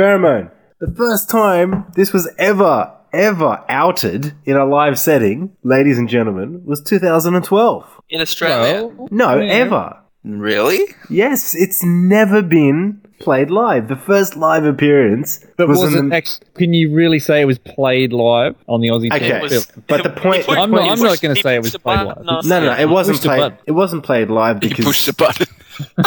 Pheromone. The first time this was ever, ever outed in a live setting, ladies and gentlemen, was 2012. In Australia. Well, No, Yeah. ever. Really? Yes, it's never been played live. The first live appearance but was was in it the, actually, can you really say it was played live on the Aussie Okay, channel? was- but the point, I'm point not- I'm not gonna say it was played live. last no, no, no, it wasn't Push the played. It wasn't played live He because pushed the button.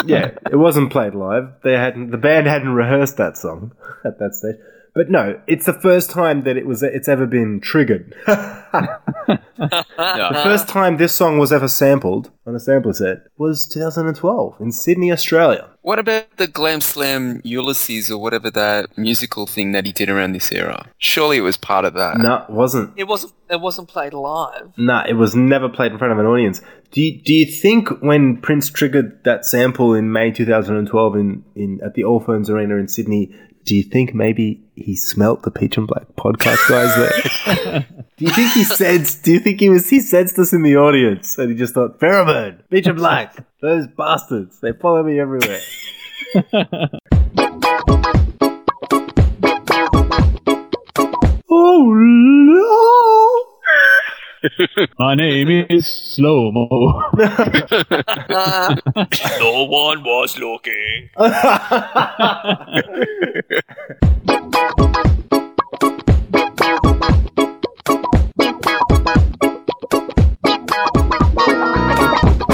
Yeah, it wasn't played live. They hadn't. The band hadn't rehearsed that song at that stage. But no, it's the first time that it was. It's ever been triggered. The first time this song was ever sampled on a sampler set was 2012 in Sydney, Australia. What about the Glam Slam Ulysses or whatever that musical thing that he did around this era? Surely it was part of that. No, it wasn't. It wasn't. It wasn't played live. Nah, it was never played in front of an audience. Do you, do you think when Prince triggered that sample in May 2012 in, in at the Allphones Arena in Sydney, do you think maybe he smelt the Peach and Black podcast guys there? do you think he sensed? Do you think he was he sensed us in the audience and he just thought pheromone, Peach and Black, those bastards, they follow me everywhere. oh no! My name is Slow Mo. no one was looking.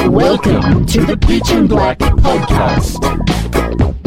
Welcome to the Peach and Black Podcast.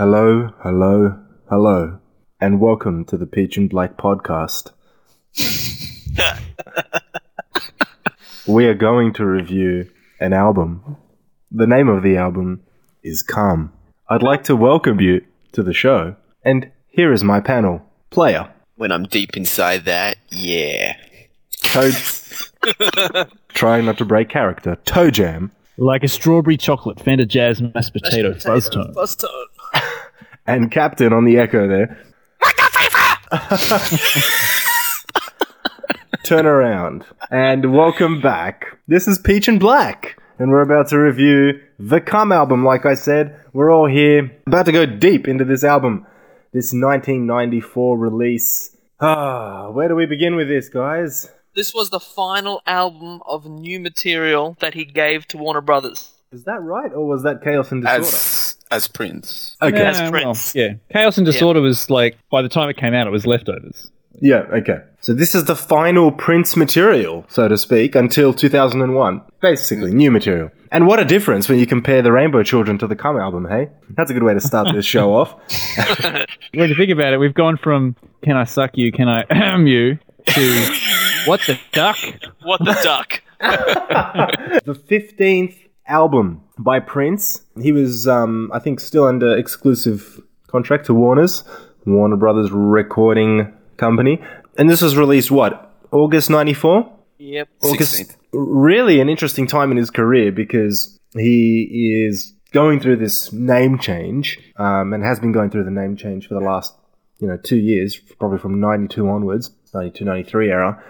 Hello, hello, hello, and welcome to the Peach and Black podcast. we are going to review an album. The name of the album is Calm. I'd like to welcome you to the show, and here is my panel. Player, When I'm deep inside that, yeah. Toad. Trying not to break character. Toe Jam, Like a strawberry chocolate Fender Jazz mashed potato fuzz tone. Buzz tone. And Captain on the echo there. Turn around and welcome back. This is Peach and Black, and we're about to review the Come album. Like I said, we're all here about to go deep into this album, this 1994 release. Ah, where do we begin with this, guys? This was the final album of new material that he gave to Warner Brothers. Is that right, or was that Chaos and Disorder? As as Prince. okay, Yeah, As well, Prince. yeah. Chaos and Disorder was like, by the time it came out, it was leftovers. Yeah, okay. So this is the final Prince material, so to speak, until 2001. Basically, new material. And what a difference when you compare the Rainbow Children to the Come album, hey? That's a good way to start this show off. When you think about it, we've gone from "Can I suck you? Can I ahem you?" to "What the duck?" What the duck? the 15th album by Prince. He was, um, I think, still under exclusive contract to Warner's, Warner Brothers Recording Company. And this was released, what, August 94? Yep. August, 16th. really an interesting time in his career because he is going through this name change um, and has been going through the name change for the last you know two years probably from 92 onwards 92 93 era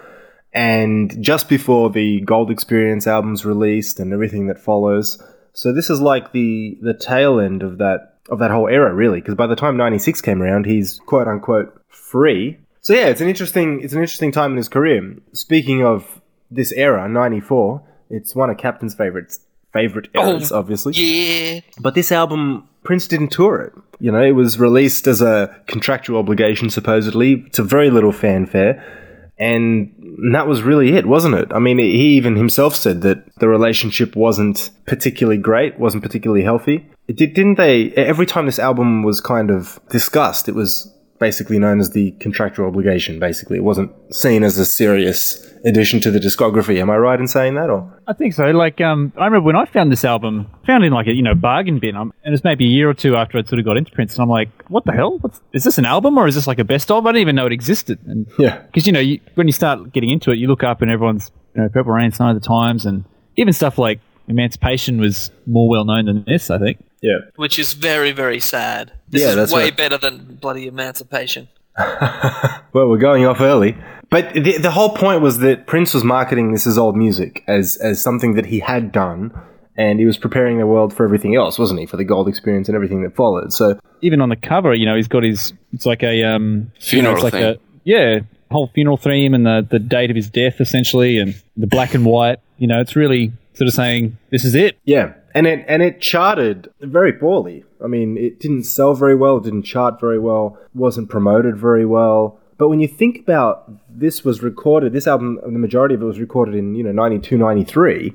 and just before the gold experience albums released and everything that follows so this is like the the tail end of that of that whole era really because by the time 96 came around he's quote unquote free so yeah it's an interesting it's an interesting time in his career speaking of this era 94 it's one of captain's favorites favorite oh, eras obviously Yeah. but this album, Prince didn't tour it. You know, it was released as a contractual obligation, supposedly, to very little fanfare. And that was really it, wasn't it? I mean, he even himself said that the relationship wasn't particularly great, wasn't particularly healthy. Did, didn't they? Every time this album was kind of discussed, it was basically known as the contractual obligation. Basically, it wasn't seen as a serious addition to the discography. Am I right in saying that? Or I think so. Like, um, I remember when I found this album, found it in like a you know bargain bin, um, and it was maybe a year or two after I'd sort of got into Prince, and I'm like, what the hell? What's, is this an album or is this like a best of? I didn't even know it existed. And yeah, because you know you, when you start getting into it, you look up and everyone's you know Purple Rain, Sign of the Times, and even stuff like Emancipation was more well known than this. I think. Yeah. which is very, very sad. This Yeah, is that's way right. better than bloody Emancipation. Well, we're going off early. But the, the whole point was that Prince was marketing this as old music, as, as something that he had done, and he was preparing the world for everything else, wasn't he? For the gold experience and everything that followed. So, even on the cover, you know, he's got his. It's like a um, you know, Funeral it's like a yeah, whole funeral theme and the the date of his death essentially, and the black and white. You know, it's really sort of saying this is it. yeah. And it, and it charted very poorly. I mean, it didn't sell very well, it didn't chart very well, wasn't promoted very well. But when you think about this was recorded, this album, the majority of it was recorded in, you know, 92, 93,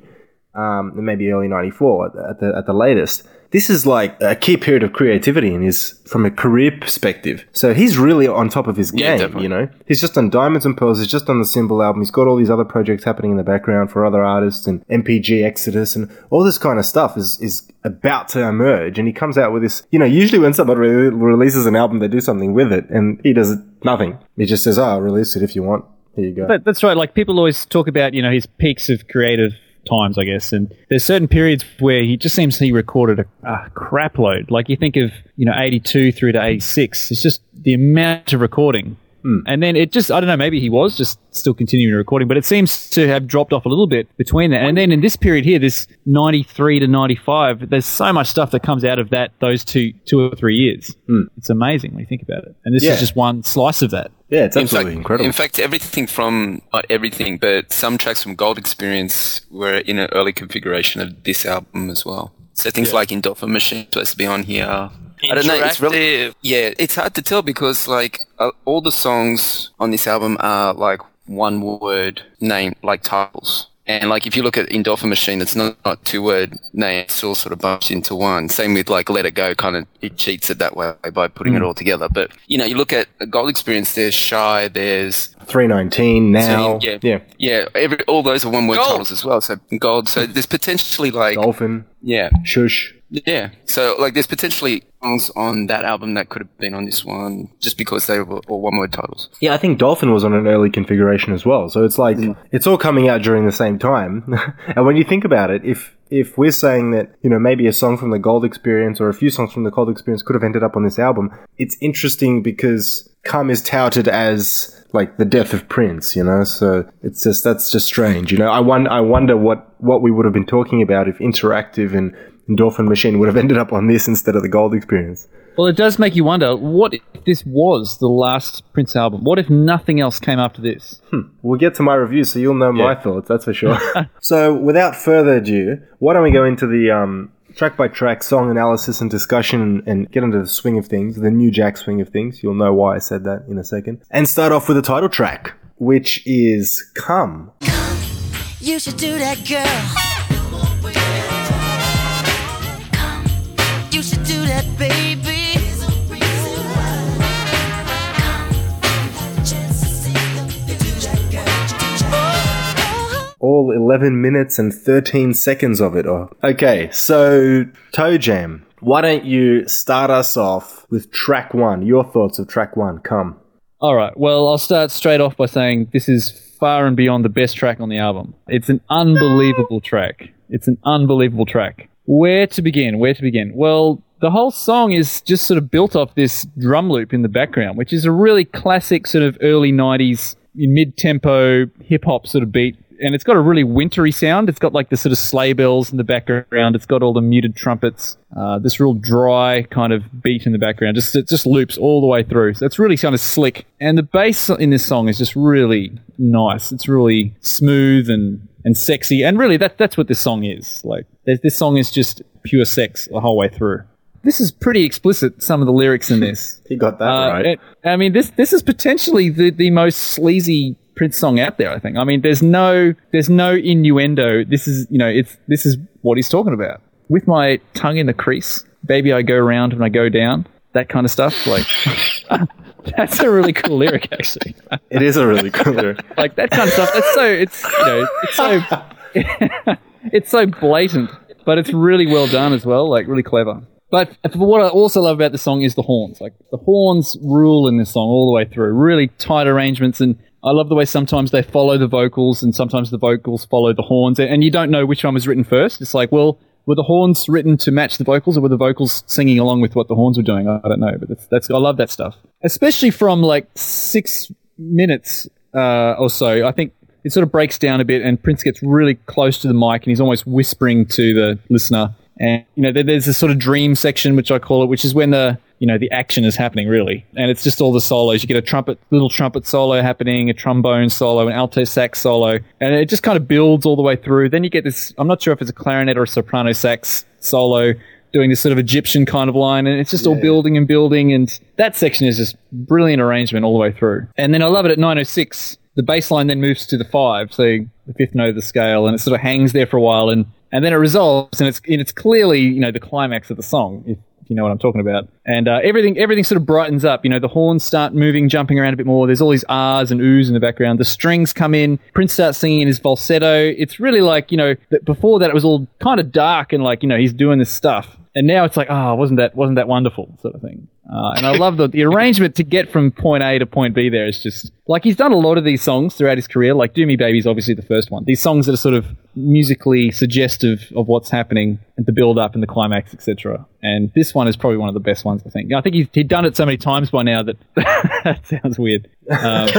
um, maybe early 94 at the, at the, at the latest. This is like a key period of creativity in his, from a career perspective. So he's really on top of his game, definitely. you know? He's just done Diamonds and Pearls, he's just done the Symbol album, he's got all these other projects happening in the background for other artists and NPG Exodus and all this kind of stuff is, is about to emerge. And he comes out with this, you know, usually when somebody re- releases an album, they do something with it and he does nothing. He just says, oh, I'll release it if you want. Here you go. That, that's right. Like people always talk about, you know, his peaks of creative times, I guess. And there's certain periods where he just seems he recorded a, a crap load. Like you think of, you know, 82 through to 86. It's just the amount of recording. Hmm. And then it just, I don't know, maybe he was just still continuing recording, but it seems to have dropped off a little bit between that. And then in this period here, this 93 to 95, there's so much stuff that comes out of that, those two, two or three years. Hmm. It's amazing when you think about it. And this Yeah. is just one slice of that. yeah, it's in absolutely fact, incredible. In fact, everything from not everything, but some tracks from Gold Experience were in an early configuration of this album as well. So things like Endorphin Machine supposed to be on here. I don't know. It's really Interactive. yeah. It's hard to tell because like uh, all the songs on this album are like one word name, like titles. And like if you look at Endorphin Machine, it's not, not two word name. It's all sort of bunched into one. Same with like Let It Go, kind of it cheats it that way by putting it all together. But you know, you look at Gold Experience. There's Shy. There's 319 now. yeah, yeah. yeah. Every, all those are one word titles as well. So gold. So there's potentially like Dolphin, yeah, Shush. Yeah. So like there's potentially songs on that album that could have been on this one just because they were all one word titles. Yeah, I think Dolphin was on an early configuration as well. So it's like mm. it's all coming out during the same time. and when you think about it, if if we're saying that you know maybe a song from the Gold Experience or a few songs from the Gold Experience could have ended up on this album, it's interesting because "Come" is touted as like the death of Prince. You know, so it's just that's just strange. You know, I wonder I wonder what what we would have been talking about if Interactive and Endorphin Machine would have ended up on this instead of the Gold Experience. Well, it does make you wonder what if this was the last Prince album? What if nothing else came after this? We'll get to my review, so you'll know my thoughts. That's for sure. so, without further ado, why don't we go into the um, track by track song analysis and discussion, and, and get into the swing of things, the new Jack swing of things. You'll know why I said that in a second. And start off with the title track, which is Come. "Come." You should do that, girl. All 11 minutes and 13 seconds of it. Oh. Okay, so Toe Jam, why don't you start us off with track one? Your thoughts of track one. Come. All right. Well, I'll start straight off by saying this is far and beyond the best track on the album. It's an unbelievable track. It's an unbelievable track. Where to begin? Where to begin? Well, the whole song is just sort of built off this drum loop in the background, which is a really classic sort of early 90s mid tempo hip hop sort of beat. And it's got a really wintry sound. It's got like the sort of sleigh bells in the background. It's got all the muted trumpets. Uh, this real dry kind of beat in the background. Just it just loops all the way through. So it's really kind of slick. And the bass in this song is just really nice. It's really smooth and and sexy. And really, that that's what this song is. Like this, this song is just pure sex the whole way through. This is pretty explicit. Some of the lyrics in this. He got that Uh, right. it- I mean, this this is potentially the, the most sleazy Prince song out there. I think. I mean, there's no there's no innuendo. This is you know it's this is what he's talking about. With my tongue in the crease, baby, I go round and I go down. That kind of stuff. Like That's a really cool lyric, actually. It is a really cool lyric. like that kind of stuff. It's so it's you know it's so it's so blatant, but it's really well done as well. Like really clever. But what I also love about the song is the horns. Like the horns rule in this song all the way through. Really tight arrangements, and I love the way sometimes they follow the vocals, and sometimes the vocals follow the horns, and you don't know which one was written first. It's like, well, were the horns written to match the vocals, or were the vocals singing along with what the horns were doing? I don't know, but that's, that's I love that stuff, especially from like six minutes uh, or so. I think it sort of breaks down a bit, and Prince gets really close to the mic, and he's almost whispering to the listener. And you know, there- there's this sort of dream section, which I call it, which is when the you know the action is happening really, and it's just all the solos. You get a trumpet, little trumpet solo happening, a trombone solo, an alto sax solo, and it just kind of builds all the way through. Then you get this. I'm not sure if it's a clarinet or a soprano sax solo doing this sort of Egyptian kind of line, and it's just all building and building. And that section is just brilliant arrangement all the way through. And then I love it at 906. The bass line then moves to the five, so the fifth note of the scale, and it sort of hangs there for a while, and and then it resolves, and it's and it's clearly you know the climax of the song. If, if you know what I'm talking about, and uh, everything everything sort of brightens up. You know, the horns start moving, jumping around a bit more. There's all these ahs and oohs in the background. The strings come in. Prince starts singing in his falsetto. It's really like you know that before that it was all kind of dark and like you know he's doing this stuff, and now it's like ah wasn't that wasn't that wonderful sort of thing. Uh, and I love the, the arrangement to get from point A to point B there is just like he's done a lot of these songs throughout his career. Like Do Me Baby is obviously the first one. These songs that are sort of musically suggestive of what's happening and the build up and the climax, etc. And this one is probably one of the best ones, I think. I think he's he'd done it so many times by now that that sounds weird. Um,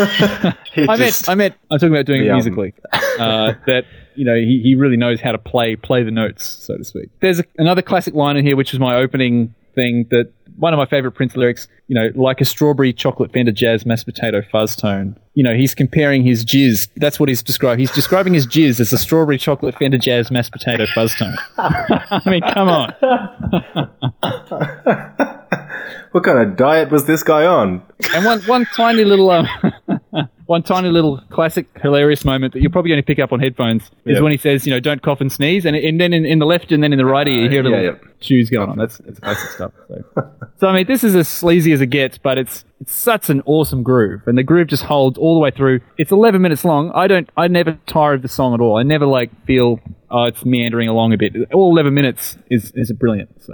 I meant, I meant, I'm talking about doing it musically. Uh, that you know, he, he really knows how to play play the notes, so to speak. There's a, another classic line in here, which is my opening thing. That one of my favorite Prince lyrics. You know, like a strawberry chocolate Fender Jazz mashed potato fuzz tone. You know, he's comparing his jizz. That's what he's describing. He's describing his jizz as a strawberry chocolate Fender Jazz mashed potato fuzz tone. I mean, come on. What kind of diet was this guy on? And one one tiny little um, one tiny little classic hilarious moment that you're probably going to pick up on headphones is Yeah. when he says, you know, don't cough and sneeze, and, and then in, in the left and then in the right ear you hear a uh, little yeah, yeah. shoes going on. That's that's classic stuff. So. so I mean, this is as sleazy as it gets, but it's it's such an awesome groove, and the groove just holds all the way through. It's 11 minutes long. I don't I never tire of the song at all. I never like feel oh it's meandering along a bit. All 11 minutes is is brilliant. So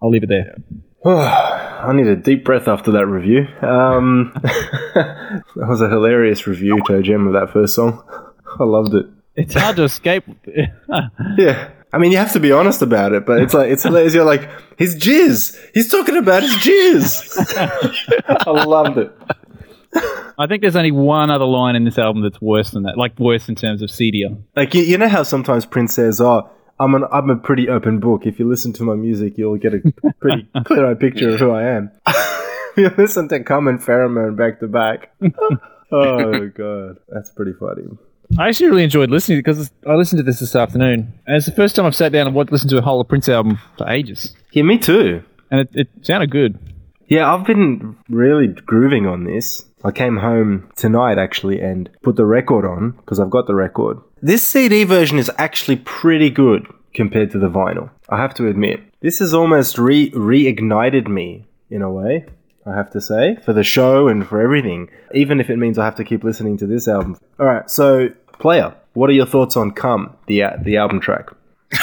I'll leave it there. I need a deep breath after that review. Um, that was a hilarious review, Toe Jam, of that first song. I loved it. It's hard to escape. Yeah. I mean, you have to be honest about it, but it's like it's hilarious. You're like, his jizz. He's talking about his jizz. I loved it. I think there's only one other line in this album that's worse than that, like worse in terms of seedier. Like you, you know how sometimes Prince says, "Oh, I'm an I'm a pretty open book. If you listen to my music, you'll get a pretty clear-eyed picture of who I am." you listen to Come and Pheromone back to back. oh god, that's pretty funny. I actually really enjoyed listening because I listened to this this afternoon, and it's the first time I've sat down and listened to a whole of Prince album for ages, Yeah, me too. and it, it sounded good. Yeah, I've been really grooving on this. I came home tonight actually and put the record on because I've got the record. This CD version is actually pretty good compared to the vinyl. I have to admit. This has almost re reignited me in a way, I have to say, for the show and for everything, even if it means I have to keep listening to this album. All right, so player, what are your thoughts on Come, the uh, the album track?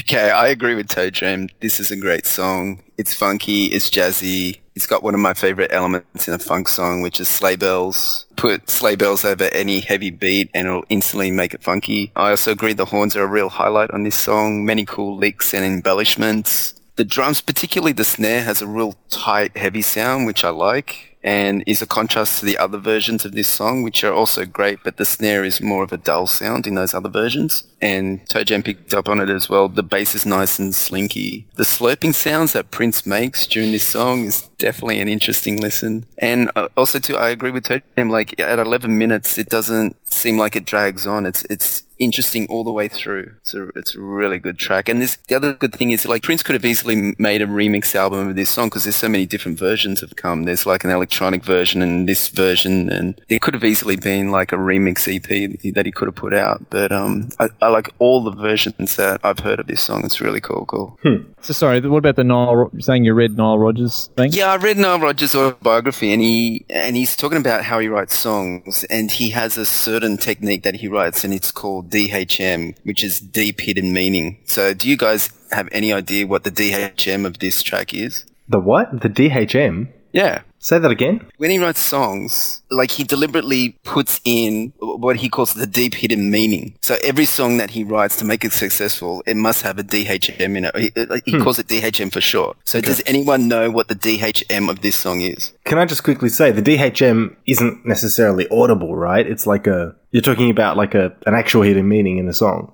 Okay, I agree with Toe Jam. This is a great song. It's funky, it's jazzy. It's got one of my favorite elements in a funk song, which is sleigh bells. Put sleigh bells over any heavy beat and it'll instantly make it funky. I also agree the horns are a real highlight on this song. Many cool licks and embellishments. The drums, particularly the snare, has a real tight, heavy sound, which I like and is a contrast to the other versions of this song, which are also great, but the snare is more of a dull sound in those other versions. And Toe Jam picked up on it as well. The bass is nice and slinky. The slurping sounds that Prince makes during this song is definitely an interesting listen. And uh, also too, I agree with Toe Jam, like at 11 minutes, it doesn't seem like it drags on. It's, it's, interesting all the way through. It's a, it's a really good track. And this, the other good thing is like Prince could have easily made a remix album of this song because there's so many different versions have come. There's like an electronic version and this version and it could have easily been like a remix EP that he could have put out. But, um, I, I like all the versions that I've heard of this song. It's really cool, cool. So sorry, what about the Nile? Saying you read Nile Rodgers thing? Yeah, I read Nile Rodgers' autobiography, and he and he's talking about how he writes songs, and he has a certain technique that he writes, and it's called DHM, which is deep hidden meaning. So, do you guys have any idea what the DHM of this track is? The what? The DHM? Yeah. Say that again. When he writes songs, like he deliberately puts in what he calls the deep hidden meaning. So every song that he writes to make it successful, it must have a DHM in it. He, uh, he calls it DHM for short. So does anyone know what the DHM of this song is? Can I just quickly say the DHM isn't necessarily audible, right? It's like a you're talking about like a an actual hidden meaning in a song.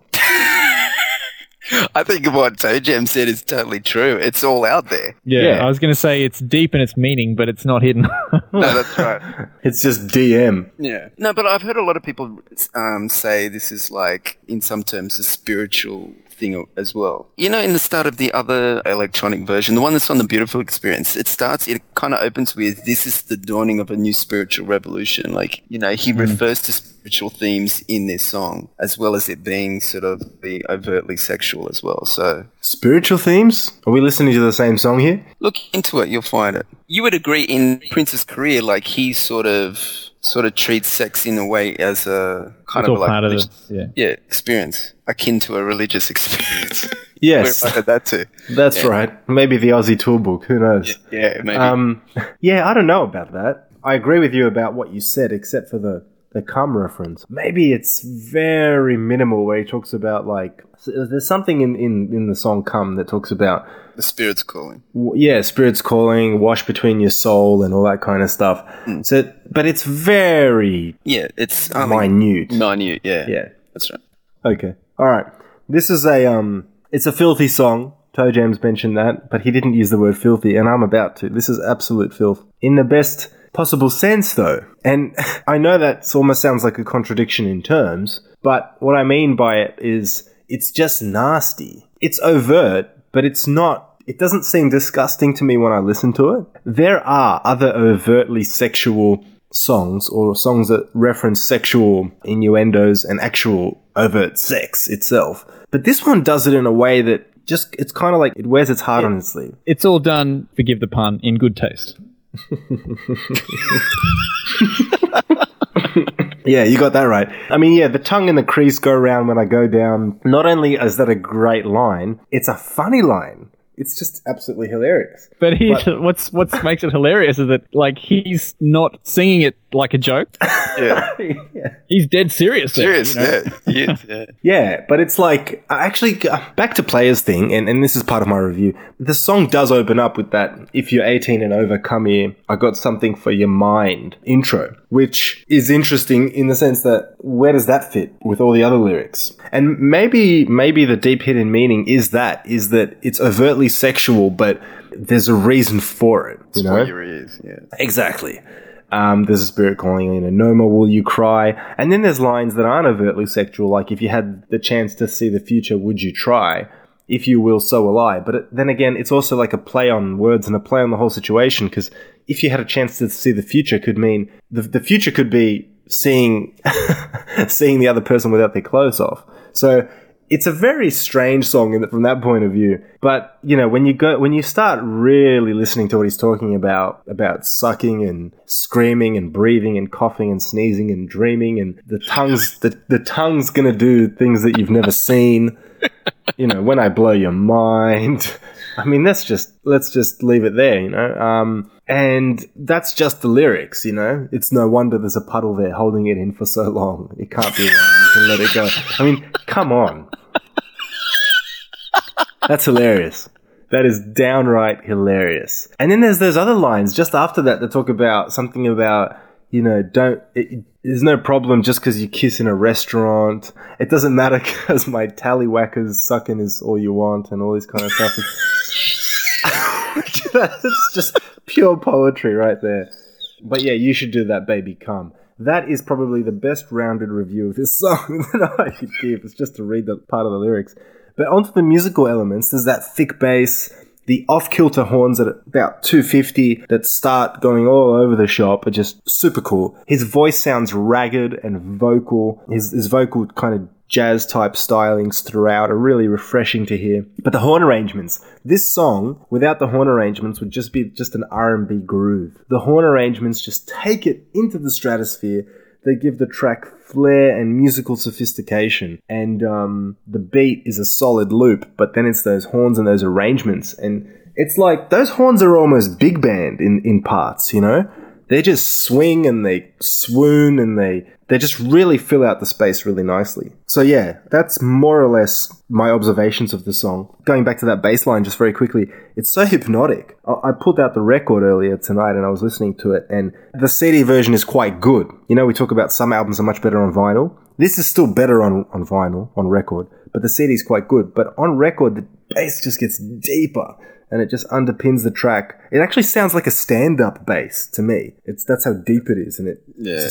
I think what Toe Jam said is totally true. It's all out there. Yeah, Yeah. I was going to say it's deep in its meaning, but it's not hidden. No, that's right. It's just DM. Yeah. No, but I've heard a lot of people um, say this is like, in some terms, a spiritual thing as well. You know, in the start of the other electronic version, the one that's on the Beautiful Experience, it starts, it kind of opens with, this is the dawning of a new spiritual revolution. Like, you know, he mm. refers to spiritual themes in this song, as well as it being sort of the overtly sexual as well. So Spiritual themes? Are we listening to the same song here? look into it, you'll find it. You would agree in Prince's career, like he sort of sort of treats sex in a way as a kind it's of all like part of relig- it. Yeah. yeah experience akin to a religious experience. Yes, Where I heard that too? that's right. Maybe the Aussie Tour Book. Who knows? Yeah, maybe. Um, yeah, I don't know about that. I agree with you about what you said, except for the the cum reference. Maybe it's very minimal where he talks about like there's something in in in the song "Come" that talks about the spirit's calling. w- yeah, spirits calling, wash between your soul, and all that kind of stuff. So, but it's very Yeah, it's only minute. minute. Yeah, Yeah. that's right. Okay. All right. This is a um. It's a filthy song. Toe Jams mentioned that, but he didn't use the word filthy, and I'm about to. This is absolute filth in the best possible sense, though. And I know that almost sounds like a contradiction in terms, but what I mean by it is it's just nasty. It's overt, but it's not. It doesn't seem disgusting to me when I listen to it. There are other overtly sexual songs or songs that reference sexual innuendos and actual overt sex itself. But this one does it in a way that just, it's kind of like it wears its heart on its sleeve. It's all done, forgive the pun, in good taste. Yeah, you got that right. I mean, yeah, the tongue and the crease go around when I go down. Not only is that a great line, it's a funny line. It's just absolutely hilarious. But he, But- what's what makes it hilarious is that like he's not singing it like a joke. Yeah, yeah. He's dead serious. there, serious. you know? Yeah, yes, yeah. Yeah, but it's like actually uh, back to players thing, and, and this is part of my review. The song does open up with that "If you're 18 and over, come here. I got something for your mind" intro, which is interesting in the sense that where does that fit with all the other lyrics? And maybe maybe the deep hidden meaning is that is that it's overtly sexual, but there's a reason for it. You know, For your ears. Yeah. Exactly. Um, there's a spirit calling, you know, no more will you cry. And then there's lines that aren't overtly sexual, like if you had the chance to see the future, would you try? If you will, so will I. But it, then again, it's also like a play on words and a play on the whole situation, because if you had a chance to see the future could mean the, the future could be seeing, seeing the other person without their clothes off. So it's a very strange song in that, from that point of view. But you know, when you go, when you start really listening to what he's talking about, about sucking and screaming and breathing and coughing and sneezing and dreaming, and the tongue's the, the tongue's gonna do things that you've never seen. You know, when I blow your mind. I mean, that's just let's just leave it there. You know. Um, and that's just the lyrics, you know? It's no wonder there's a puddle there holding it in for so long. It can't be wrong. You can let it go. I mean, come on. That's hilarious. That is downright hilarious. And then there's those other lines just after that that talk about something about, you know, don't, it, there's no problem just because you kiss in a restaurant. It doesn't matter because my tallywhackers sucking is all you want and all this kind of stuff. That's just pure poetry right there. But yeah, you should do that, baby. Come. That is probably the best rounded review of this song that I could give. It's just to read the part of the lyrics. But onto the musical elements, there's that thick bass, the off kilter horns at about 250 that start going all over the shop are just super cool. His voice sounds ragged and vocal. His, his vocal kind of jazz type stylings throughout are really refreshing to hear. But the horn arrangements, this song without the horn arrangements would just be just an R&B groove. The horn arrangements just take it into the stratosphere. They give the track flair and musical sophistication, and um, the beat is a solid loop. But then it's those horns and those arrangements, and it's like those horns are almost big band in in parts. You know, they just swing and they swoon and they they just really fill out the space really nicely. So yeah, that's more or less my observations of the song. Going back to that bass line just very quickly, it's so hypnotic. I I pulled out the record earlier tonight and I was listening to it and the CD version is quite good. You know, we talk about some albums are much better on vinyl. This is still better on, on vinyl, on record, but the CD is quite good. But on record, the bass just gets deeper and it just underpins the track. It actually sounds like a stand-up bass to me. It's that's how deep it is, and it Yeah.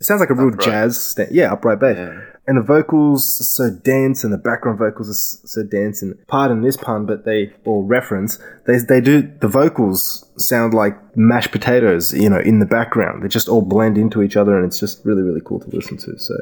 It sounds like a real Upright. jazz, sta- yeah, upright bass. Yeah. And the vocals are so dense, and the background vocals are so dense. And pardon this pun, but they or reference they they do the vocals sound like mashed potatoes, you know, in the background. They just all blend into each other, and it's just really really cool to listen to. So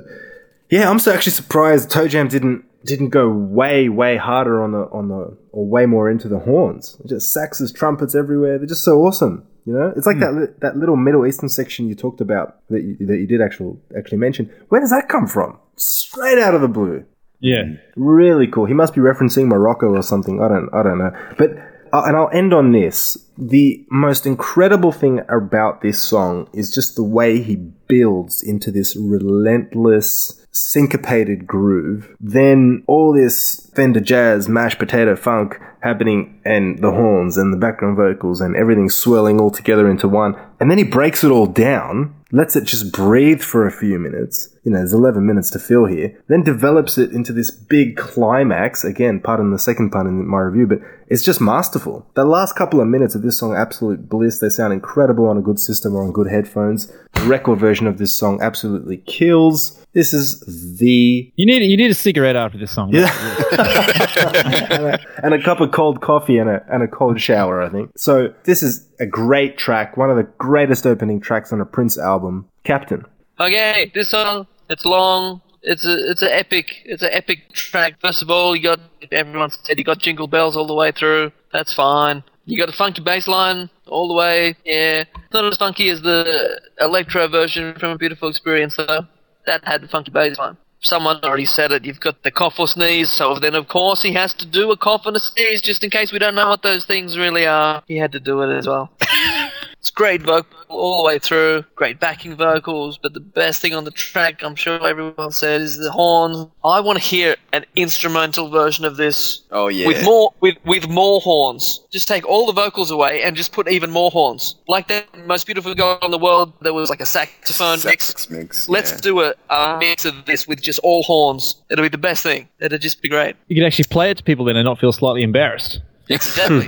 yeah, I'm so actually surprised Toe Jam didn't didn't go way way harder on the on the or way more into the horns. Just saxes, trumpets everywhere. They're just so awesome. You know, it's like that that little Middle Eastern section you talked about that you, that you did actual actually mention. Where does that come from? Straight out of the blue. Yeah. Really cool. He must be referencing Morocco or something. I don't I don't know. But uh, and I'll end on this. The most incredible thing about this song is just the way he builds into this relentless syncopated groove. Then all this Fender jazz, mashed potato funk happening and the horns and the background vocals and everything swirling all together into one. And then he breaks it all down, lets it just breathe for a few minutes. You know, there's 11 minutes to fill here. Then develops it into this big climax. Again, pardon the second pun in my review, but it's just masterful. The last couple of minutes of this song, absolute bliss. They sound incredible on a good system or on good headphones. The record version of this song absolutely kills. This is the You need you need a cigarette after this song. yeah. and, a, and a cup of cold coffee and a, and a cold shower, I think. So, this is a great track, one of the greatest opening tracks on a Prince album. Captain. Okay, this song it's long. It's a it's an epic it's an epic track. First of all, you got everyone said you got jingle bells all the way through. That's fine. You got a funky bass line all the way. Yeah, not as funky as the electro version from A Beautiful Experience though. That had the funky bass line. Someone already said it. You've got the cough or sneeze, so then of course he has to do a cough and a sneeze just in case we don't know what those things really are. He had to do it as well. It's great vocal all the way through, great backing vocals, but the best thing on the track, I'm sure everyone said, is the horns. I want to hear an instrumental version of this Oh yeah. with more with with more horns. Just take all the vocals away and just put even more horns. Like that most beautiful girl in the world, there was like a saxophone mix. Sax mix. Let's yeah. do a, a mix of this with just all horns. It'll be the best thing. It'll just be great. You could actually play it to people then and not feel slightly embarrassed. Exactly.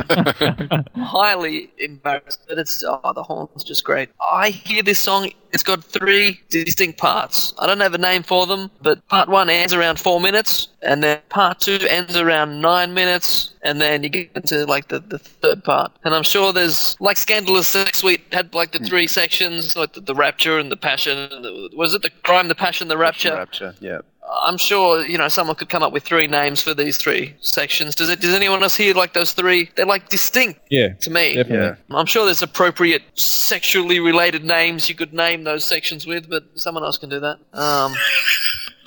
Highly embarrassed, but it's oh the horn's just great. I hear this song. It's got three distinct parts. I don't have a name for them, but part one ends around four minutes, and then part two ends around nine minutes, and then you get into like the, the third part. And I'm sure there's like Scandalous Sex Suite had like the hmm. three sections, like the, the Rapture and the Passion. And the, was it the Crime, the Passion, the Rapture? Rapture. Yeah. I'm sure you know someone could come up with three names for these three sections. Does it? Does anyone else hear like those three? They're like distinct Yeah. to me. Definitely. Yeah. I'm sure there's appropriate sexually related names you could name those sections with, but someone else can do that. Um,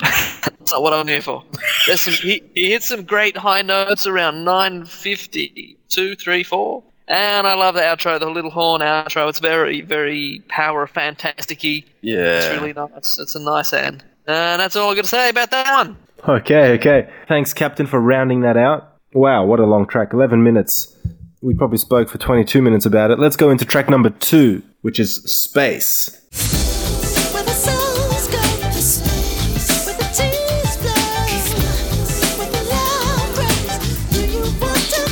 that's not what I'm here for. There's some. He, he hit some great high notes around 950, two, three, four. And I love the outro, the little horn outro. It's very, very power fantastic-y. Yeah. It's really nice. It's a nice end. And that's all I'm going to say about that one. Okay, okay. Thanks, Captain, for rounding that out. Wow, what a long track. 11 minutes. We probably spoke for 22 minutes about it. Let's go into track number two, which is Space. Where the souls go to space, where the tears flow, where the love breaks. Do you want to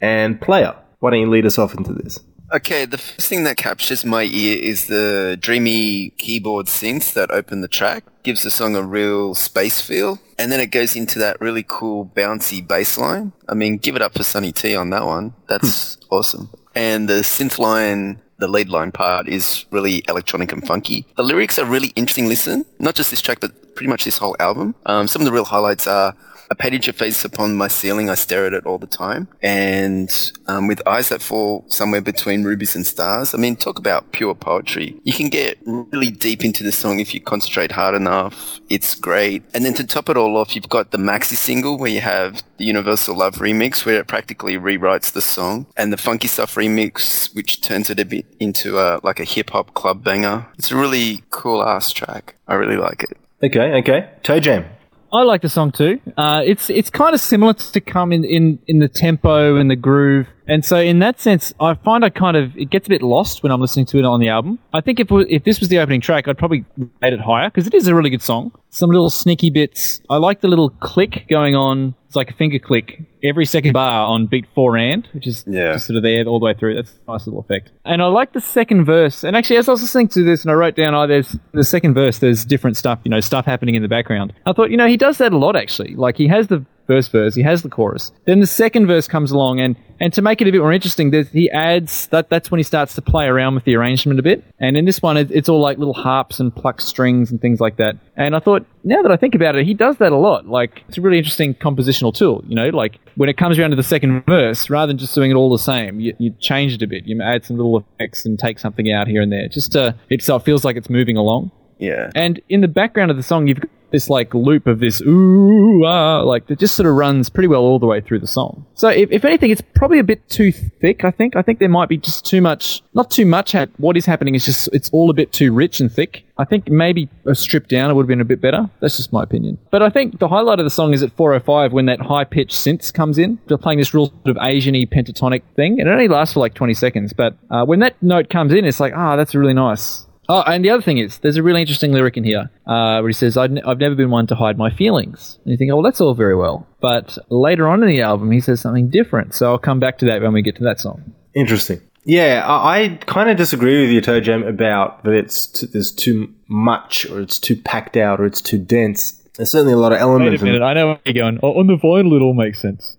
go? And Player. Why don't you lead us off into this? Okay, the first thing that captures my ear is the dreamy keyboard synths that open the track. Gives the song a real space feel. And then it goes into that really cool bouncy bass line. I mean, give it up for Sonny T on that one. That's awesome. And the synth line, the lead line part is really electronic and funky. The lyrics are really interesting listen. Not just this track, but pretty much this whole album. Um, some of the real highlights are I painted your face upon my ceiling. I stare at it all the time. And um, with eyes that fall somewhere between rubies and stars. I mean, talk about pure poetry. You can get really deep into the song if you concentrate hard enough. It's great. And then to top it all off, you've got the maxi single where you have the Universal Love remix where it practically rewrites the song and the Funky Stuff remix, which turns it a bit into a, like a hip hop club banger. It's a really cool ass track. I really like it. Okay, okay. Toe Jam. I like the song too. Uh, it's it's kind of similar to come in, in, in the tempo and the groove, and so in that sense, I find I kind of it gets a bit lost when I'm listening to it on the album. I think if if this was the opening track, I'd probably rate it higher because it is a really good song. Some little sneaky bits. I like the little click going on. It's like a finger click every second bar on beat four and, which is Yeah. just sort of there all the way through. That's a nice little effect. And I like the second verse. And actually, as I was listening to this, and I wrote down, oh, there's the second verse. There's different stuff, you know, stuff happening in the background. I thought, you know, he does that a lot actually. Like he has the first verse, he has the chorus. Then the second verse comes along, and and to make it a bit more interesting, he adds that. That's when he starts to play around with the arrangement a bit. And in this one, it, it's all like little harps and plucked strings and things like that. And I thought, now that I think about it, he does that a lot. Like it's a really interesting compositional tool. You know, like when it comes around to the second verse, rather than just doing it all the same, you, you change it a bit. You add some little effects and take something out here and there, just to it feels like it's moving along. Yeah. And in the background of the song, you've got this like loop of this ooh ah, like that just sort of runs pretty well all the way through the song. So if, if anything, it's probably a bit too thick. I think. I think there might be just too much. Not too much. hap- What is happening is just it's all a bit too rich and thick. I think maybe a strip down it would have been a bit better. That's just my opinion. But I think the highlight of the song is at 405 when that high pitched synth comes in. They're playing this real sort of Asian-y pentatonic thing, and it only lasts for like 20 seconds. But uh, when that note comes in, it's like ah, that's really nice. Oh, and the other thing is, there's a really interesting lyric in here uh, where he says, I'd n- I've never been one to hide my feelings. And you think, oh, well, that's all very well. But later on in the album, he says something different. So I'll come back to that when we get to that song. Interesting. Yeah, I, I kind of disagree with you, Toe Jam, about that it's t- there's too much or it's too packed out or it's too dense. There's certainly a lot of elements. Wait elements. a in- minute, I know where you're going. Oh, on the vinyl, it all makes sense.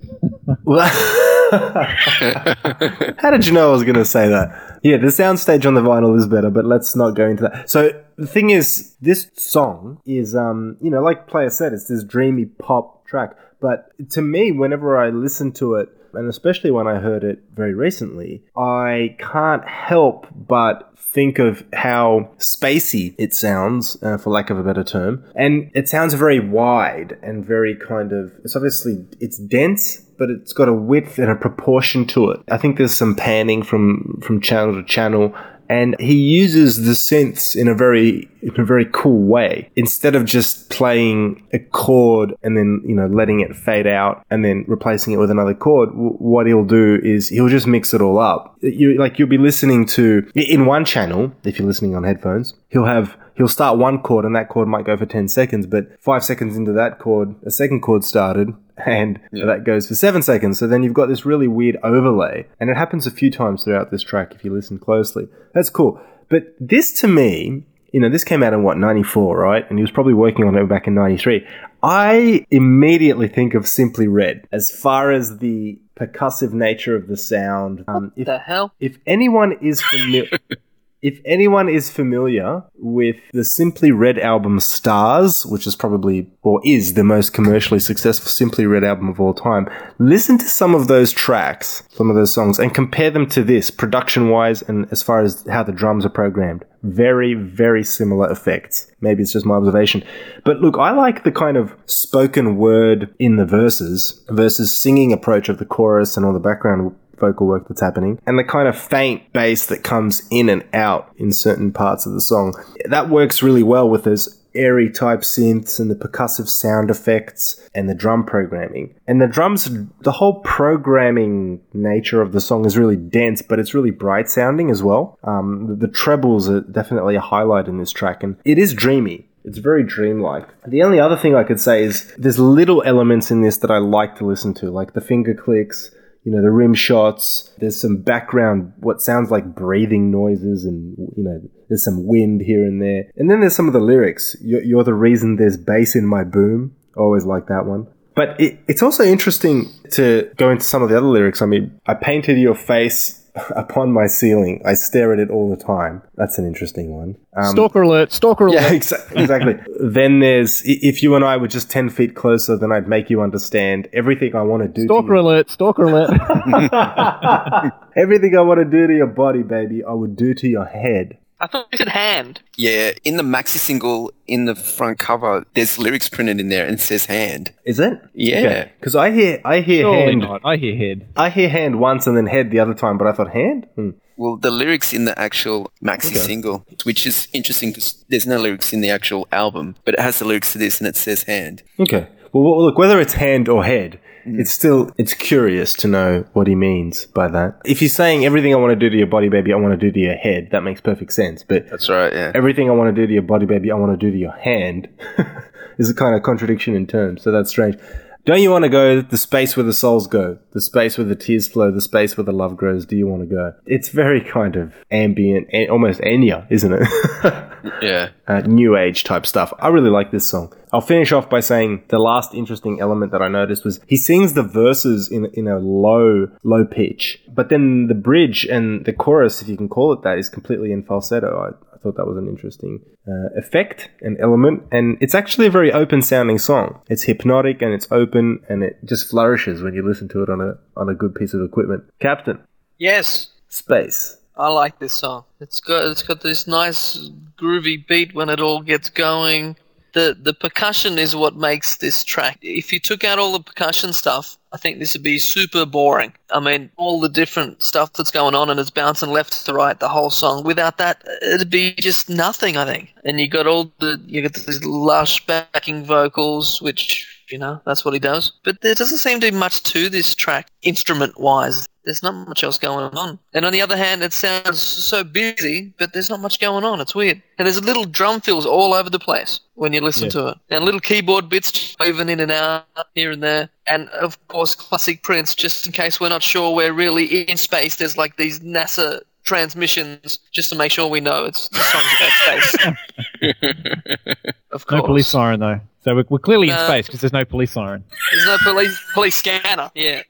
How did you know I was going to say that? Yeah, the soundstage on the vinyl is better, but let's not go into that. So the thing is, this song is, um, you know, like Player said, it's this dreamy pop track. But to me, whenever I listen to it, and especially when I heard it very recently, I can't help but think of how spacey it sounds, uh, for lack of a better term. And it sounds very wide and very kind of, it's obviously, it's dense, but it's got a width and a proportion to it. I think there's some panning from, from channel to channel and he uses the synths in a very in a very cool way. Instead of just playing a chord and then you know letting it fade out and then replacing it with another chord w- what he'll do is he'll just mix it all up. You like you'll be listening to in one channel if you're listening on headphones he'll have he'll start one chord and that chord might go for 10 seconds but 5 seconds into that chord a second chord started and that goes for seven seconds. So then you've got this really weird overlay, and it happens a few times throughout this track if you listen closely. That's cool. But this to me, you know, this came out in what, 94, right? And he was probably working on it back in 93. I immediately think of Simply Red as far as the percussive nature of the sound. Um, if, the hell? if anyone is familiar. If anyone is familiar with the Simply Red album Stars, which is probably or is the most commercially successful Simply Red album of all time, listen to some of those tracks, some of those songs, and compare them to this production wise and as far as how the drums are programmed. Very, very similar effects. Maybe it's just my observation. But look, I like the kind of spoken word in the verses versus singing approach of the chorus and all the background vocal work that's happening and the kind of faint bass that comes in and out in certain parts of the song. That works really well with those airy type synths and the percussive sound effects and the drum programming. And the drums, the whole programming nature of the song is really dense, but it's really bright sounding as well. Um, the, the trebles are definitely a highlight in this track and it is dreamy. It's very dreamlike. The only other thing I could say is there's little elements in this that I like to listen to, like the finger clicks, you know, the rim shots. There's some background, what sounds like breathing noises, and you know, there's some wind here and there. And then there's some of the lyrics. You're, you're the reason there's bass in my boom. Always like that one. But it, it's also interesting to go into some of the other lyrics. I mean, I painted your face upon my ceiling. I stare at it all the time. That's an interesting one. Um, Stalker alert! Stalker alert! yeah, exa- exactly. then there's if you and I were just ten feet closer, then I'd make you understand everything I want to do. Stalker to alert! Stalker alert! Everything I want to do to your body, baby, I would do to your head. I thought you said hand. Yeah, in the maxi single, in the front cover, there's lyrics printed in there and it says hand. Is it? Yeah. Because I hear I hear Surely hand. not. I hear head. I hear hand once and then head the other time, but I thought hand. Hmm. Well, the lyrics in the actual maxi Okay. single, which is interesting because there's no lyrics in the actual album, but it has the lyrics to this and it says hand. Okay. Well, well, look, whether it's hand or head. Mm. it's still it's curious to know what he means by that. If he's saying everything I want to do to your body, baby, I want to do to your head, that makes perfect sense. But That's right, yeah. everything I want to do to your body, baby, I want to do to your hand is a kind of contradiction in terms. So that's strange. Don't you want to go the space where the souls go, the space where the tears flow, the space where the love grows? Do you want to go? It's very kind of ambient, almost Enya, isn't it? Yeah. uh, new age type stuff. I really like this song. I'll finish off by saying the last interesting element that I noticed was he sings the verses in in a low low pitch, but then the bridge and the chorus, if you can call it that, is completely in falsetto. I, thought that was an interesting uh, effect and element, and it's actually a very open sounding song. It's hypnotic and it's open, and it just flourishes when you listen to it on a on a good piece of equipment. Captain Yes, Space. I like this song. It's got it's got this nice groovy beat when it all gets going. The the percussion is what makes this track. If you took out all the percussion stuff, I think this would be super boring. I mean, all the different stuff that's going on and it's bouncing left to right the whole song. Without that, it'd be just nothing. I think. And you got all the you got these lush backing vocals, which you know that's what he does. But there doesn't seem to be much to this track, instrument wise. There's not much else going on. And on the other hand, it sounds so busy, but there's not much going on. It's weird. And there's little drum fills all over the place when you listen Yeah. to it. And little keyboard bits moving in and out here and there. And of course, classic Prince, just in case we're not sure we're really in space, there's like these NASA transmissions just to make sure we know it's the song's about space. of course. No police siren though. So we're, we're clearly in No. space because there's no police siren. There's no police police scanner. Yeah.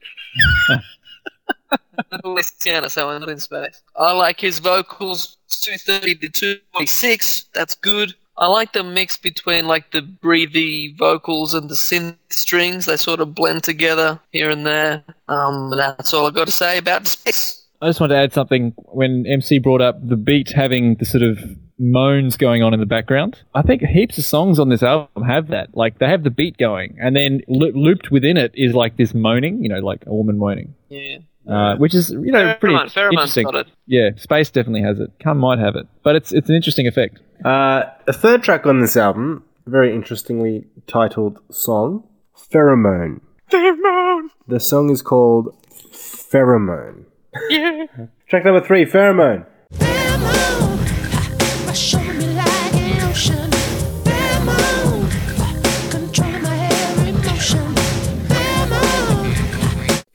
no police scanner, so I'm not in space. I like his vocals 230 to 246. That's good. I like the mix between like the breathy vocals and the synth strings. They sort of blend together here and there. Um, that's all I've got to say about space. I just wanted to add something when MC brought up the beat having the sort of moans going on in the background. I think heaps of songs on this album have that. Like they have the beat going, and then lo- looped within it is like this moaning, you know, like a woman moaning, Yeah. uh, which is you know pretty Pheromone, Pheromone's interesting. got it. Yeah, space definitely has it. Come might have it, but it's it's an interesting effect. Uh, a third track on this album, very interestingly titled song, Pheromone. Pheromone. The song is called Pheromone. Yeah. Track number three, Pheromone. Pheromone,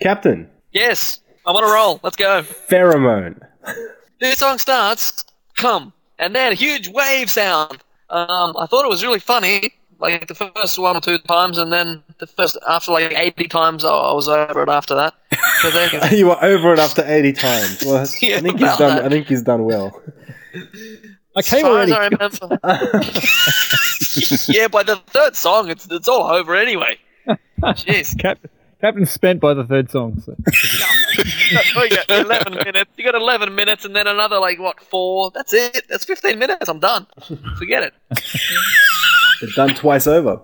Captain, Yes. I'm on a roll. Let's go. Pheromone. this song starts, come, and then a huge wave sound. Um, I thought it was really funny, like the first one or two times, and then the first after like 80 times, I I was over it after that. But then, you were over it after 80 times. Well, I think he's done. that. I think he's done well. I as came far already. as I remember, yeah, by the third song, it's it's all over anyway. Jeez, Cap- Captain spent by the third song. So. Oh, you got 11 minutes. You got 11 minutes, and then another like what four? That's it. That's 15 minutes. I'm done. Forget it. It's done twice over.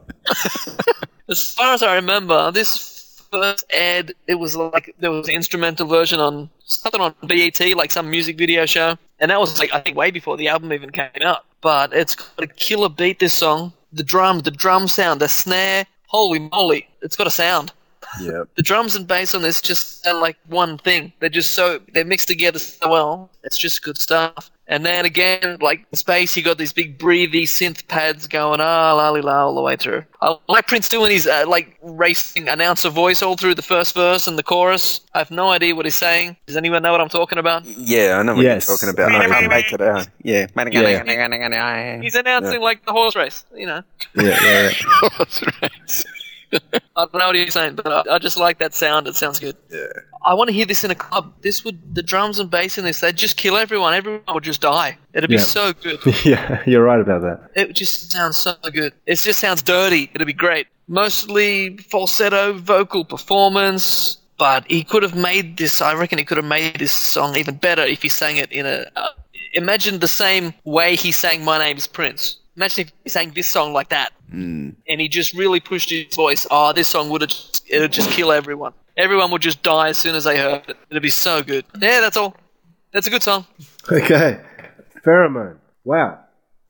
As far as I remember, this first ad, it was like there was an instrumental version on something on BET, like some music video show, and that was like I think way before the album even came out. But it's got a killer beat. This song, the drum, the drum sound, the snare. Holy moly, it's got a sound. Yeah. The drums and bass on this just sound like one thing. They're just so they're mixed together so well. It's just good stuff. And then again, like space, you got these big breathy synth pads going ah la li la all the way through. I like Prince doing his uh, like racing announcer voice all through the first verse and the chorus. I have no idea what he's saying. Does anyone know what I'm talking about? Yeah, I know what Yes. you're talking about. I can't make it out. Yeah. yeah. He's announcing like the horse race, you know. Yeah, yeah, yeah. That's right. I don't know what he's saying, but I, I just like that sound. It sounds good. Yeah. I want to hear this in a club. This would the drums and bass in this. They'd just kill everyone. Everyone would just die. It'd be Yeah. so good. yeah, you're right about that. It just sounds so good. It just sounds dirty. It'd be great. Mostly falsetto vocal performance, but he could have made this. I reckon he could have made this song even better if he sang it in a. Uh, imagine the same way he sang "My Name Is Prince." Imagine if he sang this song like that, hmm. and he just really pushed his voice. Oh, this song would have. It'd just kill everyone. Everyone would just die as soon as they heard it. It'd be so good. Yeah, that's all. That's a good song. Okay. Pheromone. Wow.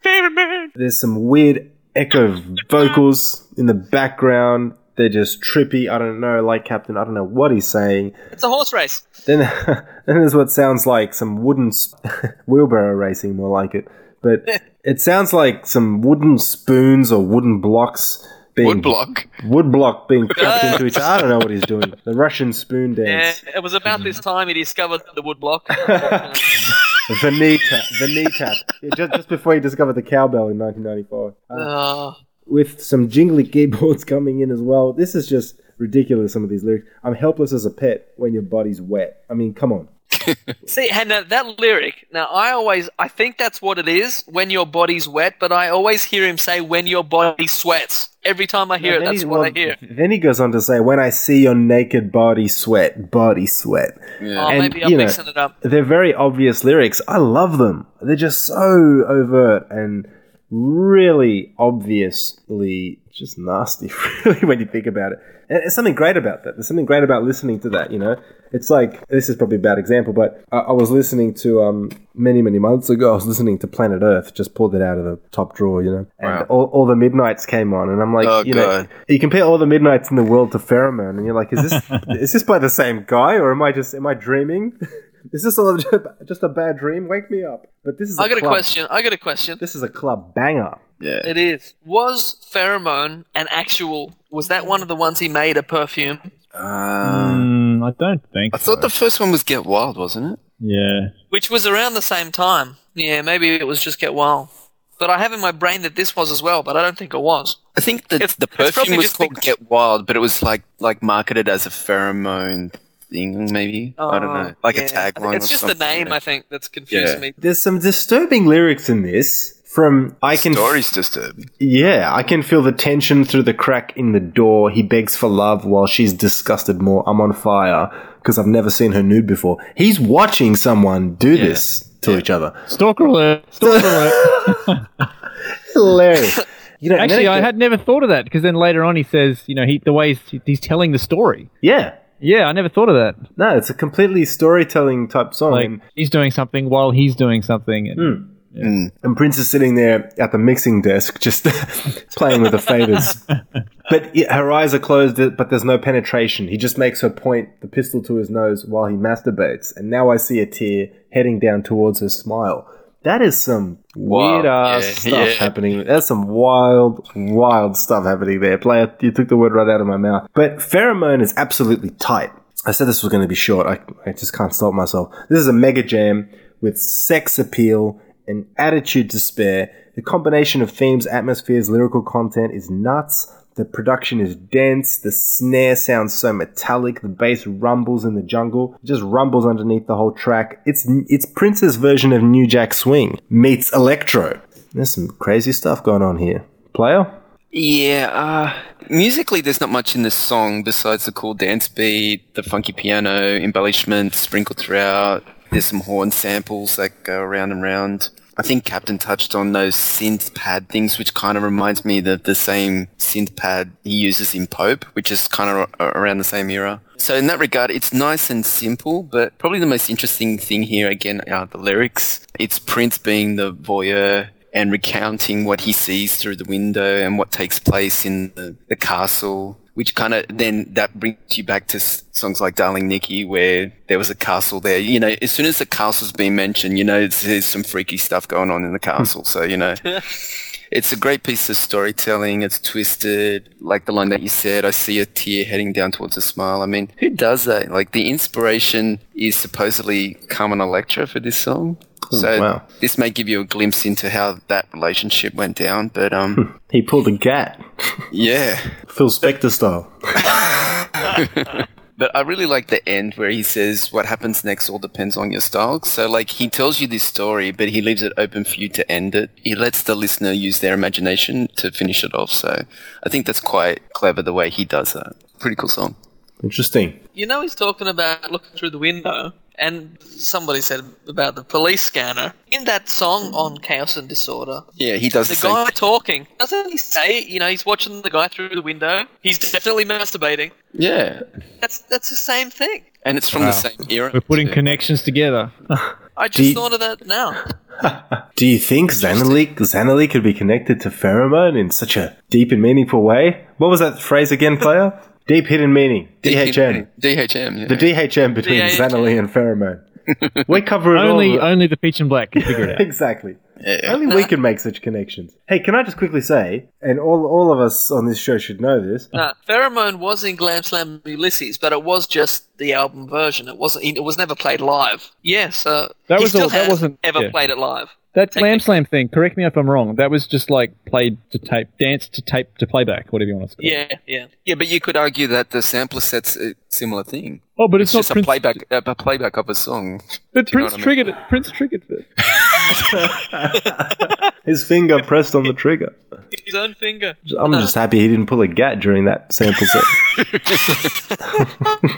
Pheromone. There's some weird echo vocals in the background. They're just trippy. I don't know, like Captain, I don't know what he's saying. It's a horse race. Then, then there's what sounds like some wooden s- wheelbarrow racing, more like it. But it sounds like some wooden spoons or wooden blocks being Wood block. wood block being cracked into each. Other. I don't know what he's doing. The Russian spoon dance. Yeah, dance. it was about this time he discovered the wood block. The knee tap. The knee tap. Yeah, just, just before he discovered the cowbell in 1995. Uh, Uh, with some jingly keyboards coming in as well. This is just ridiculous. Some of these lyrics. I'm helpless as a pet when your body's wet. I mean, come on. see, and now that lyric. Now, I always, I think that's what it is when your body's wet, but I always hear him say when your body sweats. Every time I hear it, Then that's he- what I hear. Then he goes on to say, "When I see your naked body sweat, body sweat." Oh, And, maybe I'm you know, mixing it up. They're very obvious lyrics. I love them. They're just so overt and really obviously just nasty, really, when you think about it. And there's something great about that. There's something great about listening to that, you know? It's like, this is probably a bad example, but I, I was listening to, um, many, many months ago, I was listening to Planet Earth, just pulled it out of the top drawer, you know? And Wow. all, all the Midnights came on, and I'm like, Oh, you know, you compare all the Midnights in the world to Pheromone, and you're like, is this, is this by the same guy, or am I just, am I dreaming? Is this all just a bad dream? Wake me up. But this is I got a club- question. I got a question. This is a club banger. Yeah. It is. Was pheromone an actual? Was that one of the ones he made a perfume? Uh, Mm, I don't think. I thought the first one was Get Wild, wasn't it? Yeah. Which was around the same time. Yeah, maybe it was just Get Wild. But I have in my brain that this was as well, but I don't think it was. I think the, It's- the it's perfume was just called because- Get Wild, but it was like like marketed as a pheromone thing, maybe. I don't know, like Oh, Yeah. a tagline. It's or just something, the name, yeah. I think, that's confusing Yeah. me. There's some disturbing lyrics in this. From I can, Story's disturbing. yeah, I can feel the tension through the crack in the door. He begs for love while she's disgusted more. I'm on fire because I've never seen her nude before. He's watching someone do this to each other. Stalker alert. Stalker alert. Hilarious. You know, Actually, I had never thought of that because then later on he says, you know, he the way he's, he's telling the story. yeah. Yeah, I never thought of that. No, it's a completely storytelling type song. Like he's doing something while he's doing something. And, hmm. Mm. And Prince is sitting there at the mixing desk, just playing with the faders. But it, her eyes are closed, but there's no penetration. He just makes her point the pistol to his nose while he masturbates. And now I see a tear heading down towards her smile. That is some weird ass Yeah, stuff yeah. happening. That's some wild, wild stuff happening there. Player, you took the word right out of my mouth. But pheromone is absolutely tight. I said this was going to be short. I, I just can't stop myself. This is a mega jam with sex appeal and attitude to spare. The combination of themes, atmospheres, lyrical content is nuts. The production is dense. The snare sounds so metallic. The bass rumbles in the jungle. It just rumbles underneath the whole track. It's it's Prince's version of New Jack Swing meets electro. There's some crazy stuff going on here. Player? Yeah, uh, musically, there's not much in this song besides the cool dance beat, the funky piano embellishments sprinkled throughout. There's some horn samples that go around and round. I think Captain touched on those synth pad things, which kind of reminds me of the same synth pad he uses in Pope, which is kind of around the same era. So in that regard, it's nice and simple, but probably the most interesting thing here again are the lyrics. It's Prince being the voyeur and recounting what he sees through the window and what takes place in the, the castle. Which kind of then that brings you back to s- songs like Darling Nikki, where there was a castle there. You know, as soon as the castle's been mentioned, you know, there's some freaky stuff going on in the castle. so, you know, it's a great piece of storytelling. It's twisted, like the line that you said. I see a tear heading down towards a smile. I mean, who does that? Like the inspiration is supposedly Carmen Electra for this song. So wow. this may give you a glimpse into how that relationship went down. But um, He pulled a gat, yeah. Phil Spector style. But I really like the end where he says, "What happens next all depends on your style." So, like, he tells you this story, but he leaves it open for you to end it. He lets the listener use their imagination to finish it off. So, I think that's quite clever the way he does that. Pretty cool song. Interesting. You know, he's talking about looking through the window, and somebody said about the police scanner. In that song on Chaos and Disorder, Yeah, he does the the, same. guy talking, doesn't he say, you know, he's watching the guy through the window? He's definitely masturbating. Yeah, That's that's the same thing. and it's from the same era. We're putting too. connections together. I just you- thought of that now. Do you think Zannalee, Zannalee could be connected to pheromone in such a deep and meaningful way? What was that phrase again, player? deep hidden meaning. DHM. DHM. Yeah. The DHM between DHM. Zannalee and pheromone. We cover it only all. only the peach and black can figure it out. exactly. Only we can make such connections. Hey, can I just quickly say, and all all of us on this show should know this. No, Pheromone was in Glam Slam Ulysses, but it was just the album version. It wasn't. It was never played live. Yes, uh, That he was still all- that has wasn't- ever yeah. played it live. That Technically. Glam Slam thing, correct me if I'm wrong, that was just like played to tape, dance to tape to playback, whatever you want to call it. Yeah, yeah. Yeah, but you could argue that the sampler set's a similar thing. Oh, but it's, It's just not a playback, uh, a playback of a song. But Do you know Prince what I mean? triggered it. Prince triggered it. His finger pressed on the trigger. His own finger. I'm just happy he didn't pull a gat during that sample set.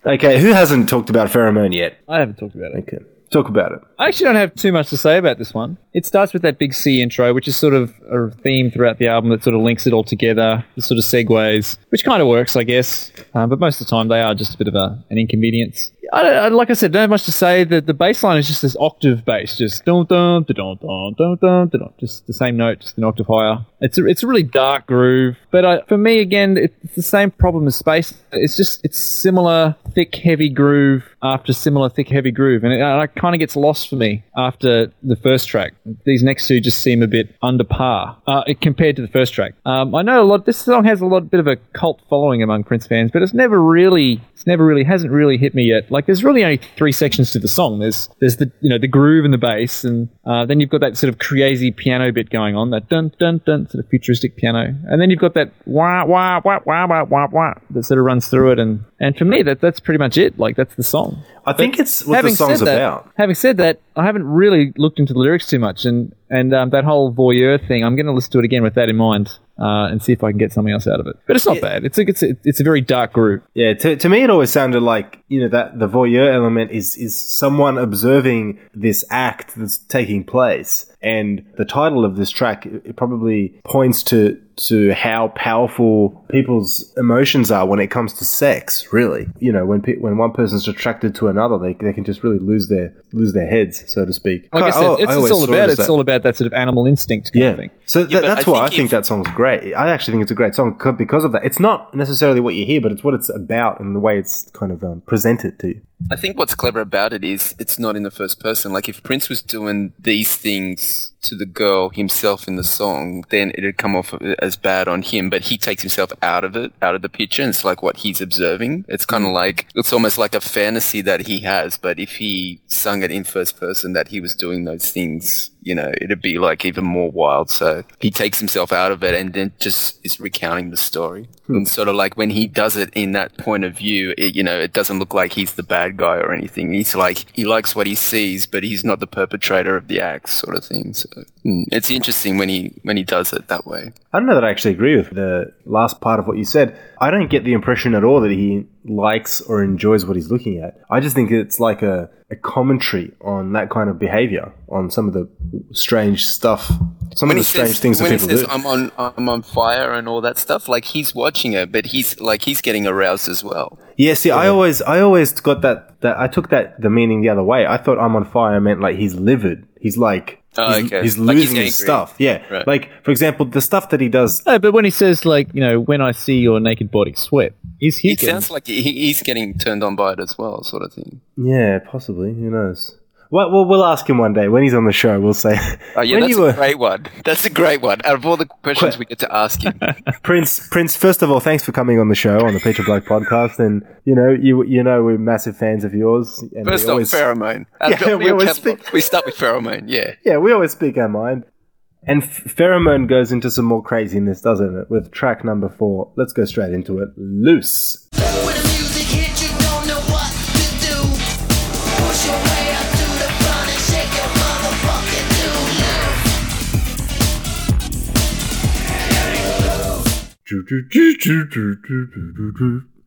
okay, who hasn't talked about pheromone yet? I haven't talked about it. Okay, talk about it. I actually don't have too much to say about this one. It starts with that big C intro, which is sort of a theme throughout the album that sort of links it all together, the sort of segues, which kind of works, I guess. Um, but most of the time, they are just a bit of a, an inconvenience. I, I, like I said, don't have much to say. The, the bass line is just this octave bass, just dun dun dun dun dun dun dun, just the same note, just an octave higher. It's a, it's a really dark groove, but I, for me, again, it's the same problem as space. It's just it's similar thick heavy groove after similar thick heavy groove, and it, I kind of gets lost for me after the first track. These next two just seem a bit under par uh, compared to the first track. Um, I know a lot. This song has a lot, bit of a cult following among Prince fans, but it's never really, it's never really, hasn't really hit me yet. Like, there's really only three sections to the song. There's, there's the, you know, the groove and the bass, and uh, then you've got that sort of crazy piano bit going on, that dun dun dun, sort of futuristic piano, and then you've got that wah wah wah wah wah wah wah that sort of runs through it, and and for me, that that's pretty much it. Like, that's the song. I think it's what the song's said that, about. Having said that, I haven't really looked into the lyrics too much, and and um, that whole voyeur thing, I'm going to listen to it again with that in mind, uh, and see if I can get something else out of it. But it's not bad. It's a it's a, it's a very dark group. Yeah, to, to me, it always sounded like you know that the voyeur element is is someone observing this act that's taking place, and the title of this track it it probably points to to how powerful people's emotions are when it comes to sex. Really, you know, when pe- when one person's attracted to another, they, they can just really lose their lose their heads, so to speak. Like I said, it's, it's all about it's that. all about that sort of animal instinct kind Yeah. of thing. So th- but that's I why I think think if- that song's great. I actually think it's a great song because of that. It's not necessarily what you hear, but it's what it's about and the way it's kind of um, presented to you. I think what's clever about it is it's not in the first person. Like if Prince was doing these things to the girl himself in the song, then it'd come off as bad on him. But he takes himself out of it, out of the picture. And it's like what he's observing. It's kind of mm. like it's almost like a fantasy that he has. But if he sung it in first person, that he was doing those things, you know, it'd be like even more wild. So he takes himself out of it and then just is recounting the story. Hmm. And sort of like when he does it in that point of view, it, you know, it doesn't look like he's the bad guy or anything. He's like, he likes what he sees, but he's not the perpetrator of the acts sort of thing. So it's interesting when he, when he does it that way. I don't know that I actually agree with the last part of what you said. I don't get the impression at all that he likes or enjoys what he's looking at. I just think it's like a, a commentary on that kind of behavior, on some of the strange stuff, some when of he the strange says, things that people says do. I'm on I'm on fire and all that stuff, like he's watching it, but he's like he's getting aroused as well. Yeah, see, I always, I always got that, that I took that the meaning the other way. I thought I'm on fire meant like he's livid. He's like Oh, he's, okay. he's Like he's losing his stuff. Yeah, Right. like for example, the stuff that he does. No, but when he says like, you know, when I see your naked body sweat, he's he's It getting- sounds like he's getting turned on by it as well, sort of thing. Yeah, possibly. Who knows? Well, well, we'll ask him one day when he's on the show. We'll say, Oh yeah, that's you a were great one. That's a great one. Out of all the questions we get to ask him, Prince. Prince, first of all, thanks for coming on the show on the Peach and Black podcast, and you know, you you know, we're massive fans of yours. And we first off, always- pheromone. Out of Yeah, we your always speak- we start with pheromone. Yeah. Yeah, we always speak our mind. And Pheromone goes into some more craziness, doesn't it? With track number four. Let's go straight into it. Loose.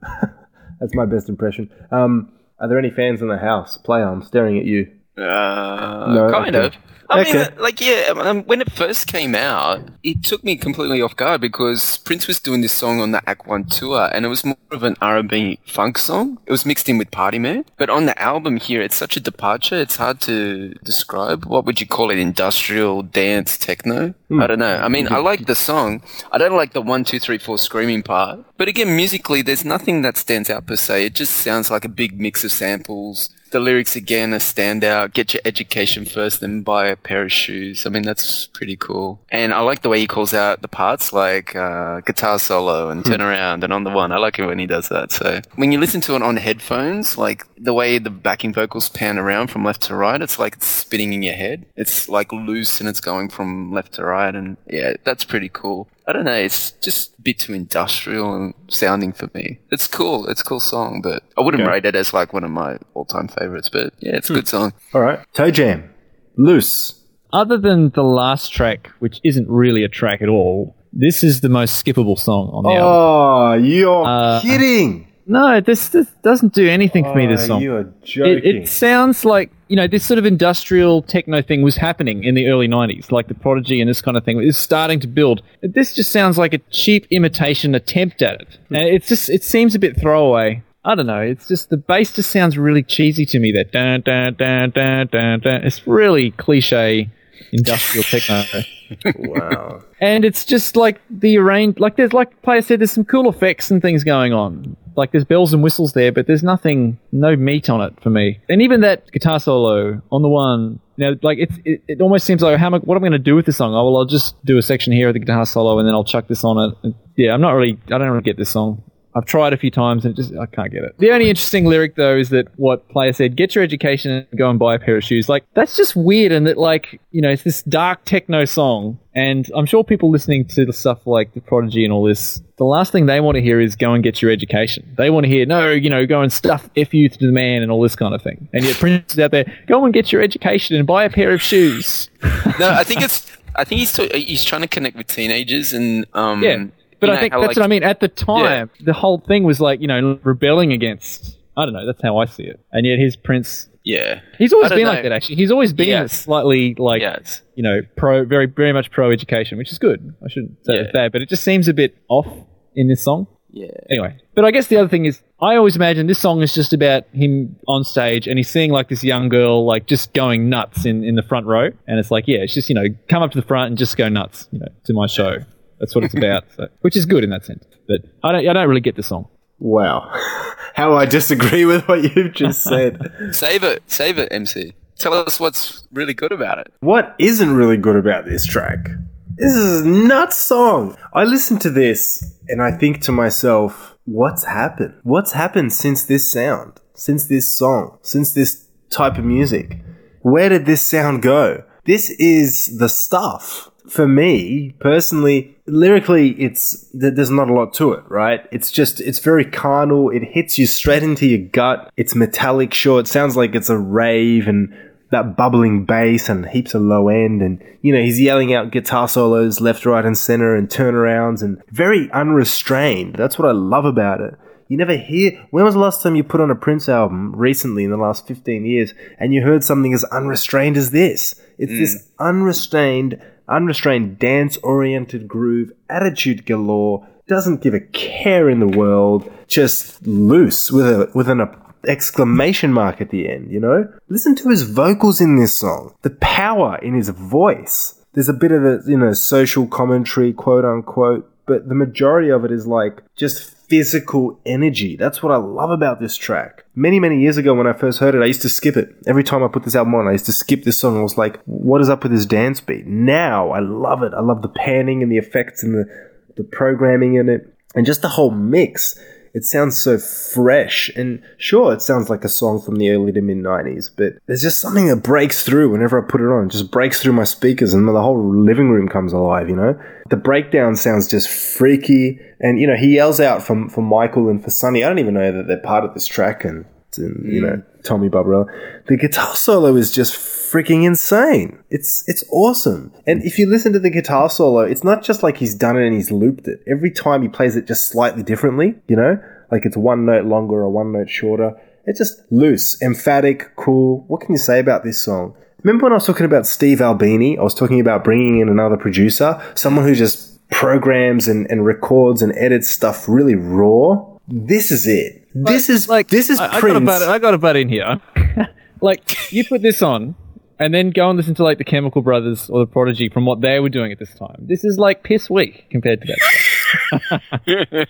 That's my best impression. Um, are there any fans in the house? Play on, staring at you. Uh, No, kind okay. of. I Okay. mean, like, yeah, um, when it first came out, it took me completely off guard because Prince was doing this song on the Act One tour, and it was more of an R&B funk song. It was mixed in with Party Man, but on the album here, it's such a departure. It's hard to describe. What would you call it? Industrial dance techno? I don't know. I mean, I like the song. I don't like the one, two, three, four screaming part. But again, musically, there's nothing that stands out per se. It just sounds like a big mix of samples. The lyrics again are standout. Get your education first, then buy a pair of shoes. I mean, that's pretty cool. And I like the way he calls out the parts, like uh, guitar solo and turn around and on the one. I like it when he does that. So when you listen to it on headphones, like the way the backing vocals pan around from left to right, it's like it's spinning in your head. It's like loose and it's going from left to right, and yeah, that's pretty cool. I don't know. It's just a bit too industrial and sounding for me. It's cool. It's a cool song, but I wouldn't Okay. rate it as like one of my all-time favorites. But yeah, it's a good song. All right. Toe Jam. Loose. other than the last track, which isn't really a track at all, this is the most skippable song on the album. Oh, you're Uh, kidding. No, this, this doesn't do anything for me. This Oh, song. You are It, joking. it sounds like you know this sort of industrial techno thing was happening in the early '90s, like the Prodigy and this kind of thing is starting to build. This just sounds like a cheap imitation attempt at it, hmm. and it's just it seems a bit throwaway. I don't know. It's just the bass just sounds really cheesy to me. That dun dun dun dun dun dun. It's really cliche industrial techno. wow. And it's just like the arrange, like there's like player said, there's some cool effects and things going on. Like there's bells and whistles there, but there's nothing, no meat on it for me. And even that guitar solo on the one, you know, like it's, it, it almost seems like how am I, what am I going to do with this song? Oh well, I'll just do a section here of the guitar solo and then I'll chuck this on it. And yeah, I'm not really, I don't really get this song. I've tried a few times and it just I can't get it. The only interesting lyric though is that what player said, get your education and go and buy a pair of shoes. Like that's just weird and that like, you know, it's this dark techno song and I'm sure people listening to the stuff like the Prodigy and all this, the last thing they want to hear is go and get your education. They want to hear, no, you know, go and stuff F you to the man and all this kind of thing. And yet Prince is out there, go and get your education and buy a pair of shoes. No, I think it's. I think he's t- he's trying to connect with teenagers and um. Yeah. But you I know think that's like- what I mean. At the time, the whole thing was like, you know, rebelling against. I don't know. That's how I see it. And yet, his Prince. Yeah. He's always been know. like that. Actually, he's always been Yeah. slightly like, you know, pro, very, very much pro education, which is good. I shouldn't say Yeah. it's bad, but it just seems a bit off in this song. Yeah. Anyway, but I guess the other thing is, I always imagine this song is just about him on stage and he's seeing like this young girl like just going nuts in, in the front row, and it's like, yeah, it's just you know, come up to the front and just go nuts, you know, to my show. That's what it's about, so, which is good in that sense. But I don't, I don't really get the song. Wow. How I disagree with what you've just said. Save it. Save it, MC. Tell us what's really good about it. what isn't really good about this track? This is a nuts song. I listen to this and I think to myself, what's happened? What's happened since this sound? Since this song? Since this type of music? Where did this sound go? This is the stuff. For me, personally, lyrically, it's there's not a lot to it, right? It's just it's very carnal. It hits you straight into your gut. It's metallic, sure. It sounds like it's a rave and that bubbling bass and heaps of low end and you know he's yelling out guitar solos left right and center and turnarounds and very unrestrained that's what i love about it you never hear when was the last time you put on a prince album recently in the last 15 years and you heard something as unrestrained as this it's this mm. unrestrained unrestrained dance oriented groove attitude galore doesn't give a care in the world just loose with a with an exclamation mark at the end, you know? Listen to his vocals in this song. The power in his voice. There's a bit of a, you know, social commentary, quote unquote, but the majority of it is like just physical energy. That's what I love about this track. Many, many years ago when I first heard it, I used to skip it. Every time I put this album on, I used to skip this song. I was like, what is up with this dance beat? Now I love it. I love the panning and the effects and the, the programming in it and just the whole mix. It sounds so fresh. And sure, it sounds like a song from the early to mid 90s, but there's just something that breaks through whenever I put it on. It just breaks through my speakers and the whole living room comes alive, you know? The breakdown sounds just freaky. And, you know, he yells out for, for Michael and for Sonny. I don't even know that they're part of this track. And, and you know, mm. Tommy Barbarella. The guitar solo is just freaking insane. It's it's awesome. And if you listen to the guitar solo, it's not just like he's done it and he's looped it. Every time he plays it just slightly differently, you know? Like it's one note longer or one note shorter. It's just loose, emphatic, cool. What can you say about this song? Remember when I was talking about Steve Albini? I was talking about bringing in another producer, someone who just programs and, and records and edits stuff really raw. This is it. This is like this is I, I got a Prince. butt, I got a butt in here. like you put this on, and then go and listen to like the Chemical Brothers or the Prodigy from what they were doing at this time. This is like piss weak compared to that.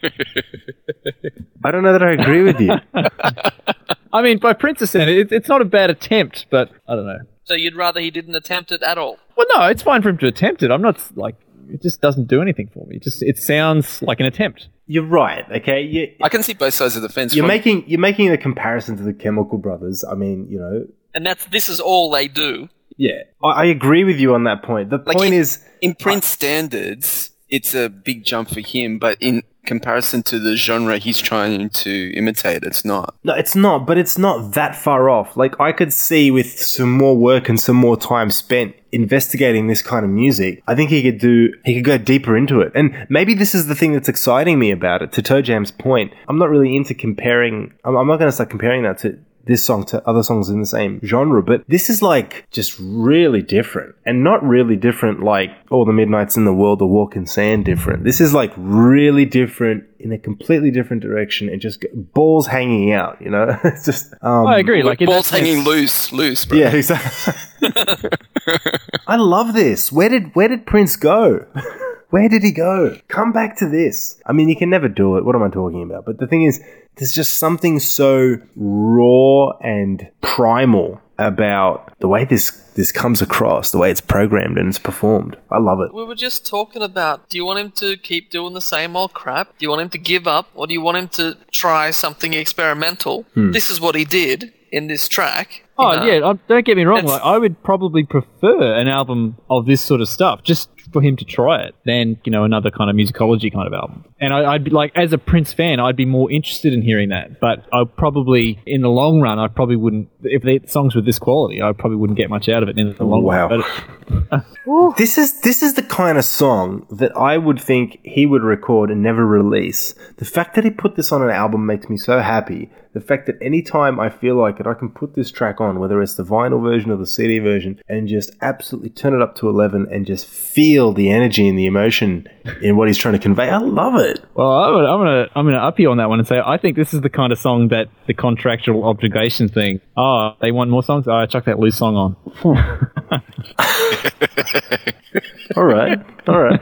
I don't know that I agree with you. I mean, by Princess Center, it, it's not a bad attempt, but I don't know. So you'd rather he didn't attempt it at all? Well, no, it's fine for him to attempt it. I'm not like it just doesn't do anything for me. It just it sounds like an attempt. You're right. Okay, you, I can see both sides of the fence. you're From- making you're making a comparison to the Chemical Brothers. I mean, you know, And that's this is all they do. yeah, I, I agree with you on that point. The Like point in- is, in Prince standards, it's a big jump for him, but in comparison to the genre he's trying to imitate, it's not. No, it's not, but it's not that far off. Like I could see with some more work and some more time spent investigating this kind of music, I think he could do he could go deeper into it. And maybe this is the thing that's exciting me about it. To Toe Jam's point, I'm not really into comparing I'm, I'm not going to start comparing that to this song to other songs in the same genre, but this is like just really different and not really different like all the midnights in the world or walk in sand different. This is like really different in a completely different direction and just balls hanging out, you know? it's just, um, I agree. Like Balls that sense- hanging loose, loose, bro. yeah, exactly. I love this. Where did, where did Prince go? Where did he go? Come back to this. I mean, you can never do it. What am I talking about? But the thing is, there's just something so raw and primal about the way this this comes across, the way it's programmed and it's performed. I love it. We were just talking about do you want him to keep doing the same old crap? Do you want him to give up? Or do you want him to try something experimental? Hmm. This is what he did in this track. you Oh know. yeah, I- don't get me wrong. That's- Like I would probably prefer an album of this sort of stuff, just for him to try it, than you know another kind of musicology kind of album. And I, I'd be like, as a Prince fan, I'd be more interested in hearing that. But I probably, in the long run, I probably wouldn't. If the songs were this quality, I probably wouldn't get much out of it in the long Wow. run. But This is this is the kind of song that I would think he would record and never release. The fact that he put this on an album makes me so happy. The fact that anytime I feel like it, I can put this track on, whether it's the vinyl version or the CD version, and just absolutely turn it up to eleven and just feel the energy and the emotion in what he's trying to convey. I love it. Well, I'm gonna, I'm gonna I'm gonna up you on that one and say I think this is the kind of song that the contractual obligation thing. Oh, they want more songs. Oh, chuck that loose song on. All right, all right.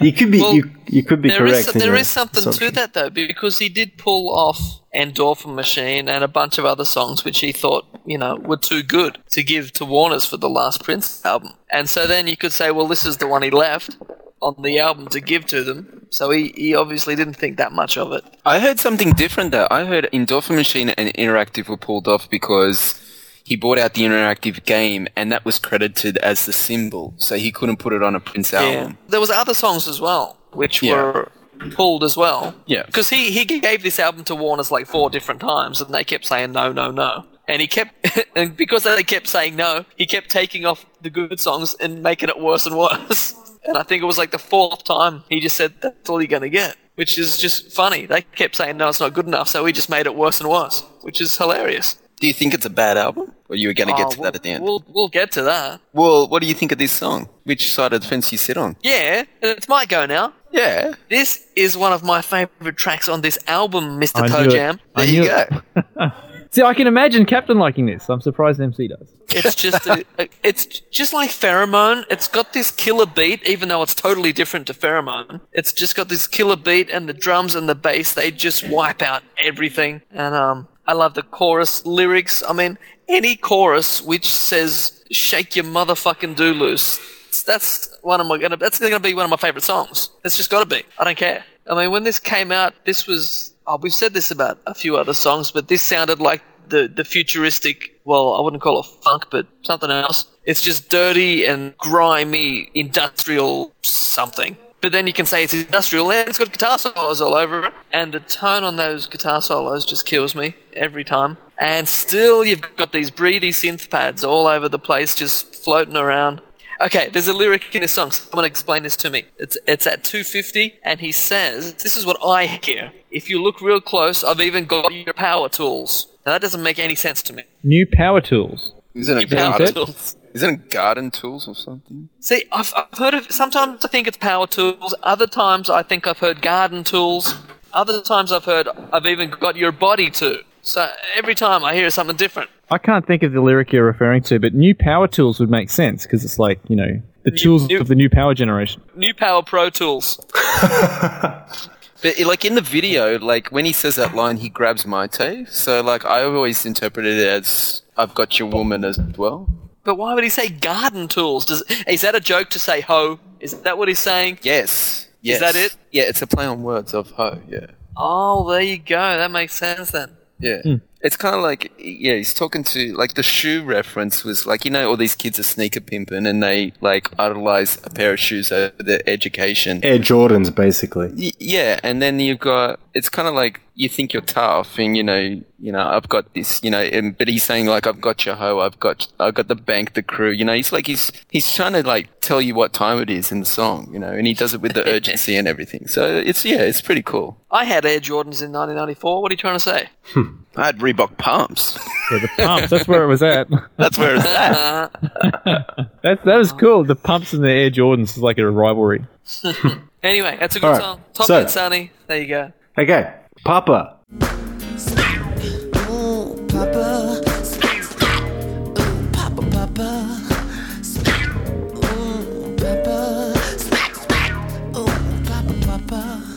You could be Well, you you could be There correct. is in there your is something to that though, because he did pull off Endorphin Machine and a bunch of other songs which he thought you know were too good to give to Warner's for the last Prince album, and so then you could say, well, this is the one he left on the album to give to them. So he, he obviously didn't think that much of it. I heard something different though. I heard Endorphin Machine and Interactive were pulled off because he bought out the Interactive game and that was credited as the symbol, so he couldn't put it on a Prince album. There was other songs as well which Yeah. were pulled as well. Yeah. Because he, he gave this album to Warner's like four different times, and they kept saying no, no, no. And he kept, and because they kept saying no, he kept taking off the good songs and making it worse and worse. And I think it was like the fourth time he just said, "That's all you're gonna get," which is just funny. They kept saying no, it's not good enough, so he just made it worse and worse, which is hilarious. Do you think it's a bad album? Or you were going oh, to Oh, get to we'll- that at the end? We'll we'll get to that. well, what do you think of this song? Which side of the fence do you sit on? Yeah, it's my go now. Yeah. This is one of my favorite tracks on this album, Mr. I Toe knew it. Jam. I There you go. See, I can imagine Captain liking this. I'm surprised MC does. It's just a, a- it's just like pheromone. It's got this killer beat, even though it's totally different to pheromone. It's just got this killer beat, and the drums and the bass they just wipe out everything. And um, I love the chorus lyrics. I mean, any chorus which says "shake your motherfucking do loose." That's one of my gonna. That's gonna be one of my favorite songs. It's just gotta be. I don't care. I mean, when this came out, this was. Oh, we've said this about a few other songs, but this sounded like the the futuristic. Well, I wouldn't call it funk, but something else. It's just dirty and grimy, industrial something. But then you can say it's industrial and it's got guitar solos all over it. And the tone on those guitar solos just kills me every time. And still, you've got these breedy synth pads all over the place, just floating around. Okay, there's a lyric in this song. Someone explain this to me. It's it's at 250, and he says, "This is what I hear. If you look real close, I've even got your power tools." Now that doesn't make any sense to me. New power tools. Isn't it what he garden? tools. Isn't it garden tools or something? See, I've, I've heard of. Sometimes I think it's power tools. Other times I think I've heard garden tools. Other times I've heard I've even got your body too. So every time I hear something different. I can't think of the lyric you're referring to, but new power tools would make sense because it's like you know the tools new- of the new power generation. New Power Pro Tools. But like in the video, like when he says that line, he grabs Mayte. So like I always interpreted it as I've got your woman as well. But why would he say garden tools? Does is that a joke to say ho? Is that what he's saying? Yes. Yes. that it? Yeah, it's a play on words of ho. Yeah. Oh, there you go. That makes sense then. Yeah. Hmm. It's kind of like, yeah, he's talking to, like, the shoe reference was like, you know, all these kids are sneaker pimping and they, like, idolize a pair of shoes over their education. Air Jordans, basically. Y- yeah, and then you've got, it's kind of like you think you're tough and, you know, you know, I've got this, you know, and, but he's saying, like, I've got your hoe, I've got, I've got the bank, the crew, you know, he's like, he's, he's trying to, like, tell you what time it is in the song, you know, and he does it with the urgency and everything. So it's, yeah, it's pretty cool. I had Air Jordans in 1994. What are you trying to say? Hmm. I had Reebok pumps. Yeah, the pumps. that's where it was at. That's where it's at. That that was cool. The pumps and the Air Jordans is like a rivalry. Anyway, that's a good All right, song. Top so- Hat Sunny. There you go. Okay, Papa. Papa. Papa, Papa. Papa.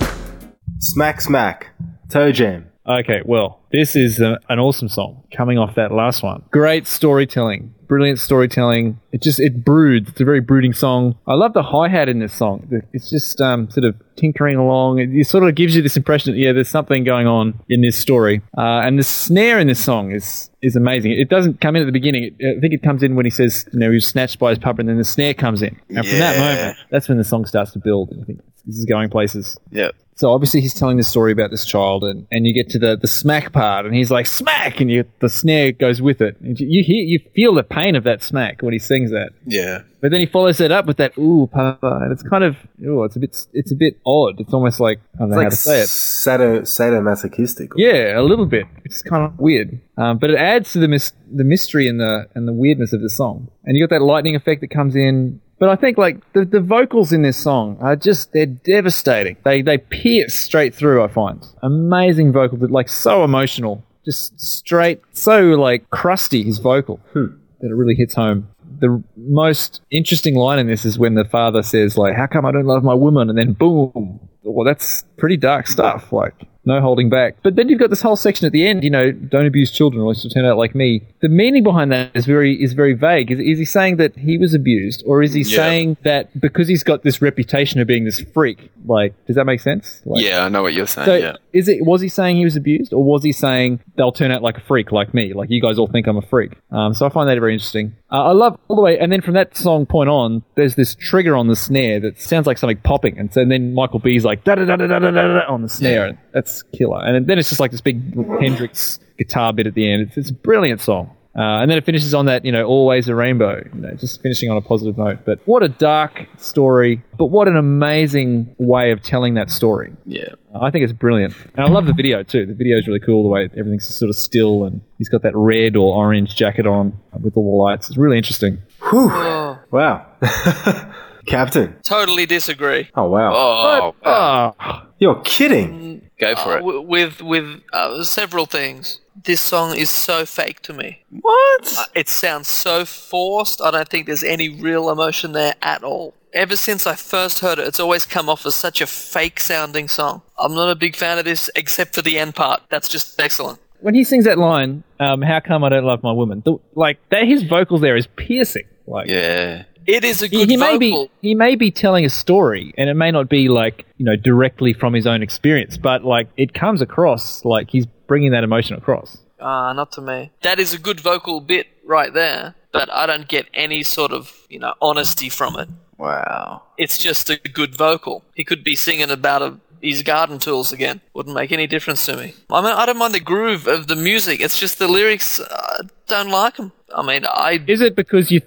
Smack, smack. Toe Jam. Okay, well, this is a, an awesome song coming off that last one. Great storytelling, brilliant storytelling. It just it broods. It's a very brooding song. I love the hi hat in this song. It's just um, sort of tinkering along. It, it sort of gives you this impression that yeah, there's something going on in this story. Uh, and the snare in this song is is amazing. It doesn't come in at the beginning. It, I think it comes in when he says you know he was snatched by his puppet, and then the snare comes in. And from that moment, that's when the song starts to build. I think this is going places. Yeah. So obviously he's telling the story about this child, and, and you get to the, the smack part, and he's like smack, and you, the snare goes with it. And you you hear you feel the pain of that smack when he sings that, Yeah. but then he follows that up with that ooh papa, and it's kind of ooh, it's a bit it's a bit odd. It's almost like I don't know It's how to say it. sado, sadomasochistic. Yeah, a little bit. It's kind of weird, um, but it adds to the mis- the mystery and the and the weirdness of the song. And you got that lightning effect that comes in. But I think like the, the vocals in this song are just they're devastating. They they pierce straight through. I find amazing vocal, that like so emotional, just straight, so like crusty. His vocal hmm. that it really hits home. The most interesting line in this is when the father says like, "How come I don't love my woman?" and then boom. Well, that's pretty dark stuff. Like no holding back. But then you've got this whole section at the end, you know, don't abuse children, or else you'll turn out like me. The meaning behind that is very is very vague. Is, is he saying that he was abused, or is he yeah. saying that because he's got this reputation of being this freak? Like, does that make sense? Like, yeah, I know what you're saying. So yeah. is it was he saying he was abused, or was he saying they'll turn out like a freak, like me, like you guys all think I'm a freak? Um, so I find that very interesting. Uh, I love all the way, and then from that song point on, there's this trigger on the snare that sounds like something popping, and so and then Michael B's like da da da da da da da on the snare, yeah. and that's killer. And then it's just like this big Hendrix guitar bit at the end. It's, it's a brilliant song. Uh, and then it finishes on that, you know, always a rainbow, you know, just finishing on a positive note. But what a dark story, but what an amazing way of telling that story. Yeah. I think it's brilliant. And I love the video too. The video is really cool, the way everything's sort of still and he's got that red or orange jacket on with all the lights. It's really interesting. Oh, Wow. Captain. Totally disagree. Oh wow. Oh, wow. Oh, You're kidding. go for Uh, it. w- with with uh, several things. This song is so fake to me. What? Uh, It sounds so forced. I don't think there's any real emotion there at all. Ever since I first heard it, it's always come off as such a fake sounding song. I'm not a big fan of this except for the end part. That's just excellent. when he sings that line, um, "How come I don't love my woman?" The, like that, his vocals there is piercing. Like Yeah. It is a he, good he may vocal. be he may be telling a story, and it may not be like you know directly from his own experience, but like it comes across like he's bringing that emotion across. Ah, not to me. That is a good vocal bit right there, but I don't get any sort of, you know, honesty from it. Wow. It's just a good vocal. He could be singing about a, his garden tools again. Wouldn't make any difference to me. I mean, I don't mind the groove of the music. It's just the lyrics. I don't like them. I mean, I Is it because you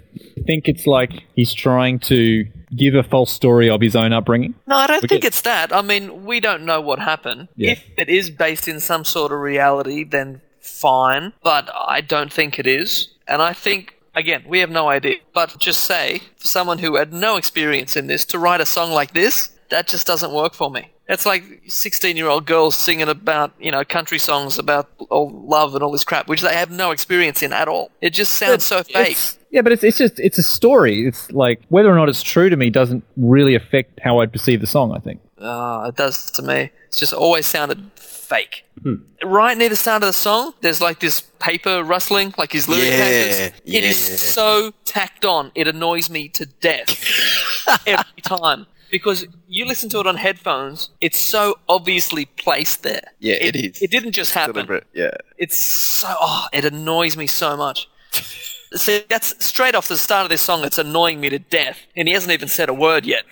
think it's like he's trying to give a false story of his own upbringing? No, I don't We think get- it's that. I mean, we don't know what happened. Yeah. If it is based in some sort of reality, then fine. But I don't think it is. And I think, again, we have no idea. But just say, for someone who had no experience in this, to write a song like this, that just doesn't work for me. It's like 16 year old girls singing about, you know, country songs about all love and all this crap, which they have no experience in at all. It just sounds so fake. Yeah, but it's, it's just it's a story. It's like whether or not it's true to me doesn't really affect how I perceive the song. I think. Ah, it does to me. It's just always sounded fake. Right near the start of the song, there's like this paper rustling, like his lyric Yeah, papers. It yeah, is so tacked on. It annoys me to death every time. Because you listen to it on headphones, it's so obviously placed there. Yeah, it is. It didn't just happen. Deliberate. Yeah. It's so oh, it annoys me so much. See, that's straight off the start of this song. It's annoying me to death, and he hasn't even said a word yet.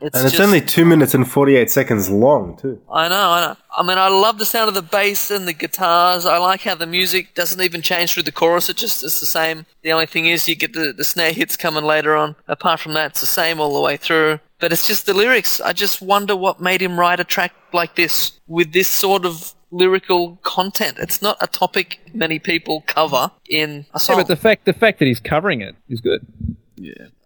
And it's just- only two minutes and 48 seconds long, too. I know, I know. I mean, I love the sound of the bass and the guitars. I like how the music doesn't even change through the chorus. It just it's the same. The only thing is you get the, the snare hits coming later on. Apart from that, it's the same all the way through. But it's just the lyrics. I just wonder what made him write a track like this with this sort of lyrical content. It's not a topic many people cover in a song. Yeah, song. but the fact the fact that he's covering it is good.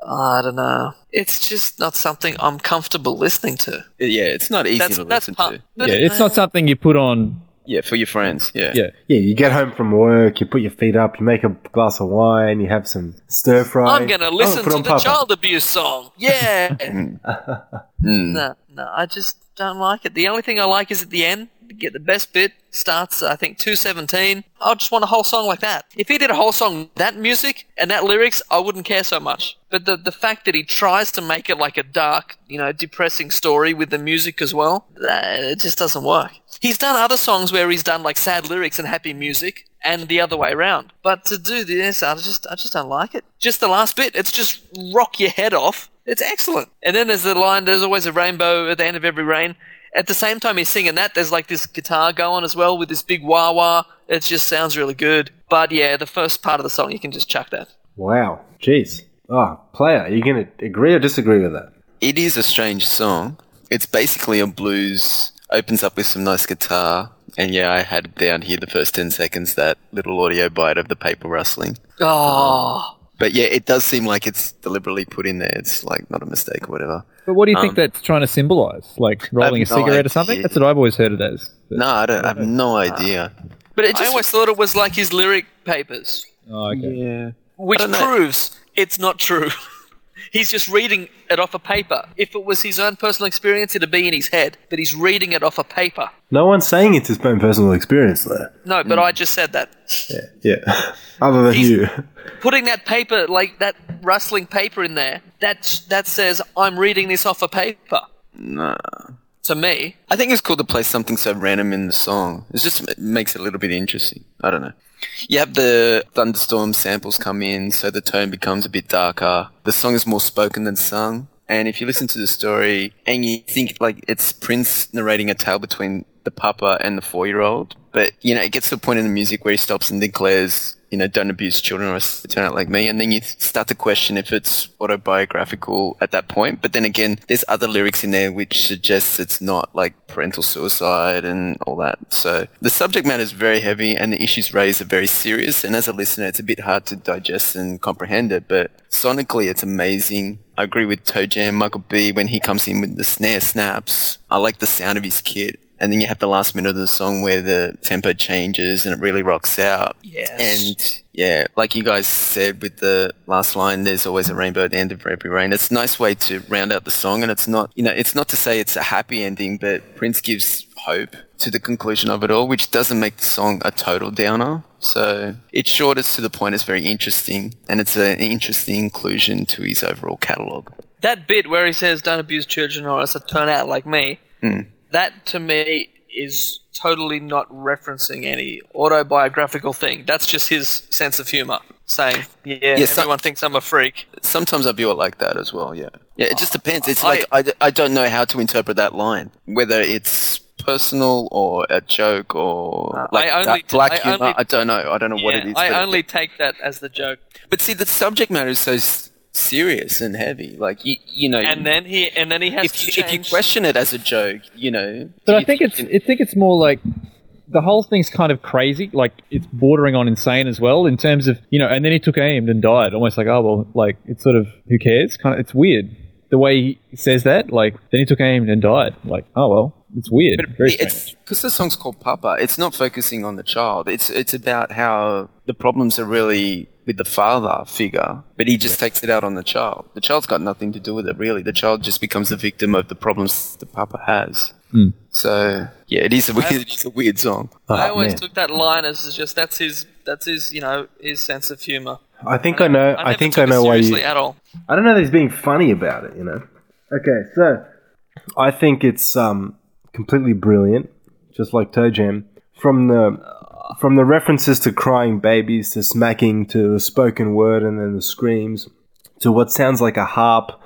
I don't know. It's just not something I'm comfortable listening to. Yeah, it's not easy That's to that's listen part. to. Yeah, it's not something you put on. Yeah, for your friends. Yeah. Yeah, Yeah, you get home from work, you put your feet up, you make a glass of wine, you have some stir fry. I'm gonna Oh, listen put to the Papa. child abuse song. Yeah. Mm. no, no, I just don't like it. The only thing I like is at the end. Get the best bit starts. I think two seventeen. I just want a whole song like that. If he did a whole song that music and that lyrics, I wouldn't care so much. But the the fact that he tries to make it like a dark, you know, depressing story with the music as well, that, it just doesn't work. He's done other songs where he's done like sad lyrics and happy music, and the other way around. But to do this, I just I just don't like it. Just the last bit, it's just rock your head off. It's excellent. And then there's the line, there's always a rainbow at the end of every rain. At the same time he's singing that, there's like this guitar going as well with this big wah wah. It just sounds really good. But yeah, the first part of the song, you can just chuck that. Wow. Jeez. Oh, player, are you going to agree or disagree with that? It is a strange song. It's basically a blues, opens up with some nice guitar. And yeah, I had down here the first 10 seconds that little audio bite of the paper rustling. Oh, But yeah, it does seem like it's deliberately put in there. It's like not a mistake or whatever. but what do you think Um, that's trying to symbolize? Like rolling a no cigarette or something? That's what I've always heard it as. But- No, I don't I have no idea. but it I always thought it was like his lyric papers, Oh, okay. Yeah. which I don't know. proves it's not true. He's just reading it off a paper. If it was his own personal experience, it'd be in his head. But he's reading it off a paper. No one's saying it's his own personal experience, though. No, but I just said that. Yeah. Yeah. Other than He's- you. putting that paper, like that rustling paper in there, that that says I'm reading this off a paper. No. To me, I think it's cool to play something so random in the song. It just makes it a little bit interesting. I don't know. You have the thunderstorm samples come in, so the tone becomes a bit darker. The song is more spoken than sung. And if you listen to the story and you think like it's Prince narrating a tale between the papa and the four year old. But, you know, it gets to a point in the music where he stops and declares, you know, don't abuse children or turn out like me. And then you start to question if it's autobiographical at that point. But then again, there's other lyrics in there which suggests it's not like parental suicide and all that. So the subject matter is very heavy and the issues raised are very serious. And as a listener, it's a bit hard to digest and comprehend it. But sonically, it's amazing. I agree with Toe Jam, Michael B. When he comes in with the snare snaps, I like the sound of his kit. And then you have the last minute of the song where the tempo changes and it really rocks out. Yes. And yeah, like you guys said with the last line, there's always a rainbow at the end of every rain. It's a nice way to round out the song. And it's not, you know, it's not to say it's a happy ending, but Prince gives hope to the conclusion of it all, which doesn't make the song a total downer. So it's short, it's to the point, it's very interesting. And it's an interesting inclusion to his overall catalogue. that bit where he says "Don't abuse children or else they turn out like me." Mm. That to me is totally not referencing any autobiographical thing. That's just his sense of humor, saying, "Yeah, Yeah, so- everyone thinks I'm a freak." Sometimes I view it like that as well, yeah. Yeah, it just depends. It's like I, I don't know how to interpret that line, whether it's personal or a joke or Uh, like I only- that black I humor. only- I don't know. I don't know what it is. I but- only take that as the joke. But see, the subject matter is so s- serious and heavy. Like you, you know, And then he and then he has if to you, if you question it as a joke, you know. But do I think it's I think it's more like the whole thing's kind of crazy. Like it's bordering on insane as well in terms of you know. And then he took aimed and died. Almost like oh well, like it's sort of who cares? Kind of it's weird the way he says that. Like then he took aim and died. Like oh well, it's weird. Very it's because the song's called Papa. It's not focusing on the child. It's it's about how the problems are really with the father figure, but he just takes it out on the child. The child's got nothing to do with it, really. The child just becomes the victim of the problems the papa has. Hmm. So yeah, it is a weird, it is a weird song. I Oh, always man. took that line as just that's his that's his you know his sense of humor. I think I know. I, I, think I know why you. seriously at all. I don't know that he's being funny about it, you know. Okay, so I think it's um, completely brilliant, just like Toe Jam. From the from the references to crying babies to smacking to the spoken word and then the screams to what sounds like a harp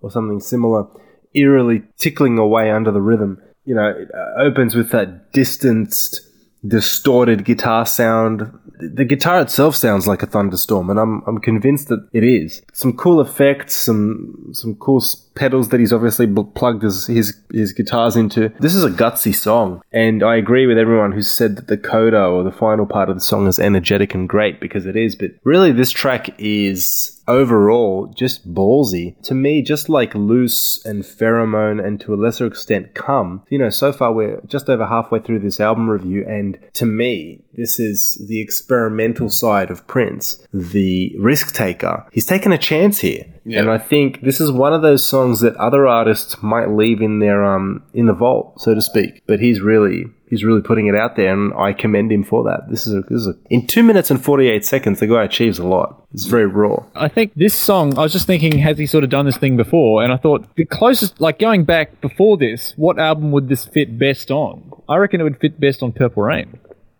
or something similar, eerily tickling away under the rhythm. You know, it uh, opens with that distanced, distorted guitar sound. The guitar itself sounds like a thunderstorm, and I'm I'm convinced that it is. Some cool effects, some some cool pedals that he's obviously plugged his, his his guitars into. This is a gutsy song, and I agree with everyone who said that the coda or the final part of the song is energetic and great because it is. But really, this track is overall just ballsy. To me just like loose and pheromone and to a lesser extent come you know so far we're just over halfway through this album review and to me this is the experimental side of prince the risk taker. He's taken a chance here and i think this is one of those songs that other artists might leave in their um in the vault so to speak but he's really he's really putting it out there and i commend him for that this is a, this is a in 2 minutes and 48 seconds the guy achieves a lot it's very raw I think this song, I was just thinking, has he sort of done this thing before? And I thought the closest, like going back before this, what album would this fit best on? I reckon it would fit best on Purple Rain.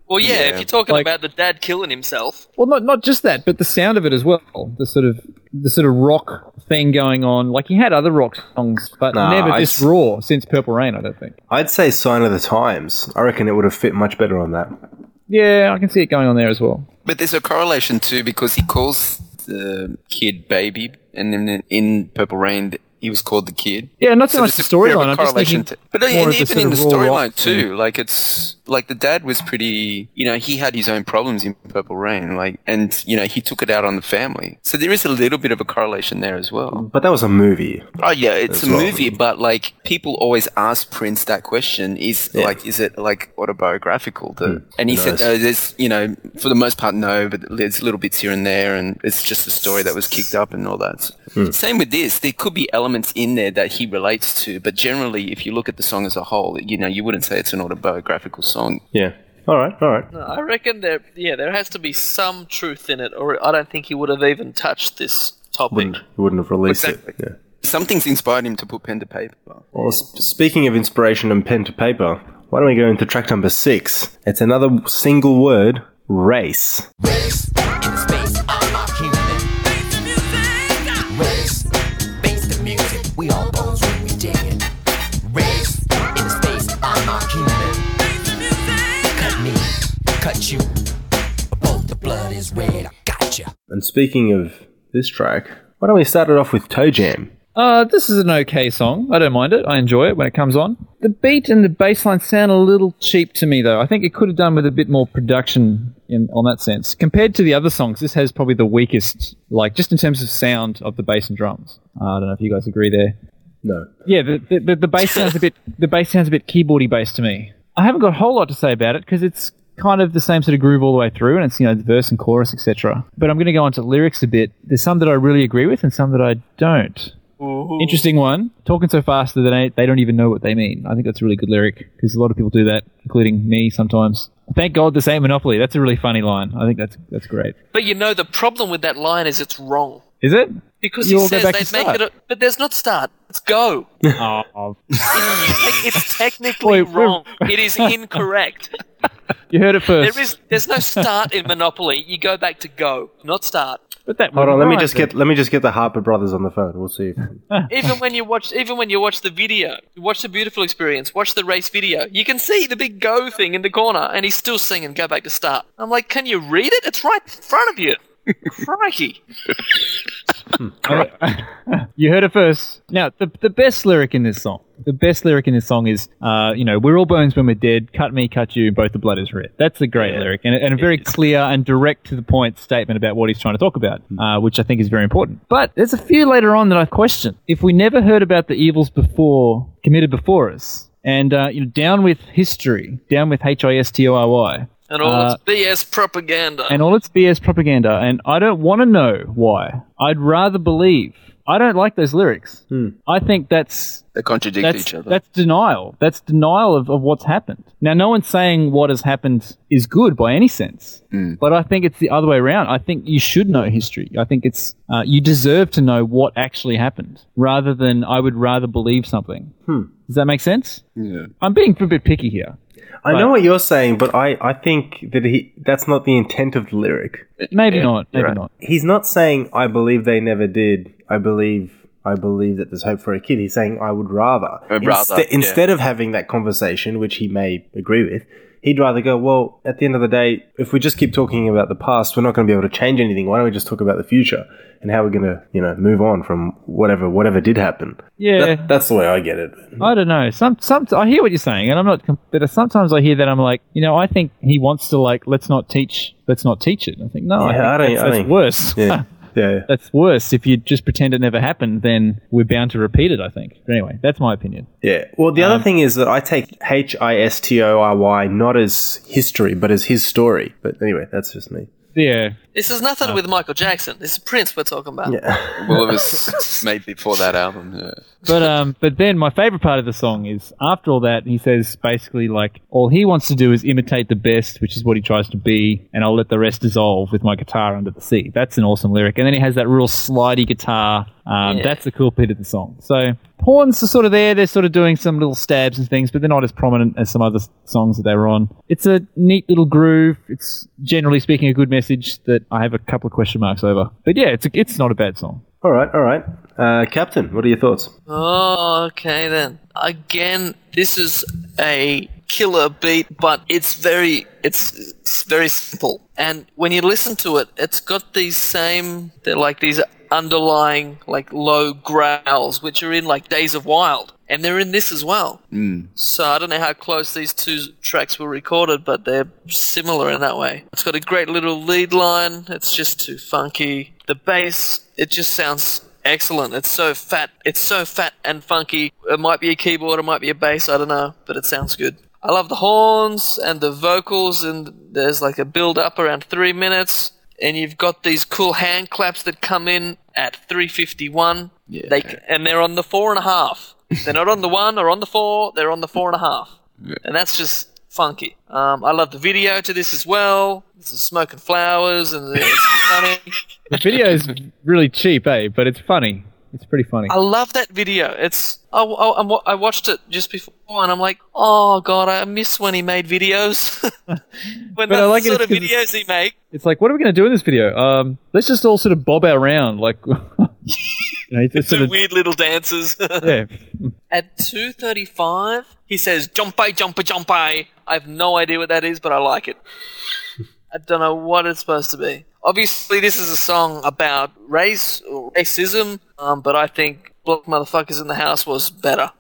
Well, yeah, if you're talking Like- about the dad killing himself, Well, not not just that, but the sound of it as well. The sort of the sort of rock thing going on. Like he had other rock songs, but Nah, never I this s- raw since Purple Rain. I don't think. I'd say Sign of the Times. I reckon it would have fit much better on that. Yeah, I can see it going on there as well. But there's a correlation too because he calls the kid baby, and then in Purple Rain he was called the kid. Yeah, not so, So much the there's a bit of a storyline. I'm just thinking to- but more and of the even sort in the of raw storyline thing. too, like it's like the dad was pretty, you know, he had his own problems in Purple Rain, like, and you know, he took it out on the family. So there is a little bit of a correlation there as well. But that was a movie. Oh yeah, it's a well. movie, but like people always ask Prince that question: is Yeah. like, is it like autobiographical? The, and he who said, no, there's, you know, for the most part, no, but there's little bits here and there, and it's just a story that was kicked up and all that. Hmm. Same with this, there could be elements in there that he relates to, but generally, if you look at the song as a whole, you know, you wouldn't say it's an autobiographical song. Yeah. All right. All right. No, I reckon there, yeah, there has to be some truth in it, or I don't think he would have even touched this topic. Wouldn't he wouldn't have released Exactly. it. Yeah. Something's inspired him to put pen to paper. Well, speaking of inspiration and pen to paper, why don't we go into track number six? It's another single word: race. Race blood is red. I gotcha. And speaking of this track, why don't we start it off with Toe Jam? Uh, this is an okay song. I don't mind it. I enjoy it when it comes on. The beat and the bass line sound a little cheap to me, though. I think it could have done with a bit more production in on that sense. Compared to the other songs, this has probably the weakest, like just in terms of sound of the bass and drums. Uh, I don't know if you guys agree there. No. Yeah, the, the, the, the bass sounds a bit the bass sounds a bit keyboardy bass to me. I haven't got a whole lot to say about it because it's kind of the same sort of groove all the way through, and it's you know the verse and chorus etc. But I'm going to go on to lyrics a bit. There's some that I really agree with, and some that I don't. Interesting one. Talking so fast that they, they don't even know what they mean. I think that's a really good lyric because a lot of people do that, including me sometimes. Thank God this ain't Monopoly. That's a really funny line. I think that's that's great. But you know, the problem with that line is it's wrong. Is it? Because You he says back to they make start. it, a, but there's not start. It's go. Oh, it's technically Wait, wait. wrong. It is incorrect. you heard it first. There is, there's no start in Monopoly. You go back to go, not start. but that Hold on, let me just it. get let me just get the Parker Brothers on the phone. We'll see. If, Even when you watch, even when you watch the video, watch the beautiful experience, watch the race video, you can see the big go thing in the corner, and he's still singing. Go back to start. I'm like, can you read it? It's right in front of you. Crikey! you heard it first. Now, the, the best lyric in this song, the best lyric in this song is, uh, you know, we're all bones when we're dead. Cut me, cut you, both the blood is red. That's a great lyric and, a- and a very clear and direct to the point statement about what he's trying to talk about, uh, which I think is very important. But there's a few later on that I question. If we never heard about the evils before committed before us, and uh, you know, down with history, down with H I S T O R Y, And all Uh, its BS propaganda. and all its BS propaganda, and I don't want to know why. I'd rather believe. I don't like those lyrics. I think that's They contradict that's each other. that's denial. That's denial of, of what's happened. Now, no one's saying what has happened is good by any sense, but I think it's the other way around. I think you should know history. I think it's uh, you deserve to know what actually happened, rather than I would rather believe something. Does that make sense? yeah. I'm being a bit picky here. I know what you're saying, but I, I think that he that's not the intent of the lyric. Maybe not. Maybe right. not. He's not saying I believe they never did. I believe I believe that there's hope for a kid. He's saying I would rather. I'd rather, Inste- yeah. Instead of having that conversation, which he may agree with, he'd rather go, well, at the end of the day, if we just keep talking about the past, we're not going to be able to change anything. Why don't we just talk about the future and how we're going to, you know, move on from whatever whatever did happen? Yeah. That, that's the way I get it. I don't know. Some, some. I hear what you're saying, and I'm not. But sometimes I hear that I'm like, you know, I think he wants to like, let's not teach, let's not teach it. I think no, I, think I don't- that's, I that's worse. Yeah. Yeah. that's worse. If you just pretend it never happened, then we're bound to repeat it. I think. But anyway, that's my opinion. Yeah. Well, the Um, other thing is that I take H I S T O R Y not as history, but as his story. But anyway, that's just me. Yeah, this is nothing with Michael Jackson. This is Prince we're talking about. Yeah. Well, it was made before that album. Yeah. but um, but then my favorite part of the song is after all that, he says basically like all he wants to do is imitate the best, which is what he tries to be, and I'll let the rest dissolve with my guitar under the sea. That's an awesome lyric, and then he has that real slidey guitar. Um, Yeah. That's the cool bit of the song. So horns are sort of there; they're sort of doing some little stabs and things, but they're not as prominent as some other songs that they were on. It's a neat little groove. It's generally speaking a good message that I have a couple of question marks over. But yeah, it's a, it's not a bad song. All right. All right. Uh, Captain, what are your thoughts? Oh, okay then. Again, this is a killer beat, but it's very it's, it's very simple. And when you listen to it, it's got these same they're like these underlying like low growls which are in like Days of Wild. And they're in this as well. Hmm. So I don't know how close these two tracks were recorded, but they're similar in that way. It's got a great little lead line. It's just too funky. The bass, it just sounds excellent. It's so fat. It's so fat and funky. It might be a keyboard, it might be a bass. I don't know, but it sounds good. I love the horns and the vocals, and there's like a build up around three minutes. And you've got these cool hand claps that come in at 351. Yeah. They and they're on the four and a half. They're not on the one or on the four. They're on the four and a half, and that's just funky. Um, I love the video to this as well. This is smoking flowers and it's funny. The video is really cheap, eh? But it's funny. It's pretty funny. I love that video. It's I, I, I'm wa- I watched it just before and I'm like, oh god, I miss when he made videos. when But I that's like it, the sort of videos he make. It's like, what are we going to do in this video? Um, let's just all sort of bob our round, like, you know, just sort of, weird little dances. yeah. At 2:35, he says, "Jumpy, jumpy, jumpy." I have no idea what that is, but I like it. I don't know what it's supposed to be. Obviously, this is a song about race or racism, um, but I think Black Motherfuckers in the House was better.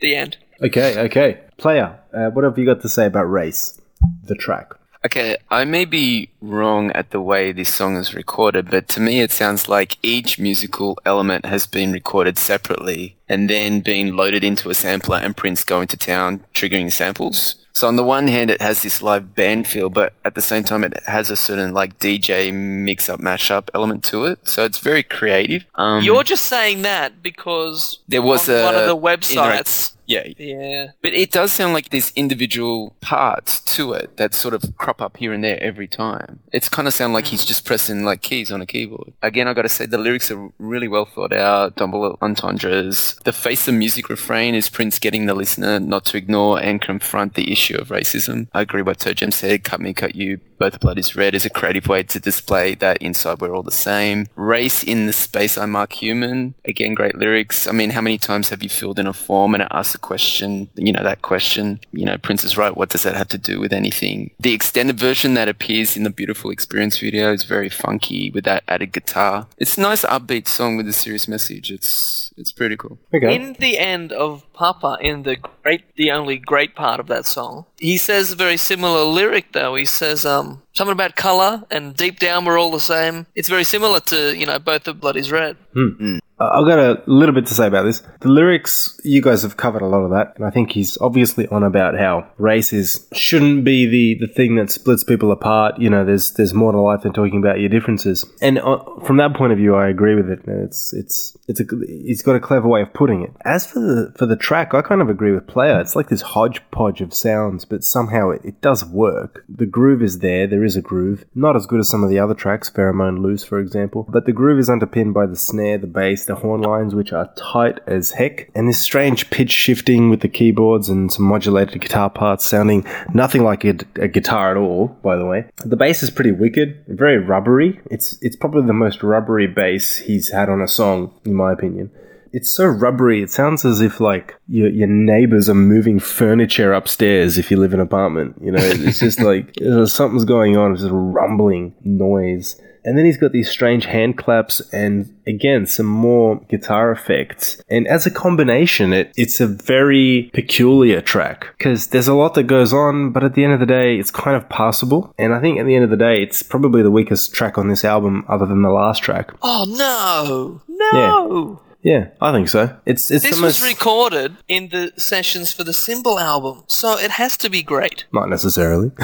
The end. Okay, okay. Player, uh, what have you got to say about Race, the track? Okay, I may be wrong at the way this song is recorded, but to me it sounds like each musical element has been recorded separately and then being loaded into a sampler and Prince going to town triggering samples. So on the one hand it has this live band feel, but at the same time it has a certain like DJ mix up mashup element to it. So it's very creative. Um, You're just saying that because there was on a one of the websites. Yeah, Yeah. But it does sound like there's individual parts to it that sort of crop up here and there every time. It's kind of sound like he's just pressing like keys on a keyboard. Again, I got to say the lyrics are really well thought out, double entendres. The face of music refrain is Prince getting the listener not to ignore and confront the issue of racism. I agree what Toe Jam said. Cut me, cut you. Both blood is red is a creative way to display that inside we're all the same. Race in the space I mark human. Again, great lyrics. I mean, how many times have you filled in a form and it asks a question? You know, that question, you know, Prince is right. What does that have to do with anything? The extended version that appears in the Beautiful Experience video is very funky with that added guitar. It's a nice upbeat song with a serious message. It's, it's pretty cool. Okay. In the end of Papa, in the great, the only great part of that song, he says a very similar lyric though. He says um, something about color and deep down we're all the same. It's very similar to you know both the blood is red. I- I've got a little bit to say about this. The lyrics, you guys have covered a lot of that, and I think he's obviously on about how race is shouldn't be the, the thing that splits people apart. You know, there's there's more to life than talking about your differences. And uh, from that point of view, I agree with it. It's it's it's a he's got a clever way of putting it. As for the for the track, I kind of agree with Player. It's like this hodgepodge of sounds, but somehow it, it does work. The groove is there. There is a groove, not as good as some of the other tracks, Pheromone Loose, for example, but the groove is underpinned by the snare, the bass, the horn lines, which are tight as heck, and this strange pitch shifting with the keyboards and some modulated guitar parts sounding nothing like a, a guitar at all. By the way, the bass is pretty wicked, very rubbery. It's it's probably the most rubbery bass he's had on a song, in my opinion. It's so rubbery. It sounds as if like your your neighbors are moving furniture upstairs if you live in an apartment. You know, it's just like something's going on. It's just a rumbling noise. And then he's got these strange hand claps and again some more guitar effects. And as a combination, it it's a very peculiar track because there's a lot that goes on, but at the end of the day, it's kind of passable. And I think at the end of the day, it's probably the weakest track on this album, other than the last track. Oh no, no! Yeah, I think so. It's it's This the was most recorded in the sessions for the Symbol album, so it has to be great. not necessarily.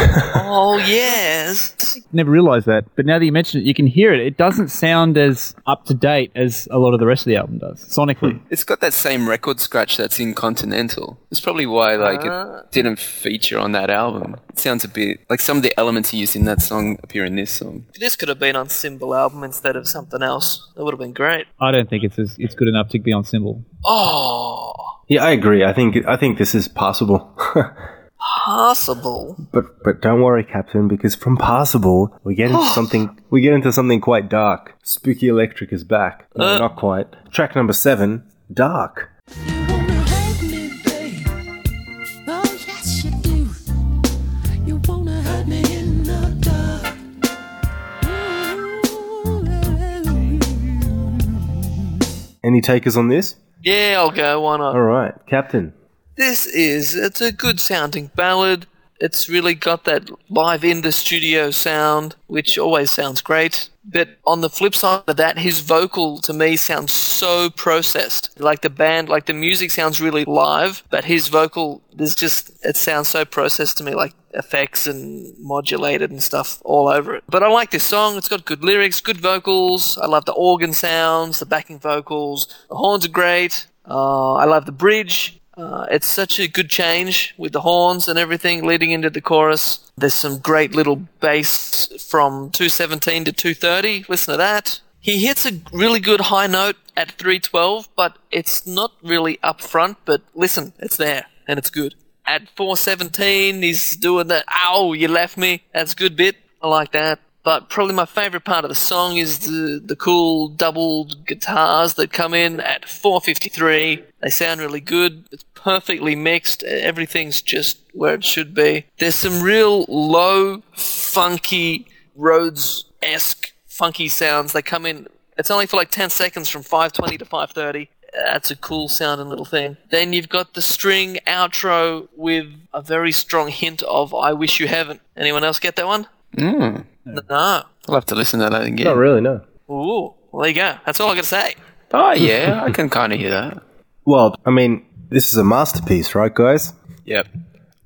Oh yes. Never realized that, but now that you mention it, you can hear it. It doesn't sound as up to date as a lot of the rest of the album does, sonically. It's got that same record scratch that's in Continental. It's probably why like Ah. it didn't feature on that album. It sounds a bit like some of the elements he used in that song appear in this song. This could have been on Symbol album instead of something else. That would have been great. I don't think it's as, it's good enough to be on symbol. Oh, yeah, I agree. I think I think this is possible. possible. But but don't worry, Captain, because from possible we get into something we get into something quite dark. Spooky Electric is back. No, Uh. not quite. Track number seven, Dark. Any takers on this? Yeah, I'll go. Why not? All right, Captain. This is it's a good sounding ballad. It's really got that live in the studio sound, which always sounds great. But on the flip side of that, his vocal to me sounds so processed. Like the band, like the music sounds really live, but his vocal, there's just, it sounds so processed to me, like effects and modulated and stuff all over it. But I like this song. It's got good lyrics, good vocals. I love the organ sounds, the backing vocals. The horns are great. Uh, I love the bridge. Uh, it's such a good change with the horns and everything leading into the chorus. There's some great little bass from 217 to 230. Listen to that. He hits a really good high note at 312, but it's not really up front. But listen, it's there and it's good. At 417, he's doing that. Ow, you left me. That's a good bit. I like that. But probably my favorite part of the song is the the cool doubled guitars that come in at 4:53. They sound really good. It's perfectly mixed. Everything's just where it should be. There's some real low, funky Rhodes esque funky sounds. They come in. It's only for like 10 seconds from 5:20 to 5:30. That's a cool sounding little thing. Then you've got the string outro with a very strong hint of "I wish you haven't." Anyone else get that one? Mm. No. I'll have to listen to that again. Not really, no. Ooh, well, there you go. That's all I got to say. Oh yeah, I can kind of hear that. Well, I mean, this is a masterpiece, right, guys? Yep.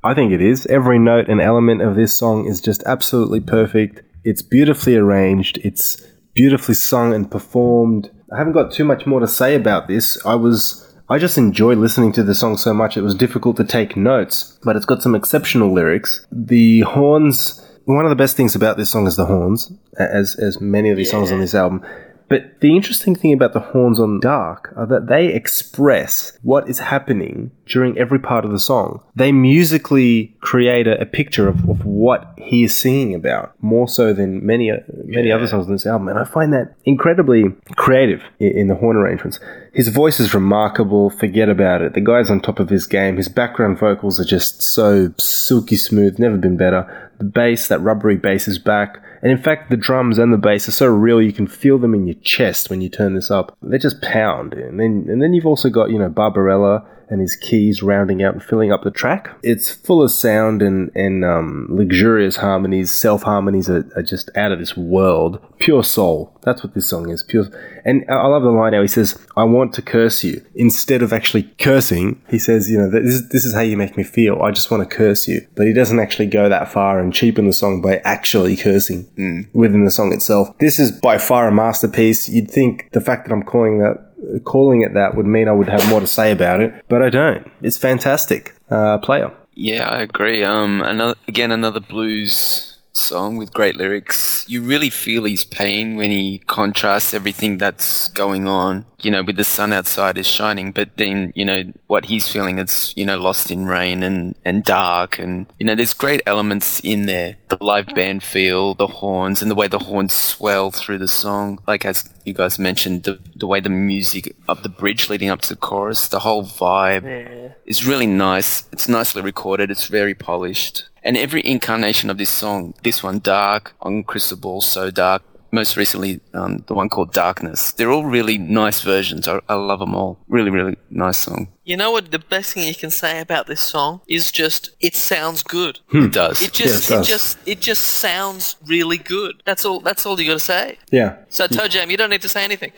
I think it is. Every note and element of this song is just absolutely perfect. It's beautifully arranged. It's beautifully sung and performed. I haven't got too much more to say about this. I was I just enjoy listening to the song so much it was difficult to take notes, but it's got some exceptional lyrics. The horns one of the best things about this song is the horns, as as many of these songs on this album. But the interesting thing about the horns on Dark are that they express what is happening during every part of the song. They musically create a, a picture of, of what he is singing about, more so than many uh, many other songs on this album. And I find that incredibly creative in, in the horn arrangements. His voice is remarkable. Forget about it. The guy's on top of his game. His background vocals are just so silky smooth. Never been better. The bass, that rubbery bass, is back. And in fact, the drums and the bass are so real you can feel them in your chest when you turn this up. They just pound. And then and then you've also got, you know, Barbarella and his keys rounding out and filling up the track. It's full of sound and, and um, luxurious harmonies. Self harmonies are, are just out of this world. Pure soul. That's what this song is. Pure. And I love the line how he says, I want to curse you. Instead of actually cursing, he says, you know, this is, this is how you make me feel. I just want to curse you. But he doesn't actually go that far and cheapen the song by actually cursing within the song itself. This is by far a masterpiece. You'd think the fact that I'm calling that calling it that would mean I would have more to say about it, but I don't. It's fantastic. Uh, player. Yeah, I agree. Um, another again another blues song with great lyrics. You really feel his pain when he contrasts everything that's going on. You know, with the sun outside is shining, but then you know what he's feeling. It's you know lost in rain and and dark, and you know there's great elements in there. The live band feel, the horns, and the way the horns swell through the song. Like as you guys mentioned, the the way the music up the bridge leading up to the chorus, the whole vibe is really nice. It's nicely recorded. It's very polished. And every incarnation of this song, this one, Dark, on Crystal Ball, So Dark, most recently, um, the one called Darkness, they're all really nice versions. I, I love them all. Really, really nice song. You know what? The best thing you can say about this song is just it sounds good. It does. It just, Yeah, it it, just, it just sounds really good. That's all. That's all you got to say. Yeah. So, Toe Jam, you don't need to say anything.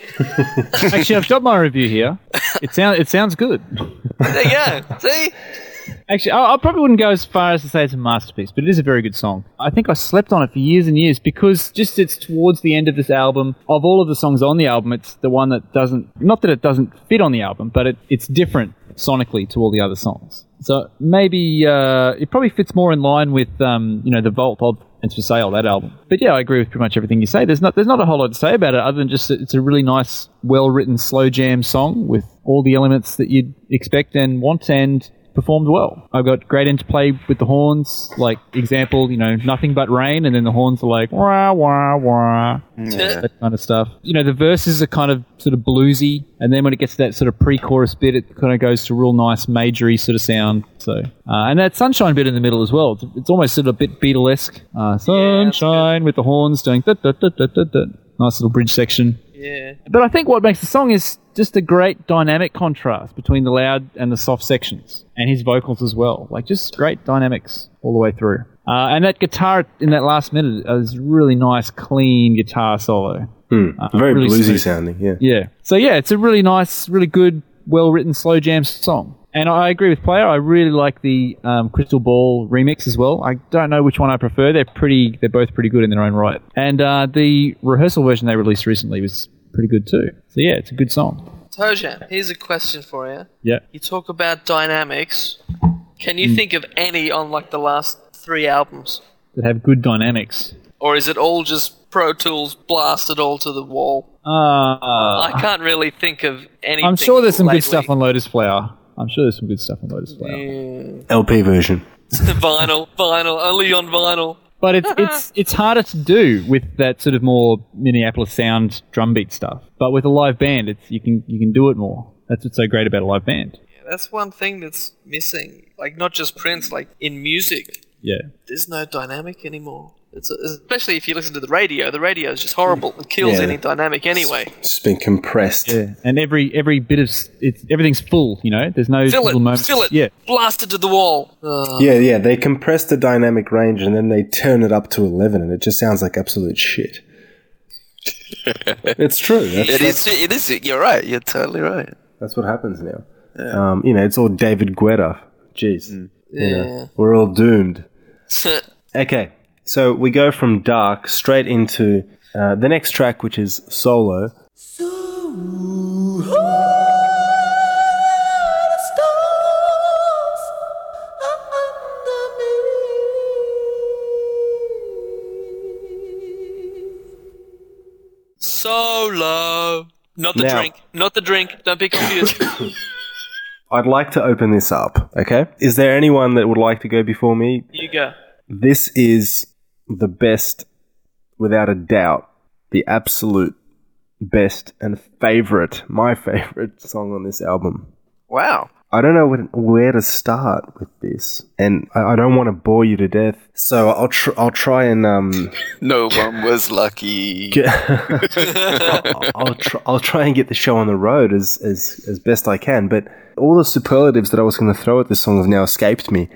Actually, I've got my review here. It sounds it sounds good. There you go. See? Actually, I, I probably wouldn't go as far as to say it's a masterpiece, but it is a very good song. I think I slept on it for years and years because just it's towards the end of this album. Of all of the songs on the album, it's the one that doesn't. Not that it doesn't fit on the album, but it, it's different sonically to all the other songs. So maybe uh, it probably fits more in line with um, you know the Vault of It's for Sale that album. But yeah, I agree with pretty much everything you say. There's not there's not a whole lot to say about it other than just it's a really nice, well written slow jam song with all the elements that you'd expect and want and performed well. I've got great interplay with the horns, like example, you know, nothing but rain, and then the horns are like wah wah wah, that kind of stuff. You know, the verses are kind of sort of bluesy, and then when it gets to that sort of pre-chorus bit, it kind of goes to real nice majory sort of sound. So, uh, and that sunshine bit in the middle as well. It's, it's almost sort of a bit Beatlesque. Uh, sunshine with the horns doing da, da, da, da, da, da. nice little bridge section. Yeah. But I think what makes the song is just a great dynamic contrast between the loud and the soft sections, and his vocals as well. Like just great dynamics all the way through. Uh, and that guitar in that last minute is really nice, clean guitar solo. Uh, Very really bluesy smooth. sounding, yeah. Yeah. So yeah, it's a really nice, really good, well written slow jam song. And I agree with Player. I really like the um, Crystal Ball remix as well. I don't know which one I prefer. They're pretty. They're both pretty good in their own right. And uh, the rehearsal version they released recently was pretty good too. So yeah, it's a good song. Toe Jam, here's a question for you. Yeah. You talk about dynamics. Can you think of any on like the last three albums? That have good dynamics. Or is it all just Pro Tools blasted all to the wall? Uh, I can't really think of any. I'm sure there's some lately. good stuff on Lotus Flower. I'm sure there's some good stuff on Lotus Flower. LP version. vinyl, vinyl, only on vinyl. But it's it's it's harder to do with that sort of more Minneapolis sound drum beat stuff. But with a live band, it's you can you can do it more. That's what's so great about a live band. That's one thing that's missing. Like not just Prince, like in music, Yeah. there's no dynamic anymore. It's especially if you listen to the radio. The radio is just horrible. It kills Yeah. any dynamic anyway. It's just been compressed. Yeah. And every every bit of s- it's everything's full. You know, there's no Fill little it, moments. fill it, Yeah. blasted to the wall. Ugh. Yeah, yeah. They compress the dynamic range and then they turn it up to 11 and it just sounds like absolute shit. it's true. That's, It that's, is. It is. You're right. You're totally right. that's what happens now. Um, you know, it's all David Guetta. Jeez. You know, Yeah. we're all doomed. Okay, so we go from dark straight into uh, the next track, which is solo. Solo. Not the Now- drink. Not the drink. Don't be confused. I'd like to open this up. Okay, is there anyone that would like to go before me? you go. This is the best, without a doubt, the absolute best and favorite, my favorite song on this album. Wow. I don't know when, where to start with this, and I, I don't want to bore you to death. So I'll tr- I'll try and um, No one was lucky. get I'll, I'll, try, I'll try and get the show on the road as, as, as best I can. But all the superlatives that I was going to throw at this song have now escaped me.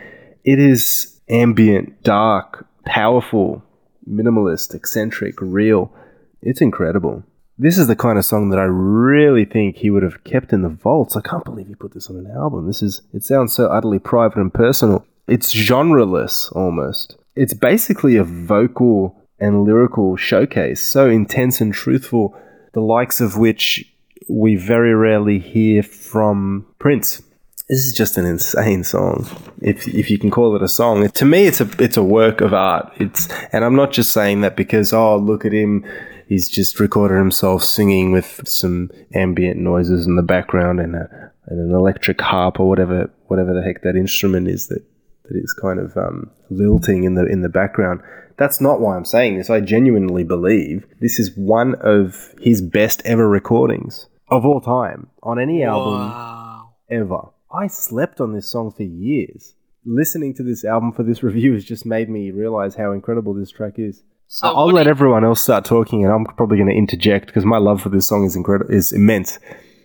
It is ambient, dark, powerful, minimalist, eccentric, real. It's incredible. This is the kind of song that I really think he would have kept in the vaults. I can't believe he put this on an album. This is it sounds so utterly private and personal. It's genreless almost. It's basically a vocal and lyrical showcase, so intense and truthful, the likes of which we very rarely hear from Prince. This is just an insane song, if if you can call it a song. To me, it's a it's a work of art. It's and I'm not just saying that because oh look at him, he's just recorded himself singing with some ambient noises in the background and a and an electric harp or whatever whatever the heck that instrument is that that is kind of um, lilting in the in the background. That's not why I'm saying this. I genuinely believe this is one of his best ever recordings of all time on any album Wow. ever. I slept on this song for years. Listening to this album for this review has just made me realize how incredible this track is. So I'll let you- everyone else start talking, and I'm probably going to interject because my love for this song is incredible, is immense.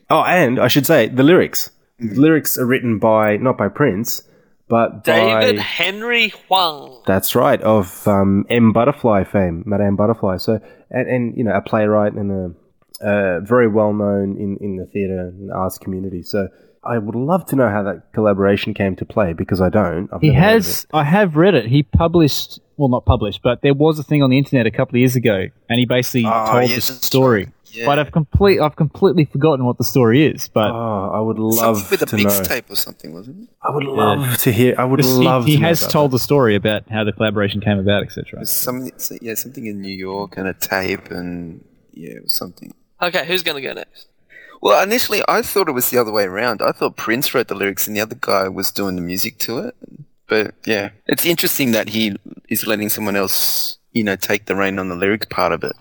Oh, and I should say the lyrics. The lyrics are written by not by Prince, but David by Henry Hwang. that's right of um, M Butterfly fame, Madame Butterfly. So and, and you know a playwright and a uh, very well known in in the theatre and arts community. So I would love to know how that collaboration came to play because I don't. I've He never heard of has. I have read it. He published. Well, not published, but there was a thing on the internet a couple of years ago, and he basically Oh, told yeah, the story. Yeah. But I've complete. I've completely forgotten what the story is. But Oh, I would love Something with a to know. mixtape or something, wasn't it? I would love to hear. I would he, love. he to has about told that. the story about how the collaboration came about, etc. It some, yeah, something in New York and a tape and yeah, something. Okay, who's going to go next? Well, initially I thought it was the other way around. I thought Prince wrote the lyrics and the other guy was doing the music to it. But yeah, it's interesting that he is letting someone else, you know, take the reign on the lyric part of it.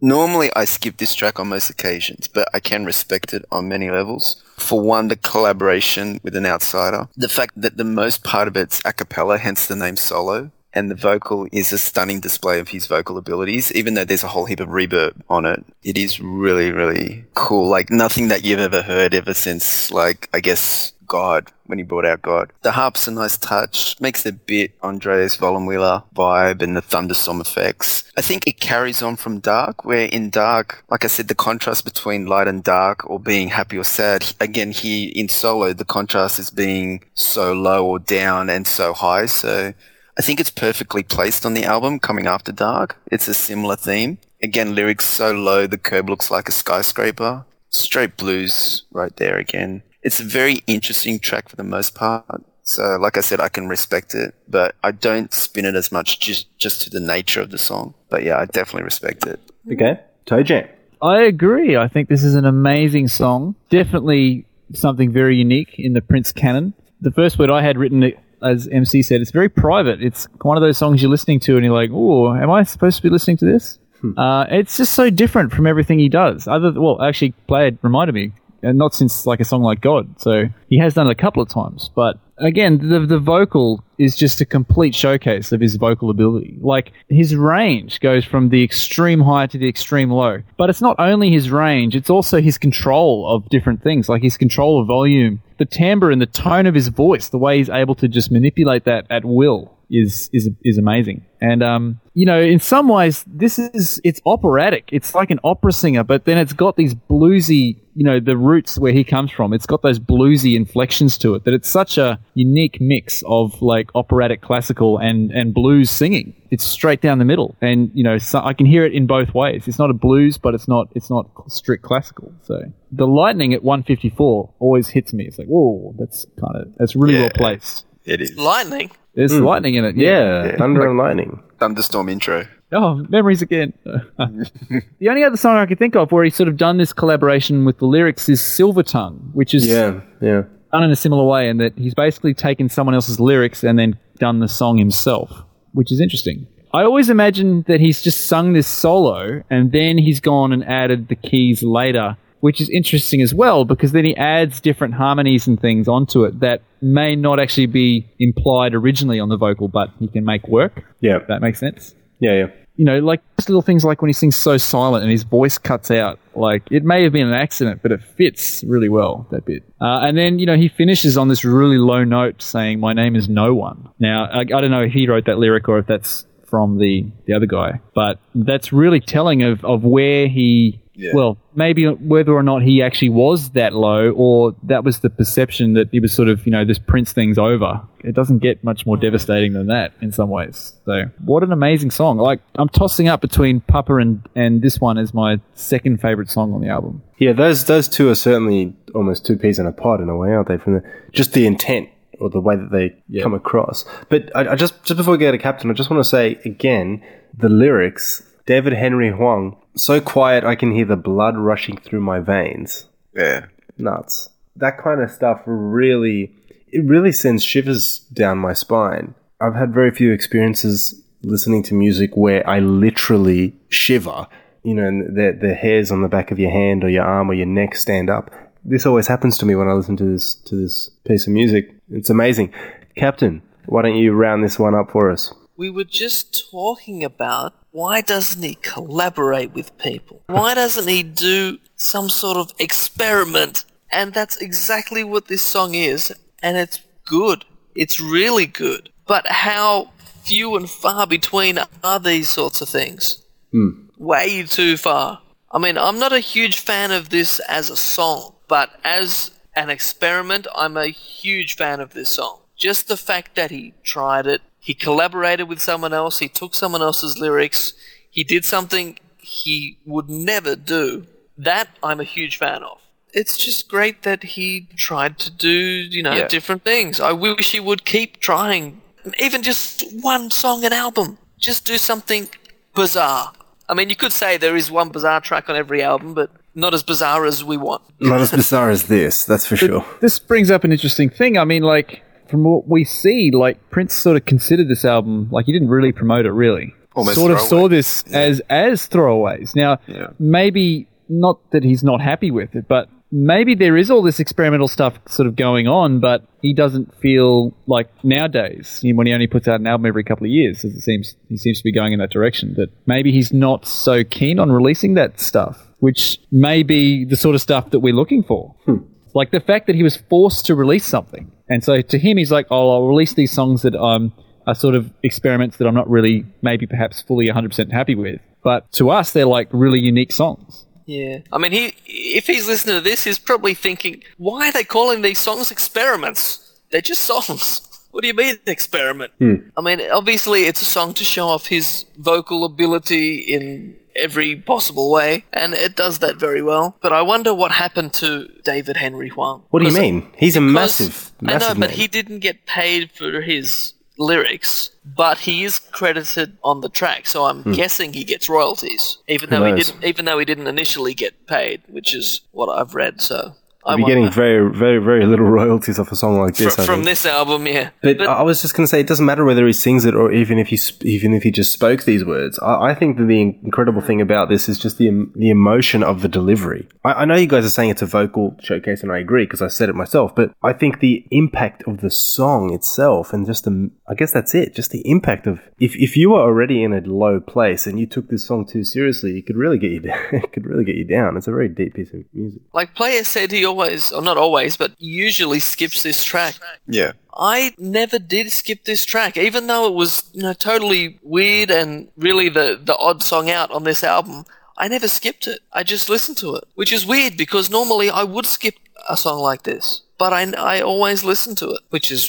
Normally I skip this track on most occasions, but I can respect it on many levels. For one, the collaboration with an outsider. The fact that the most part of it's a cappella, hence the name solo. And the vocal is a stunning display of his vocal abilities, even though there's a whole heap of reverb on it. It is really, really cool. Like nothing that you've ever heard ever since, like, I guess, God, when he brought out God. The harp's a nice touch, makes a bit Andreas Vollenweider vibe and the thunderstorm effects. I think it carries on from Dark, where in Dark, like I said, the contrast between light and dark or being happy or sad, again, here in Solo, the contrast is being so low or down and so high. So I think it's perfectly placed on the album coming after Dark. It's a similar theme. Again, lyrics so low, the curb looks like a skyscraper. Straight blues right there again. It's a very interesting track for the most part. So, like I said, I can respect it, but I don't spin it as much just just to the nature of the song. But yeah, I definitely respect it. Okay, Toe Jam. I agree. I think this is an amazing song. Definitely something very unique in the Prince canon. The first word I had written as MC said, it's very private. It's one of those songs you're listening to and you're like, oh, am I supposed to be listening to this? Uh, it's just so different from everything he does. Other well, actually, Player reminded me, and not since like a song like God. So he has done it a couple of times, but again, the the vocal is just a complete showcase of his vocal ability. Like his range goes from the extreme high to the extreme low, but it's not only his range; it's also his control of different things, like his control of volume, the timbre and the tone of his voice, the way he's able to just manipulate that at will is is is amazing. And um, you know, in some ways, this is it's operatic. It's like an opera singer, but then it's got these bluesy, you know, the roots where he comes from. It's got those bluesy inflections to it. That it's such a unique mix of like operatic, classical, and and blues singing. It's straight down the middle, and you know, so I can hear it in both ways. It's not a blues, but it's not it's not strict classical. So the lightning at 154 always hits me. It's like, whoa, that's kind of that's really well placed. It is. Lightning. There's hmm. lightning in it. Yeah, thunder and lightning. Thunderstorm intro. Oh, memories again. the only other song I can think of where he's sort of done this collaboration with the lyrics is Silver Tongue, which is Yeah, yeah. done in a similar way in that he's basically taken someone else's lyrics and then done the song himself, which is interesting. I always imagine that he's just sung this solo and then he's gone and added the keys later, which is interesting as well because then he adds different harmonies and things onto it that may not actually be implied originally on the vocal, but he can make work. Yeah, If that makes sense yeah, yeah. you know, like just little things like when he sings so silent and his voice cuts out. Like it may have been an accident, but it fits really well that bit. Uh, and then you know he finishes on this really low note saying, "My name is No One." Now I, I don't know if he wrote that lyric or if that's from the the other guy, but that's really telling of of where he. Yeah. Well, maybe whether or not he actually was that low, or that was the perception that he was sort of, you know, this Prince thing's over. It doesn't get much more mm. devastating than that in some ways. So, what an amazing song! Like, I'm tossing up between Papa and and this one as my second favorite song on the album. Yeah, those those two are certainly almost two peas in a pod in a way, aren't they? From the, just the intent or the way that they come across. But I, I just just before we go to Captain, I just want to say again the lyrics. David Henry Hwang, so quiet I can hear the blood rushing through my veins. Yeah. Nuts. That kind of stuff really, it really sends shivers down my spine. I've had very few experiences listening to music where I literally shiver. You know, and the the hairs on the back of your hand or your arm or your neck stand up. This always happens to me when I listen to this to this piece of music. It's amazing. Captain, why don't you round this one up for us? We were just talking about why doesn't he collaborate with people? Why doesn't he do some sort of experiment? And that's exactly what this song is, and it's good. It's really good. But how few and far between are these sorts of things? Hmm. Way too far. I mean, I'm not a huge fan of this as a song, but as an experiment, I'm a huge fan of this song. Just the fact that he tried it, he collaborated with someone else, he took someone else's lyrics, he did something he would never do. That I'm a huge fan of. It's just great that he tried to do, you know, Yeah. different things. I wish he would keep trying. Even just one song an album. Just do something bizarre. I mean, you could say there is one bizarre track on every album, but not as bizarre as we want. Not as bizarre as this, that's for sure. This brings up an interesting thing. I mean, like from what we see, like Prince sort of considered this album like he didn't really promote it. Really, Almost sort of saw throwaway. this as as throwaways. Now, Yeah. maybe not that he's not happy with it, but maybe there is all this experimental stuff sort of going on, but he doesn't feel like nowadays you when he only puts out an album every couple of years, as it seems he seems to be going in that direction. That maybe he's not so keen on releasing that stuff, which may be the sort of stuff that we're looking for. Hmm. Like the fact that he was forced to release something. And so to him, he's like, oh, I'll release these songs that um, are sort of experiments that I'm not really, maybe perhaps fully 100% happy with. But to us, they're like really unique songs. Yeah. I mean, he if he's listening to this, he's probably thinking, why are they calling these songs experiments? They're just songs. What do you mean experiment? I mean, obviously it's a song to show off his vocal ability in every possible way, and it does that very well. But I wonder what happened to David Henry Hwang. What do you Because- mean? He's a massive, massive I know, but name. he didn't get paid for his lyrics, but he is credited on the track, so I'm guessing he gets royalties, even Hmm. Who though he didn't. Even though he didn't initially get paid, which is what I've read. So I You'd be getting very, very, very little royalties off a song like this. Fr- I from this album, yeah. But, I I was just going to say, it doesn't matter whether he sings it or even if he sp- even if he just spoke these words. I, I think that the incredible thing about this is just the the emotion of the delivery. I, I know you guys are saying it's a vocal showcase, and I agree because I said it myself. But I think the impact of the song itself, and just the, I guess that's it. Just the impact of if if you were already in a low place and you took this song too seriously, it could really get you down. it could really get you down. It's a very deep piece of music. like Player said, he always, or not always, but usually skips this track. Yeah. I never did skip this track, even though it was you know totally weird and really the the odd song out on this album. I never skipped it. I just listened to it, which is weird because normally I would skip a song like this, but I I always listen to it, which is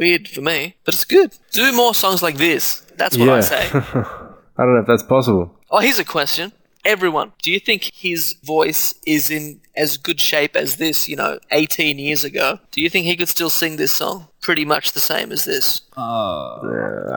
weird for me. But it's good. Do more songs like this. That's what I say. I don't know if that's possible. Oh, here's a question. Everyone, do you think his voice is in as good shape as this, you know, 18 years ago? Do you think he could still sing this song pretty much the same as this? Uh,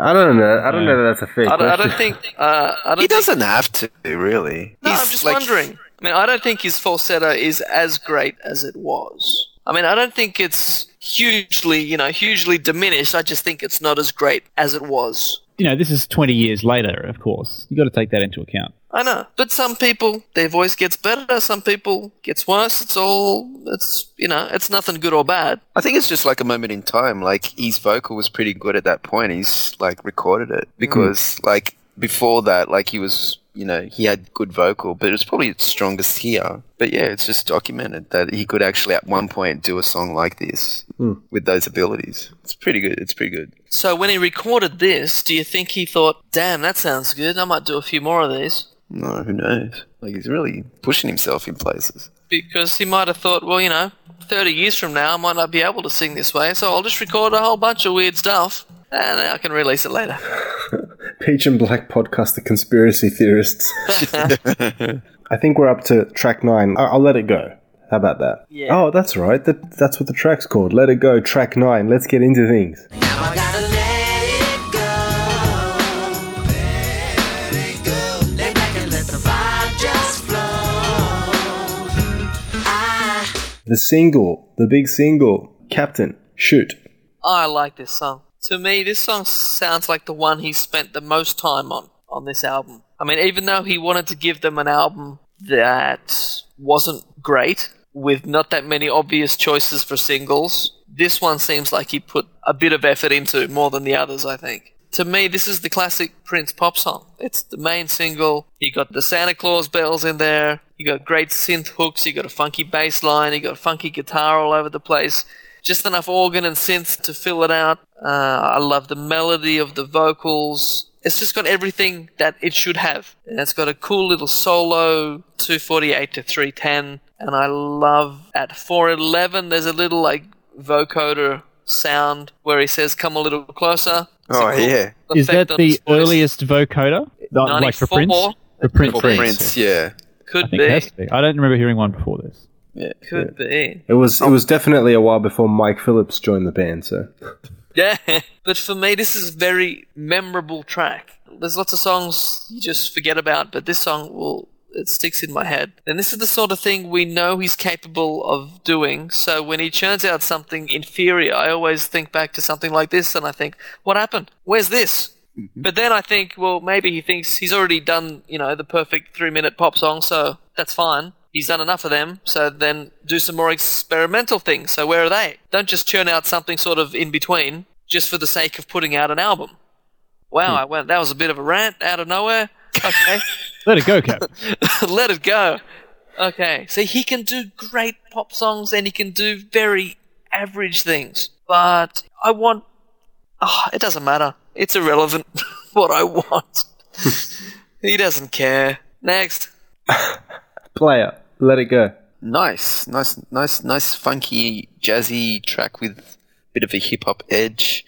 I don't know. I don't know that that's a fair I don't, I don't think. Uh, I don't He think- doesn't have to, really. No, He's I'm just like- wondering. I mean, I don't think his falsetto is as great as it was. I mean, I don't think it's hugely, you know, hugely diminished. I just think it's not as great as it was. You know, this is 20 years later, of course. you got to take that into account. I know, but some people their voice gets better. Some people gets worse. It's all. It's you know, it's nothing good or bad. I think it's just like a moment in time. Like his vocal was pretty good at that point. He's like recorded it mm. because like before that, like he was, you know, he had good vocal, but it was probably its strongest here. But yeah, it's just documented that he could actually at one point do a song like this hmm. with those abilities. It's pretty good. It's pretty good. So when he recorded this, do you think he thought, "Damn, that sounds good. I might do a few more of these"? No, who knows? Like he's really pushing himself in places. Because he might have thought, well, you know, 30 years from now, I might not be able to sing this way, so I'll just record a whole bunch of weird stuff, and I can release it later. Peach and Black podcast, the conspiracy theorists. I think we're up to track nine. I- I'll let it go. How about that? Yeah. Oh, that's right. That, that's what the track's called. Let it go. Track nine. Let's get into things. The single, the big single, Captain, shoot. I like this song. To me, this song sounds like the one he spent the most time on on this album. I mean, even though he wanted to give them an album that wasn't great, with not that many obvious choices for singles, this one seems like he put a bit of effort into more than the others, I think. To me, this is the classic Prince pop song. It's the main single. You got the Santa Claus bells in there. You got great synth hooks. You got a funky bass line. You got funky guitar all over the place just enough organ and synth to fill it out. Uh, I love the melody of the vocals. It's just got everything that it should have. And it's got a cool little solo, 248 to 310. And I love at 411, there's a little like vocoder sound where he says, come a little closer. It's a Oh, yeah. Is that the earliest vocoder? Not Like for Prince? 94? For Prince. For Prince. Prince, yeah. Could I has be. to be. I don't remember hearing one before this. Could be. It was it was definitely a while before Mike Phillips joined the band. So Yeah, but for me, this is a very memorable track. There's lots of songs you just forget about, but this song will it sticks in my head. And this is the sort of thing we know he's capable of doing. So when he churns out something inferior, I always think back to something like this, and I think, what happened? Where's this? Mm-hmm. But then I think, well, maybe he thinks he's already done, you know, the perfect three-minute pop song, so that's fine. He's done enough of them, so then do some more experimental things. So where are they? Don't just churn out something sort of in between just for the sake of putting out an album. Wow, hmm. I went. That was a bit of a rant out of nowhere. Okay, Let it go, Cap. let it go. Okay, see, he can do great pop songs and he can do very average things, but I want. Oh, it doesn't matter. It's irrelevant what I want. he doesn't care. Next. player, let it go. Nice, nice, nice, nice, funky, jazzy track with a bit of a hip hop edge.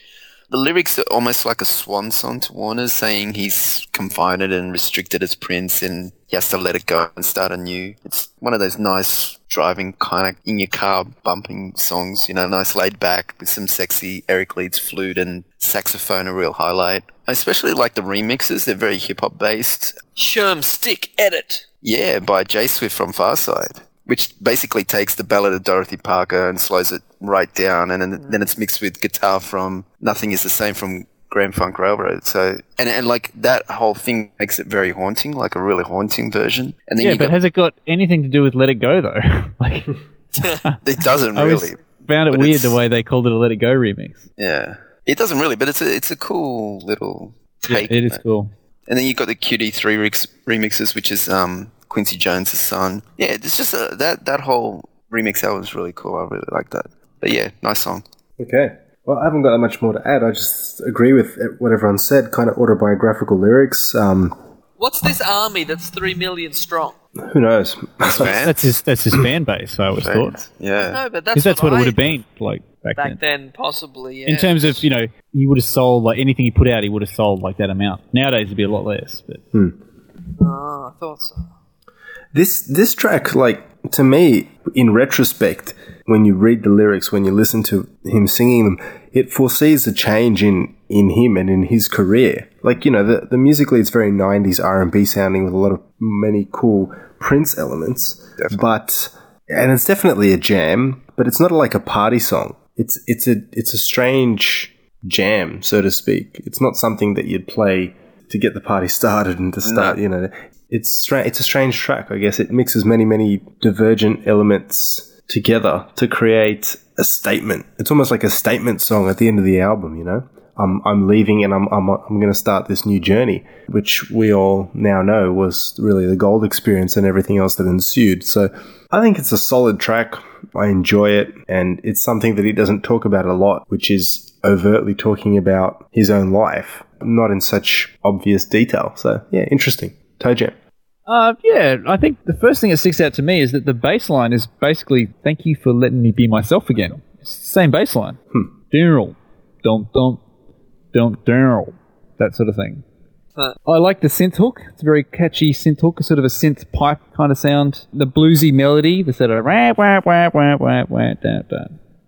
The lyrics are almost like a swan song to Warner, saying he's confined and restricted as Prince and he has to let it go and start anew. It's one of those nice driving kind of in your car bumping songs, you know, nice laid back with some sexy Eric Leeds flute and saxophone, a real highlight. I especially like the remixes, they're very hip hop based. Sherm Stick Edit. Yeah, by J Swift from Pharcyde. which basically takes the ballad of Dorothy Parker and slows it right down, and then, mm. then it's mixed with guitar from Nothing Is the Same from Grand Funk Railroad. So and and like that whole thing makes it very haunting, like a really haunting version. And then Yeah, but got, has it got anything to do with Let It Go though? like, it doesn't really. I always really. found it but weird the way they called it a Let It Go remix. Yeah, it doesn't really, but it's a it's a cool little Yeah, take. it on is cool. And then you've got the QD3 rix- remixes, which is um, Quincy Jones' son. Yeah, it's just uh, that that whole remix album is really cool. I really like that. But yeah, nice song. Okay. Well, I haven't got that much more to add. I just agree with what everyone said. Kind of autobiographical lyrics. Um, What's this army that's three million strong? who knows? Fans? That's his that's his fan base. I always thought Yeah. No, but that's because that's what, I- it would have been like back, back then. then, possibly. Yeah. In terms of you know, he would have sold like anything he put out, he would have sold like that amount. Nowadays, it'd be a lot less. But oh, I thought so. This this track, like to me, in retrospect, when you read the lyrics, when you listen to him singing them, it foresees a change in in him and in his career. Like you know, the the musically it's very '90s R&B sounding with a lot of many cool Prince elements, but and it's definitely a jam, but it's not like a party song. It's it's a it's a strange jam, so to speak. It's not something that you'd play to get the party started and to start, you know. It's stra- it's a strange track, I guess. It mixes many many divergent elements together to create a statement. It's almost like a statement song at the end of the album, you know. I'm I'm leaving and I'm I'm I'm going to start this new journey, which we all now know was really the gold experience and everything else that ensued. So I think it's a solid track. I enjoy it, and it's something that he doesn't talk about a lot, which is overtly talking about his own life, not in such obvious detail. So yeah, interesting. Toe Jam. uh, yeah, I think the first thing that sticks out to me is that the bass line is basically "Thank you for letting me be myself again." Same bass line. Hmm. Daryl, don't don't don't Daryl, that sort of thing. Huh. I like the synth hook. It's a very catchy synth hook, sort of a synth pipe kind of sound. The bluesy melody, the sort of wah, wah, wah, wah, wah, wah, da, da.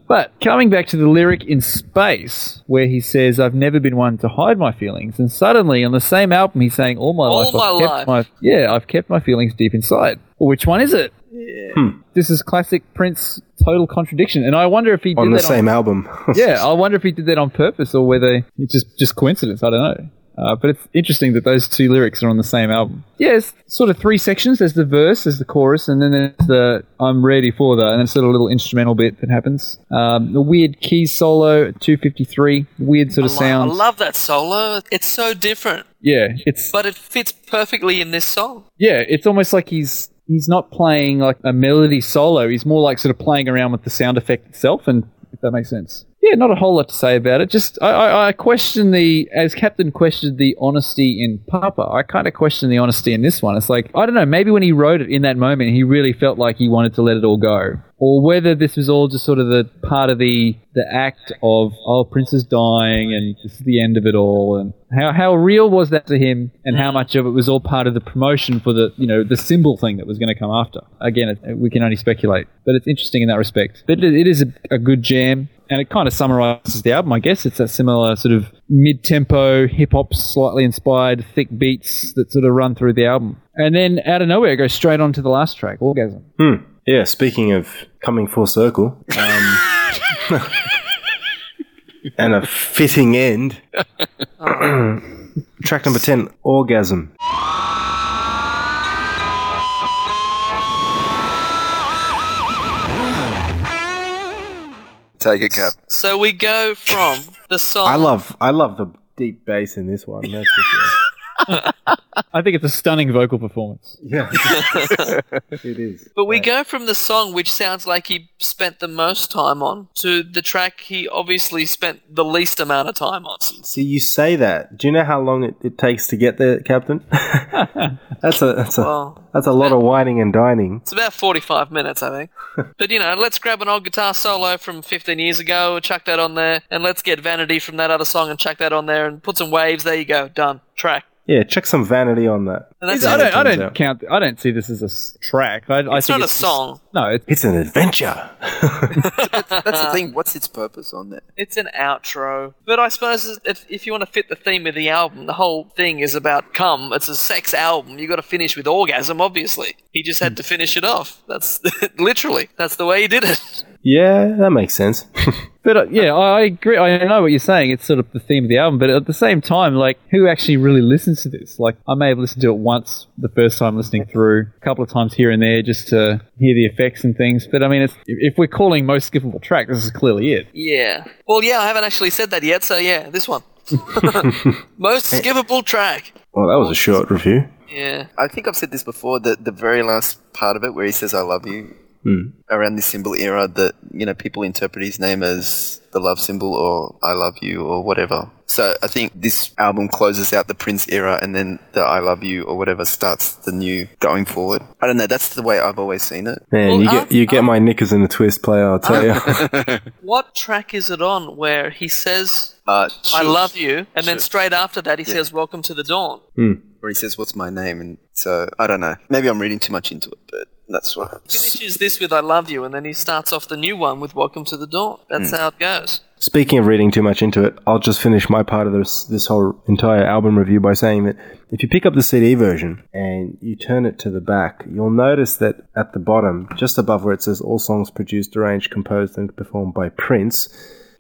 But coming back to the lyric in Space, where he says, I've never been one to hide my feelings. And suddenly on the same album, he's saying, All my All life, my I've kept life. my, yeah, I've kept my feelings deep inside. Well, which one is it? Hmm. This is classic Prince total contradiction. And I wonder if he did on the that same album. yeah, I wonder if he did that on purpose or whether it's just just coincidence. I don't know. Uh, but it's interesting that those two lyrics are on the same album. Yeah, it's sort of three sections. There's the verse, there's the chorus, and then there's the "I'm ready for that," and then sort of a little instrumental bit that happens. Um, the weird key solo 253, weird sort I, of lo- sound. I love that solo. It's so different, yeah, it's but it fits perfectly in this song. yeah, it's almost like he's he's not playing like a melody solo. He's more like sort of playing around with the sound effect itself, and if that makes sense. Yeah, not a whole lot to say about it. Just I, I, I question the as Captain questioned the honesty in Papa. I kind of question the honesty in this one. It's like I don't know. Maybe when he wrote it in that moment, he really felt like he wanted to let it all go, or whether this was all just sort of the part of the the act of oh Prince is dying and this is the end of it all, and how how real was that to him, and how much of it was all part of the promotion for the you know the symbol thing that was going to come after. Again, it, we can only speculate, but it's interesting in that respect. But it, it is a, a good jam. And it kind of summarizes the album, I guess. It's that similar sort of mid tempo, hip hop, slightly inspired, thick beats that sort of run through the album. And then out of nowhere, it goes straight on to the last track, Orgasm. Hmm. Yeah, speaking of coming full circle, um, and a fitting end. Track number 10, Orgasm. Take it, Cap. So we go from the song. I love I love the deep bass in this one. That's for sure. I think it's a stunning vocal performance. Yeah, it is. But we go from the song, which sounds like he spent the most time on, to the track he obviously spent the least amount of time on. See, you say that. Do you know how long it, it takes to get there, Captain? that's a that's a Well, that's a lot of whining and dining. it's about 45 minutes, I think. but, you know, let's grab an old guitar solo from 15 years ago, chuck that on there, and let's get Vanity from that other song and chuck that on there and put some waves. There you go. Done. Track. Yeah, check some Vanity on that. And that's I don't, I don't count. I don't see this as a s- track. I, I It's think not a just- song. no, it's, It's an adventure. That's the thing. What's its purpose on there? It's an outro. But I suppose if, if you want to fit the theme of the album, the whole thing is about come. It's a sex album. you got to finish with orgasm, obviously. He just had hmm. to finish it off. That's literally. That's the way he did it. Yeah, that makes sense. But uh, yeah, I I agree. I know what you're saying. It's sort of the theme of the album, but at the same time, like, who actually really listens to this? Like, I may have listened to it once the first time listening through, a couple of times here and there, just to hear the effects and things. But I mean, it's, if if we're calling most skippable track, this is clearly it. Yeah. Well, yeah, I haven't actually said that yet, so yeah, this one. Most skippable track. well, that was a short review. Yeah. I think I've said this before. The the very last part of it, where he says "I love you," Mm. around this symbol era, that you know people interpret his name as the love symbol or "I love you" or whatever. So I think this album closes out the Prince era, and then the "I love you" or whatever starts the new going forward. I don't know. That's the way I've always seen it. Man, Well, you get um, you get um, my knickers in a twist, player. I'll tell you. Um, what track is it on where he says, Uh, I love you, and then straight after that he says, Welcome to the Dawn? Hmm. where he says, "What's my name?" And so I don't know. Maybe I'm reading too much into it, but that's what. Happens. Finishes this with I love you, and then he starts off the new one with Welcome to the Dawn. That's how it goes. Speaking of reading too much into it, I'll just finish my part of this this whole entire album review by saying that if you pick up the CD version and you turn it to the back, you'll notice that at the bottom, just above where it says all songs produced, arranged, composed, and performed by Prince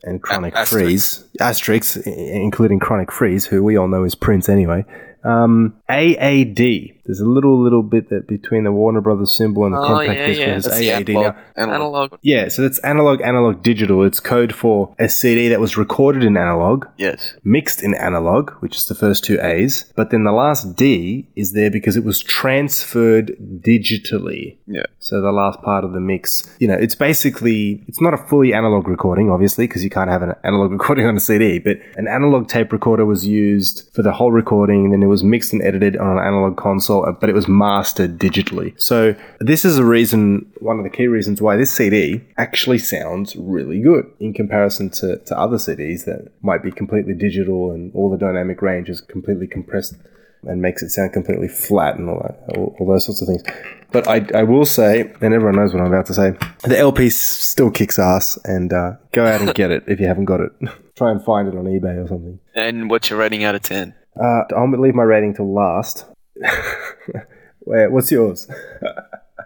and Chronic asterisk. Freeze, asterisks, including Chronic Freeze, who we all know is Prince anyway. Um, AAD. There's a little little bit that between the Warner Brothers symbol and the Oh, compact yeah, disc. yeah. where there's That's AAD analog. now. analog. Analog. Yeah, so that's analog, analog, digital. It's code for a CD that was recorded in analog, Yes. mixed in analog, which is the first two A's, but then the last D is there because it was transferred digitally. Yeah. So the last part of the mix, you know, it's basically it's not a fully analog recording, obviously, because you can't have an analog recording on a CD. But an analog tape recorder was used for the whole recording, and then it was mixed and edited on an analog console, uh, but it was mastered digitally. So this is a reason, one of the key reasons why this CD actually sounds really good in comparison to, to other CDs that might be completely digital and all the dynamic range is completely compressed and makes it sound completely flat and all that, all, all those sorts of things. But I, I will say, and everyone knows what I'm about to say, the LP still kicks ass, and uh, go out and get it if you haven't got it. Try and find it on eBay or something. And what's your rating out of ten? Uh, I'll leave my rating till last. Wait, what's yours?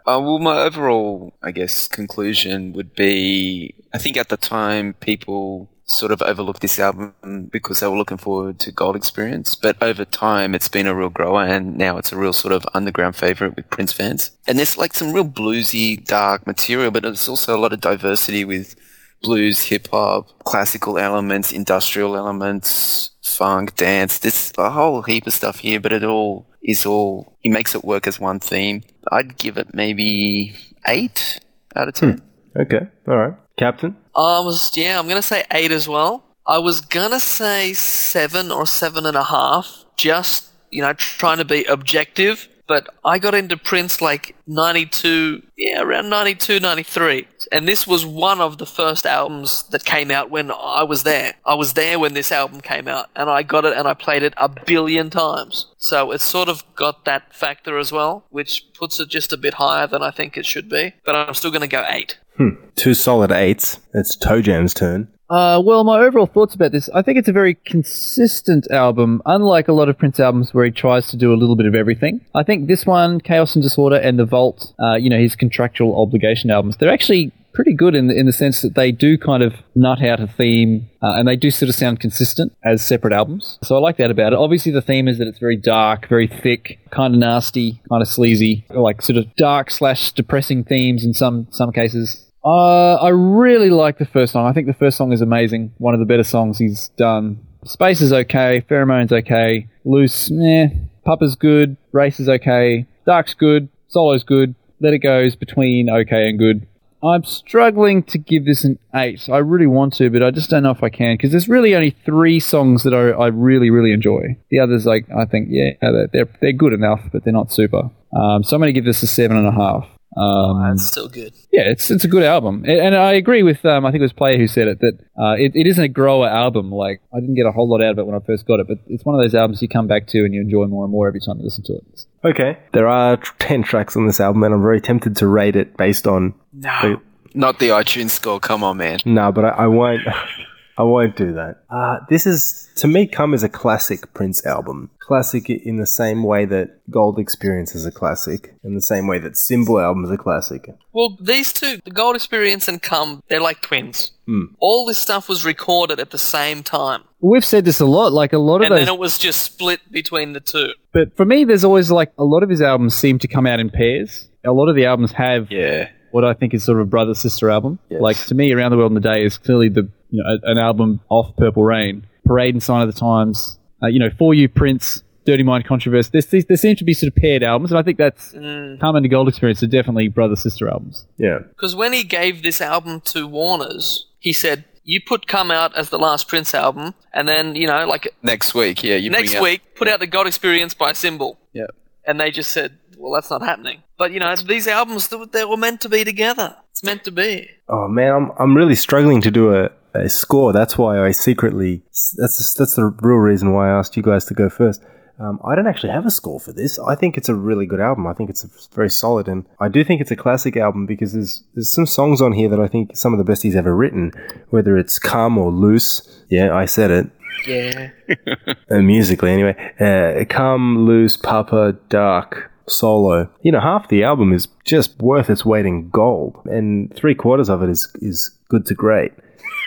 Uh, well, my overall, I guess, conclusion would be I think at the time people sort of overlooked this album because they were looking forward to Gold Experience. But over time, it's been a real grower, and now it's a real sort of underground favorite with Prince fans. And there's like some real bluesy, dark material, but there's also a lot of diversity with blues, hip hop, classical elements, industrial elements, funk, dance. There's a whole heap of stuff here, but it all is all, he makes it work as one theme. I'd give it maybe eight out of ten. Hmm. Okay, all right. Captain? I was, yeah, I'm going to say eight as well. I was going to say seven or seven and a half, just, you know, trying to be objective. But I got into Prince like 92, yeah, around 92, 93. And this was one of the first albums that came out when I was there. I was there when this album came out, and I got it and I played it a billion times. So it's sort of got that factor as well, which puts it just a bit higher than I think it should be. But I'm still going to go eight. Hmm. Two solid eights. It's Toe Jam's turn. Uh, well, my overall thoughts about this, I think it's a very consistent album, unlike a lot of Prince albums where he tries to do a little bit of everything. I think this one, Chaos and Disorder, and The Vault, uh, you know, his contractual obligation albums, they're actually pretty good in the, in the sense that they do kind of nut out a theme uh, and they do sort of sound consistent as separate albums. So I like that about it. Obviously, the theme is that it's very dark, very thick, kind of nasty, kind of sleazy, like sort of dark slash depressing themes in some some cases. Uh, I really like the first song. I think the first song is amazing. One of the better songs he's done. Space is okay. Pheromones okay. Loose, eh. Papa's good. Race is okay. Dark's good. Solo's good. Let It Go's between okay and good. I'm struggling to give this an 8. I really want to, but I just don't know if I can because there's really only three songs that I, I really, really enjoy. The others, like, I think, yeah, they're, they're, good enough, but they're not super. Um, so I'm going to give this a 7.5. Um, That's still good. yeah, it's it's a good album, and, and I agree with um, I think it was Player who said it that uh, it, it isn't a grower album. Like I didn't get a whole lot out of it when I first got it, but it's one of those albums you come back to and you enjoy more and more every time you listen to it. Okay. There are 10 tracks on this album, and I'm very tempted to rate it based on. No. Not the iTunes score. Come on, man. No, but I, I won't. I won't do that. Uh, this is, to me, Come is a classic Prince album. Classic in the same way that Gold Experience is a classic, in the same way that Symbol album is a classic. Well, these two, the Gold Experience and Come, they're like twins. Hmm. All this stuff was recorded at the same time, We've said this a lot. Like a lot of it and those then it was just split between the two. But for me, there's always like a lot of his albums seem to come out in pairs. A lot of the albums have Yeah. what I think is sort of a brother sister album. Yes. Like to me, Around the World in a Day is clearly the you know a- an album off Purple Rain, Parade and Sign of the Times. Uh, you know, For You, Prince, Dirty Mind, Controversy. There, there, there seem to be sort of paired albums, and I think that's Mm. Come and the Gold Experience are definitely brother sister albums. Yeah. Because when he gave this album to Warner's, he said, "You put Come out as the last Prince album, and then you know, like Next week, yeah. You bring next out- week, put out the Gold Experience by Symbol." Yeah. And they just said, "Well, that's not happening." But you know, these albums they were- they were meant to be together. It's meant to be. Oh man, I'm I'm really struggling to do a, a score. That's why I secretly. That's that's the real reason why I asked you guys to go first. Um, I don't actually have a score for this. I think it's a really good album. I think it's very solid, and I do think it's a classic album because there's there's some songs on here that I think some of the best he's ever written. Whether it's "Come" or "Loose," yeah, I said it. Yeah. uh, musically anyway. Uh, Come Loose, Papa, Dark, Solo. You know, half the album is just worth its weight in gold, and three quarters of it is is good to great.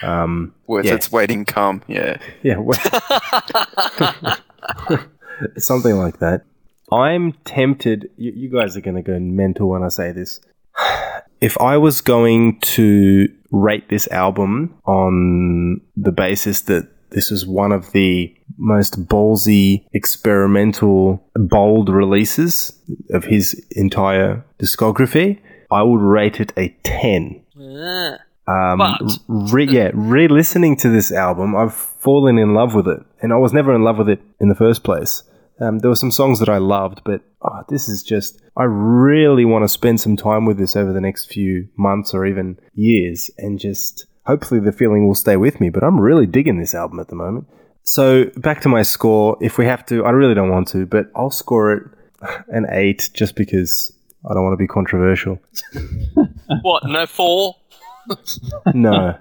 Um, Worth Yeah. its waiting come. Yeah. yeah, well- something like that. I'm tempted. You, you guys are going to go mental when I say this. If I was going to rate this album on the basis that this is one of the most ballsy, experimental, bold releases of his entire discography, I would rate it a 10. Yeah. Um, But- re- yeah, re-listening to this album, I've fallen in love with it, and I was never in love with it in the first place. Um, there were some songs that I loved, but oh, this is just. I really want to spend some time with this over the next few months or even years, and just hopefully the feeling will stay with me. But I'm really digging this album at the moment. So back to my score. If we have to, I really don't want to, but I'll score it an eight just because I don't want to be controversial. What? No four? No.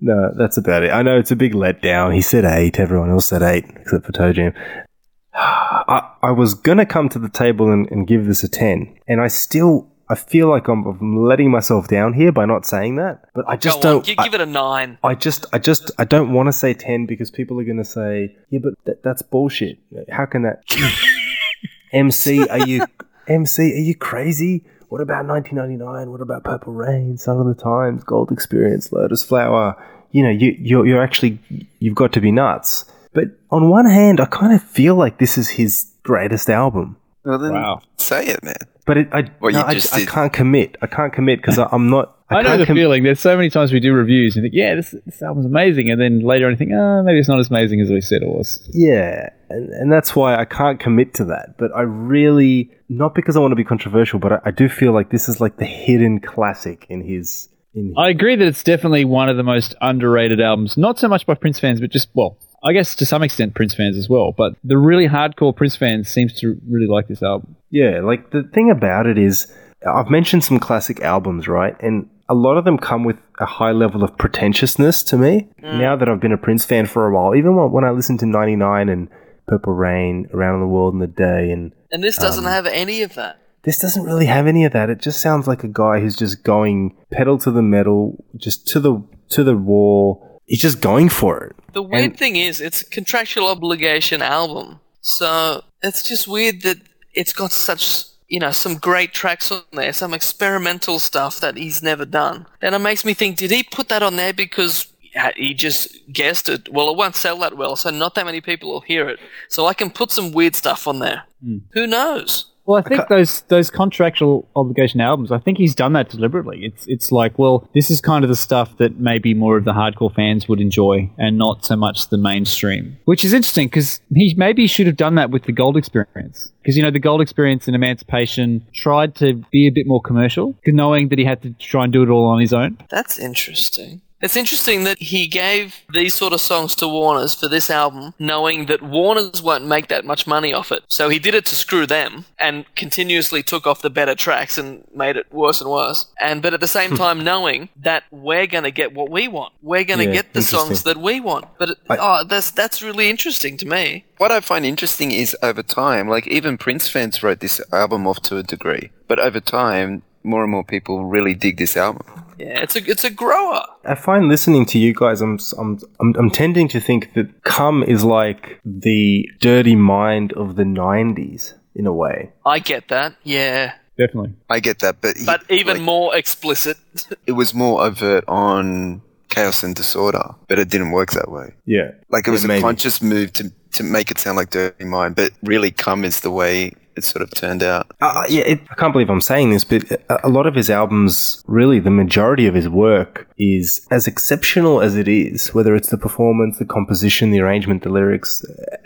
No, that's about it. I know it's a big letdown. He said eight. Everyone else said eight, except for Toe Jam. I, I was going to come to the table and, and give this a 10. And I still, I feel like I'm, I'm letting myself down here by not saying that. But I just Go don't. I- give it a nine. I just, I just, I don't want to say 10 because people are going to say, yeah, but that, that's bullshit. How can that? MC, are you, MC, are you crazy? What about 1999? What about Purple Rain, Son of the Times, Gold Experience, Lotus Flower? You know, you, you're, you're actually, you've got to be nuts. But on one hand, I kind of feel like this is his greatest album. Well, then Wow. say it, man. But it, I, Well, no, I, just I did. can't commit. I can't commit because I'm not. I, I, know the com- feeling. There's so many times we do reviews and think, yeah, this, this album's amazing, and then later on you think, oh, maybe it's not as amazing as we said it was. Yeah, and, and that's why I can't commit to that. But I really, not because I want to be controversial, but I, I do feel like this is like the hidden classic in his. In his I agree that it's definitely one of the most underrated albums, not so much by Prince fans, but just, well, I guess to some extent Prince fans as well. But the really hardcore Prince fans seems to really like this album. yeah, like the thing about it is, I've mentioned some classic albums, right? And a lot of them come with a high level of pretentiousness to me. Mm. Now that I've been a Prince fan for a while, even when, when I listened to 99 and Purple Rain, Around the World in the Day, and And this doesn't Um, have any of that. This doesn't really have any of that. It just sounds like a guy who's just going pedal to the metal, just to the to the wall. He's just going for it. The weird And- thing is, it's a contractual obligation album. So it's just weird that it's got such, you know, some great tracks on there, some experimental stuff that he's never done. And it makes me think, did he put that on there because he just guessed it? Well, it won't sell that well, so not that many people will hear it. So I can put some weird stuff on there. Hmm. Who knows? Well, I think those those contractual obligation albums. I think he's done that deliberately. It's it's like, well, this is kind of the stuff that maybe more of the hardcore fans would enjoy, and not so much the mainstream. Which is interesting because he maybe should have done that with the Gold Experience. Because you know the Gold Experience and Emancipation tried to be a bit more commercial, knowing that he had to try and do it all on his own. That's interesting. It's interesting that he gave these sort of songs to Warner's for this album, knowing that Warner's won't make that much money off it. So he did it to screw them and continuously took off the better tracks and made it worse and worse. And but at the same hmm. time knowing that we're going to get what we want. We're going to Yeah, get the songs that we want. But it, I- oh, that's that's really interesting to me. What I find interesting is over time, like even Prince fans wrote this album off to a degree, but over time, more and more people really dig this album. Yeah, it's a it's a grower. I find listening to you guys, I'm, I'm, I'm, I'm tending to think that Come is like the dirty mind of the 90s in a way. I get that. Yeah. Definitely. I get that, but he- But even like, more explicit. it was more overt on chaos and disorder, but it didn't work that way. Yeah. Like it was Yeah, a maybe. conscious move to to make it sound like Dirty Mind, but really, "Come" is the way it sort of turned out. Uh, yeah, it, I can't believe I'm saying this, but a, a lot of his albums, really, the majority of his work is as exceptional as it is, whether it's the performance, the composition, the arrangement, the lyrics, uh,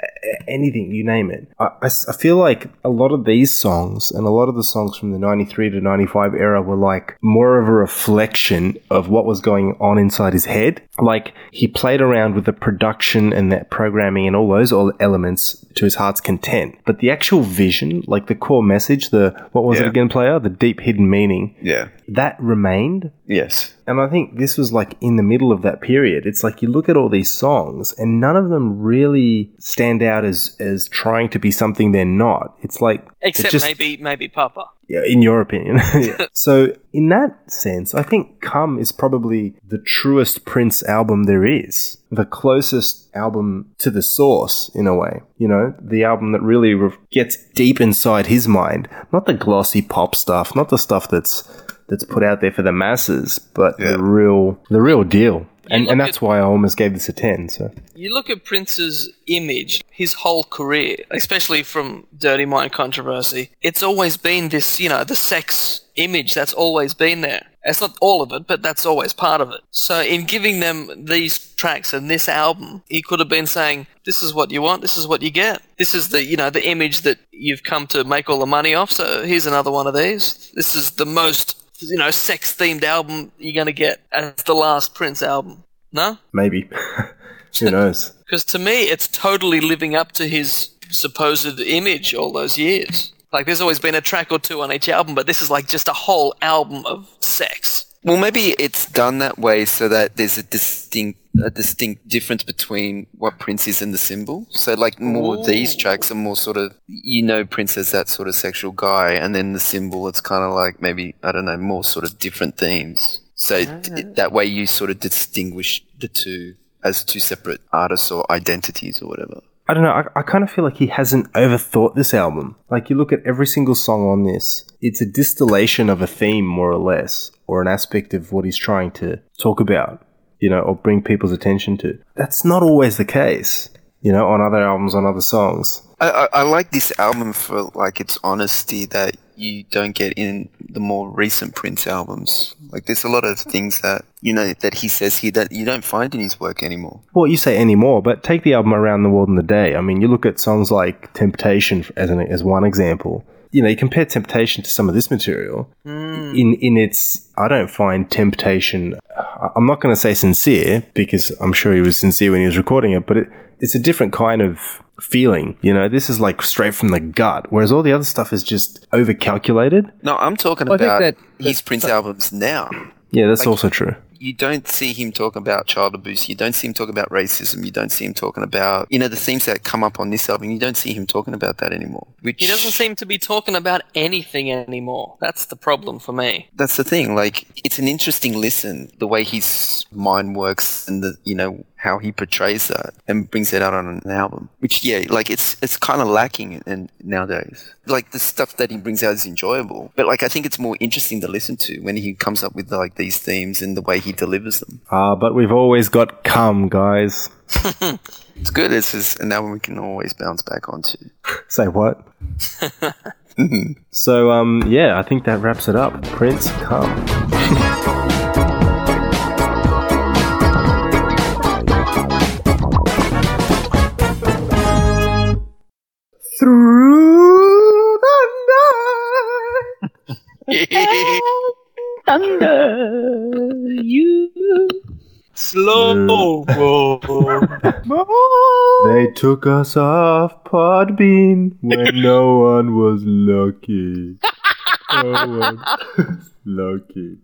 anything, you name it. I feel like a lot of these songs and a lot of the songs from the 93 to 95 era were like more of a reflection of what was going on inside his head. Like he played around with the production and that programming and all those all elements to his heart's content. But the actual vision, like the core message, the what was it again, player? The deep hidden meaning, Yeah. That remained. Yes. And I think this was like in the middle of that period. It's like you look at all these songs and none of them really stand out as as trying to be something they're not. It's like it Except just- maybe maybe Papa. yeah, in your opinion. Yeah. So, in that sense, I think Come is probably the truest Prince album there is. The closest album to the source, in a way. You know, the album that really re- gets deep inside his mind. Not the glossy pop stuff, not the stuff that's that's put out there for the masses, but Yeah. the real the real deal. And, look and at- that's why I almost gave this a 10. So, You look at Prince's image, his whole career, especially from Dirty Mind controversy, it's always been this, you know, the sex image that's always been there. It's not all of it, but that's always part of it. So in giving them these tracks and this album, he could have been saying, this is what you want, this is what you get. This is the, you know, the image that you've come to make all the money off, so here's another one of these. This is the most, you know, sex-themed album you're going to get as the last Prince album. No? maybe. Who knows? Because to me, it's totally living up to his supposed image all those years. Like, there's always been a track or two on each album, but this is like just a whole album of sex. Well, maybe it's done that way so that there's a distinct a distinct difference between what Prince is and the symbol. So, like, more of these tracks are more sort of you know Prince as that sort of sexual guy, and then the symbol it's kind of like maybe I don't know more sort of different themes. So th- ah. that way you sort of distinguish the two as two separate artists or identities or whatever. I don't know. I, I kind of feel like he hasn't overthought this album. Like you look at every single song on this, it's a distillation of a theme, more or less, or an aspect of what he's trying to talk about, you know, or bring people's attention to. That's not always the case, you know, on other albums, on other songs. I, I, I like this album for like its honesty that you don't get in the more recent Prince albums. Like there's a lot of things that you know that he says here that you don't find in his work anymore. Well, you say anymore, but take the album Around the World in the Day. I mean, you look at songs like Temptation as an as one example. You know, you compare Temptation to some of this material. Mm. In in its, I don't find Temptation. I- I'm not going to say sincere because I'm sure he was sincere when he was recording it, but it, it's a different kind of feeling. You know, this is like straight from the gut, whereas all the other stuff is just over calculated. No, I'm talking Well, about that- his Prince albums now. Yeah, that's Like- also true. You don't see him talk about child abuse. You don't see him talking about racism. You don't see him talking about you know the themes that come up on this album. You don't see him talking about that anymore. Which He doesn't seem to be talking about anything anymore. That's the problem for me. that's the thing. Like, it's an interesting listen, the way his mind works and the, you know, how he portrays that and brings it out on an album. Which, yeah, like, it's, it's kind of lacking in, in nowadays. Like, the stuff that he brings out is enjoyable. But, like, I think it's more interesting to listen to when he comes up with, like, these themes and the way he delivers them. Ah, but we've always got come, guys. It's good. It's just an album we can always bounce back onto. Say what? So, um, yeah, I think that wraps it up. Prince, come. Through the night. Thunder, you. Slow They took us off Podbean when no one was lucky. No one was lucky.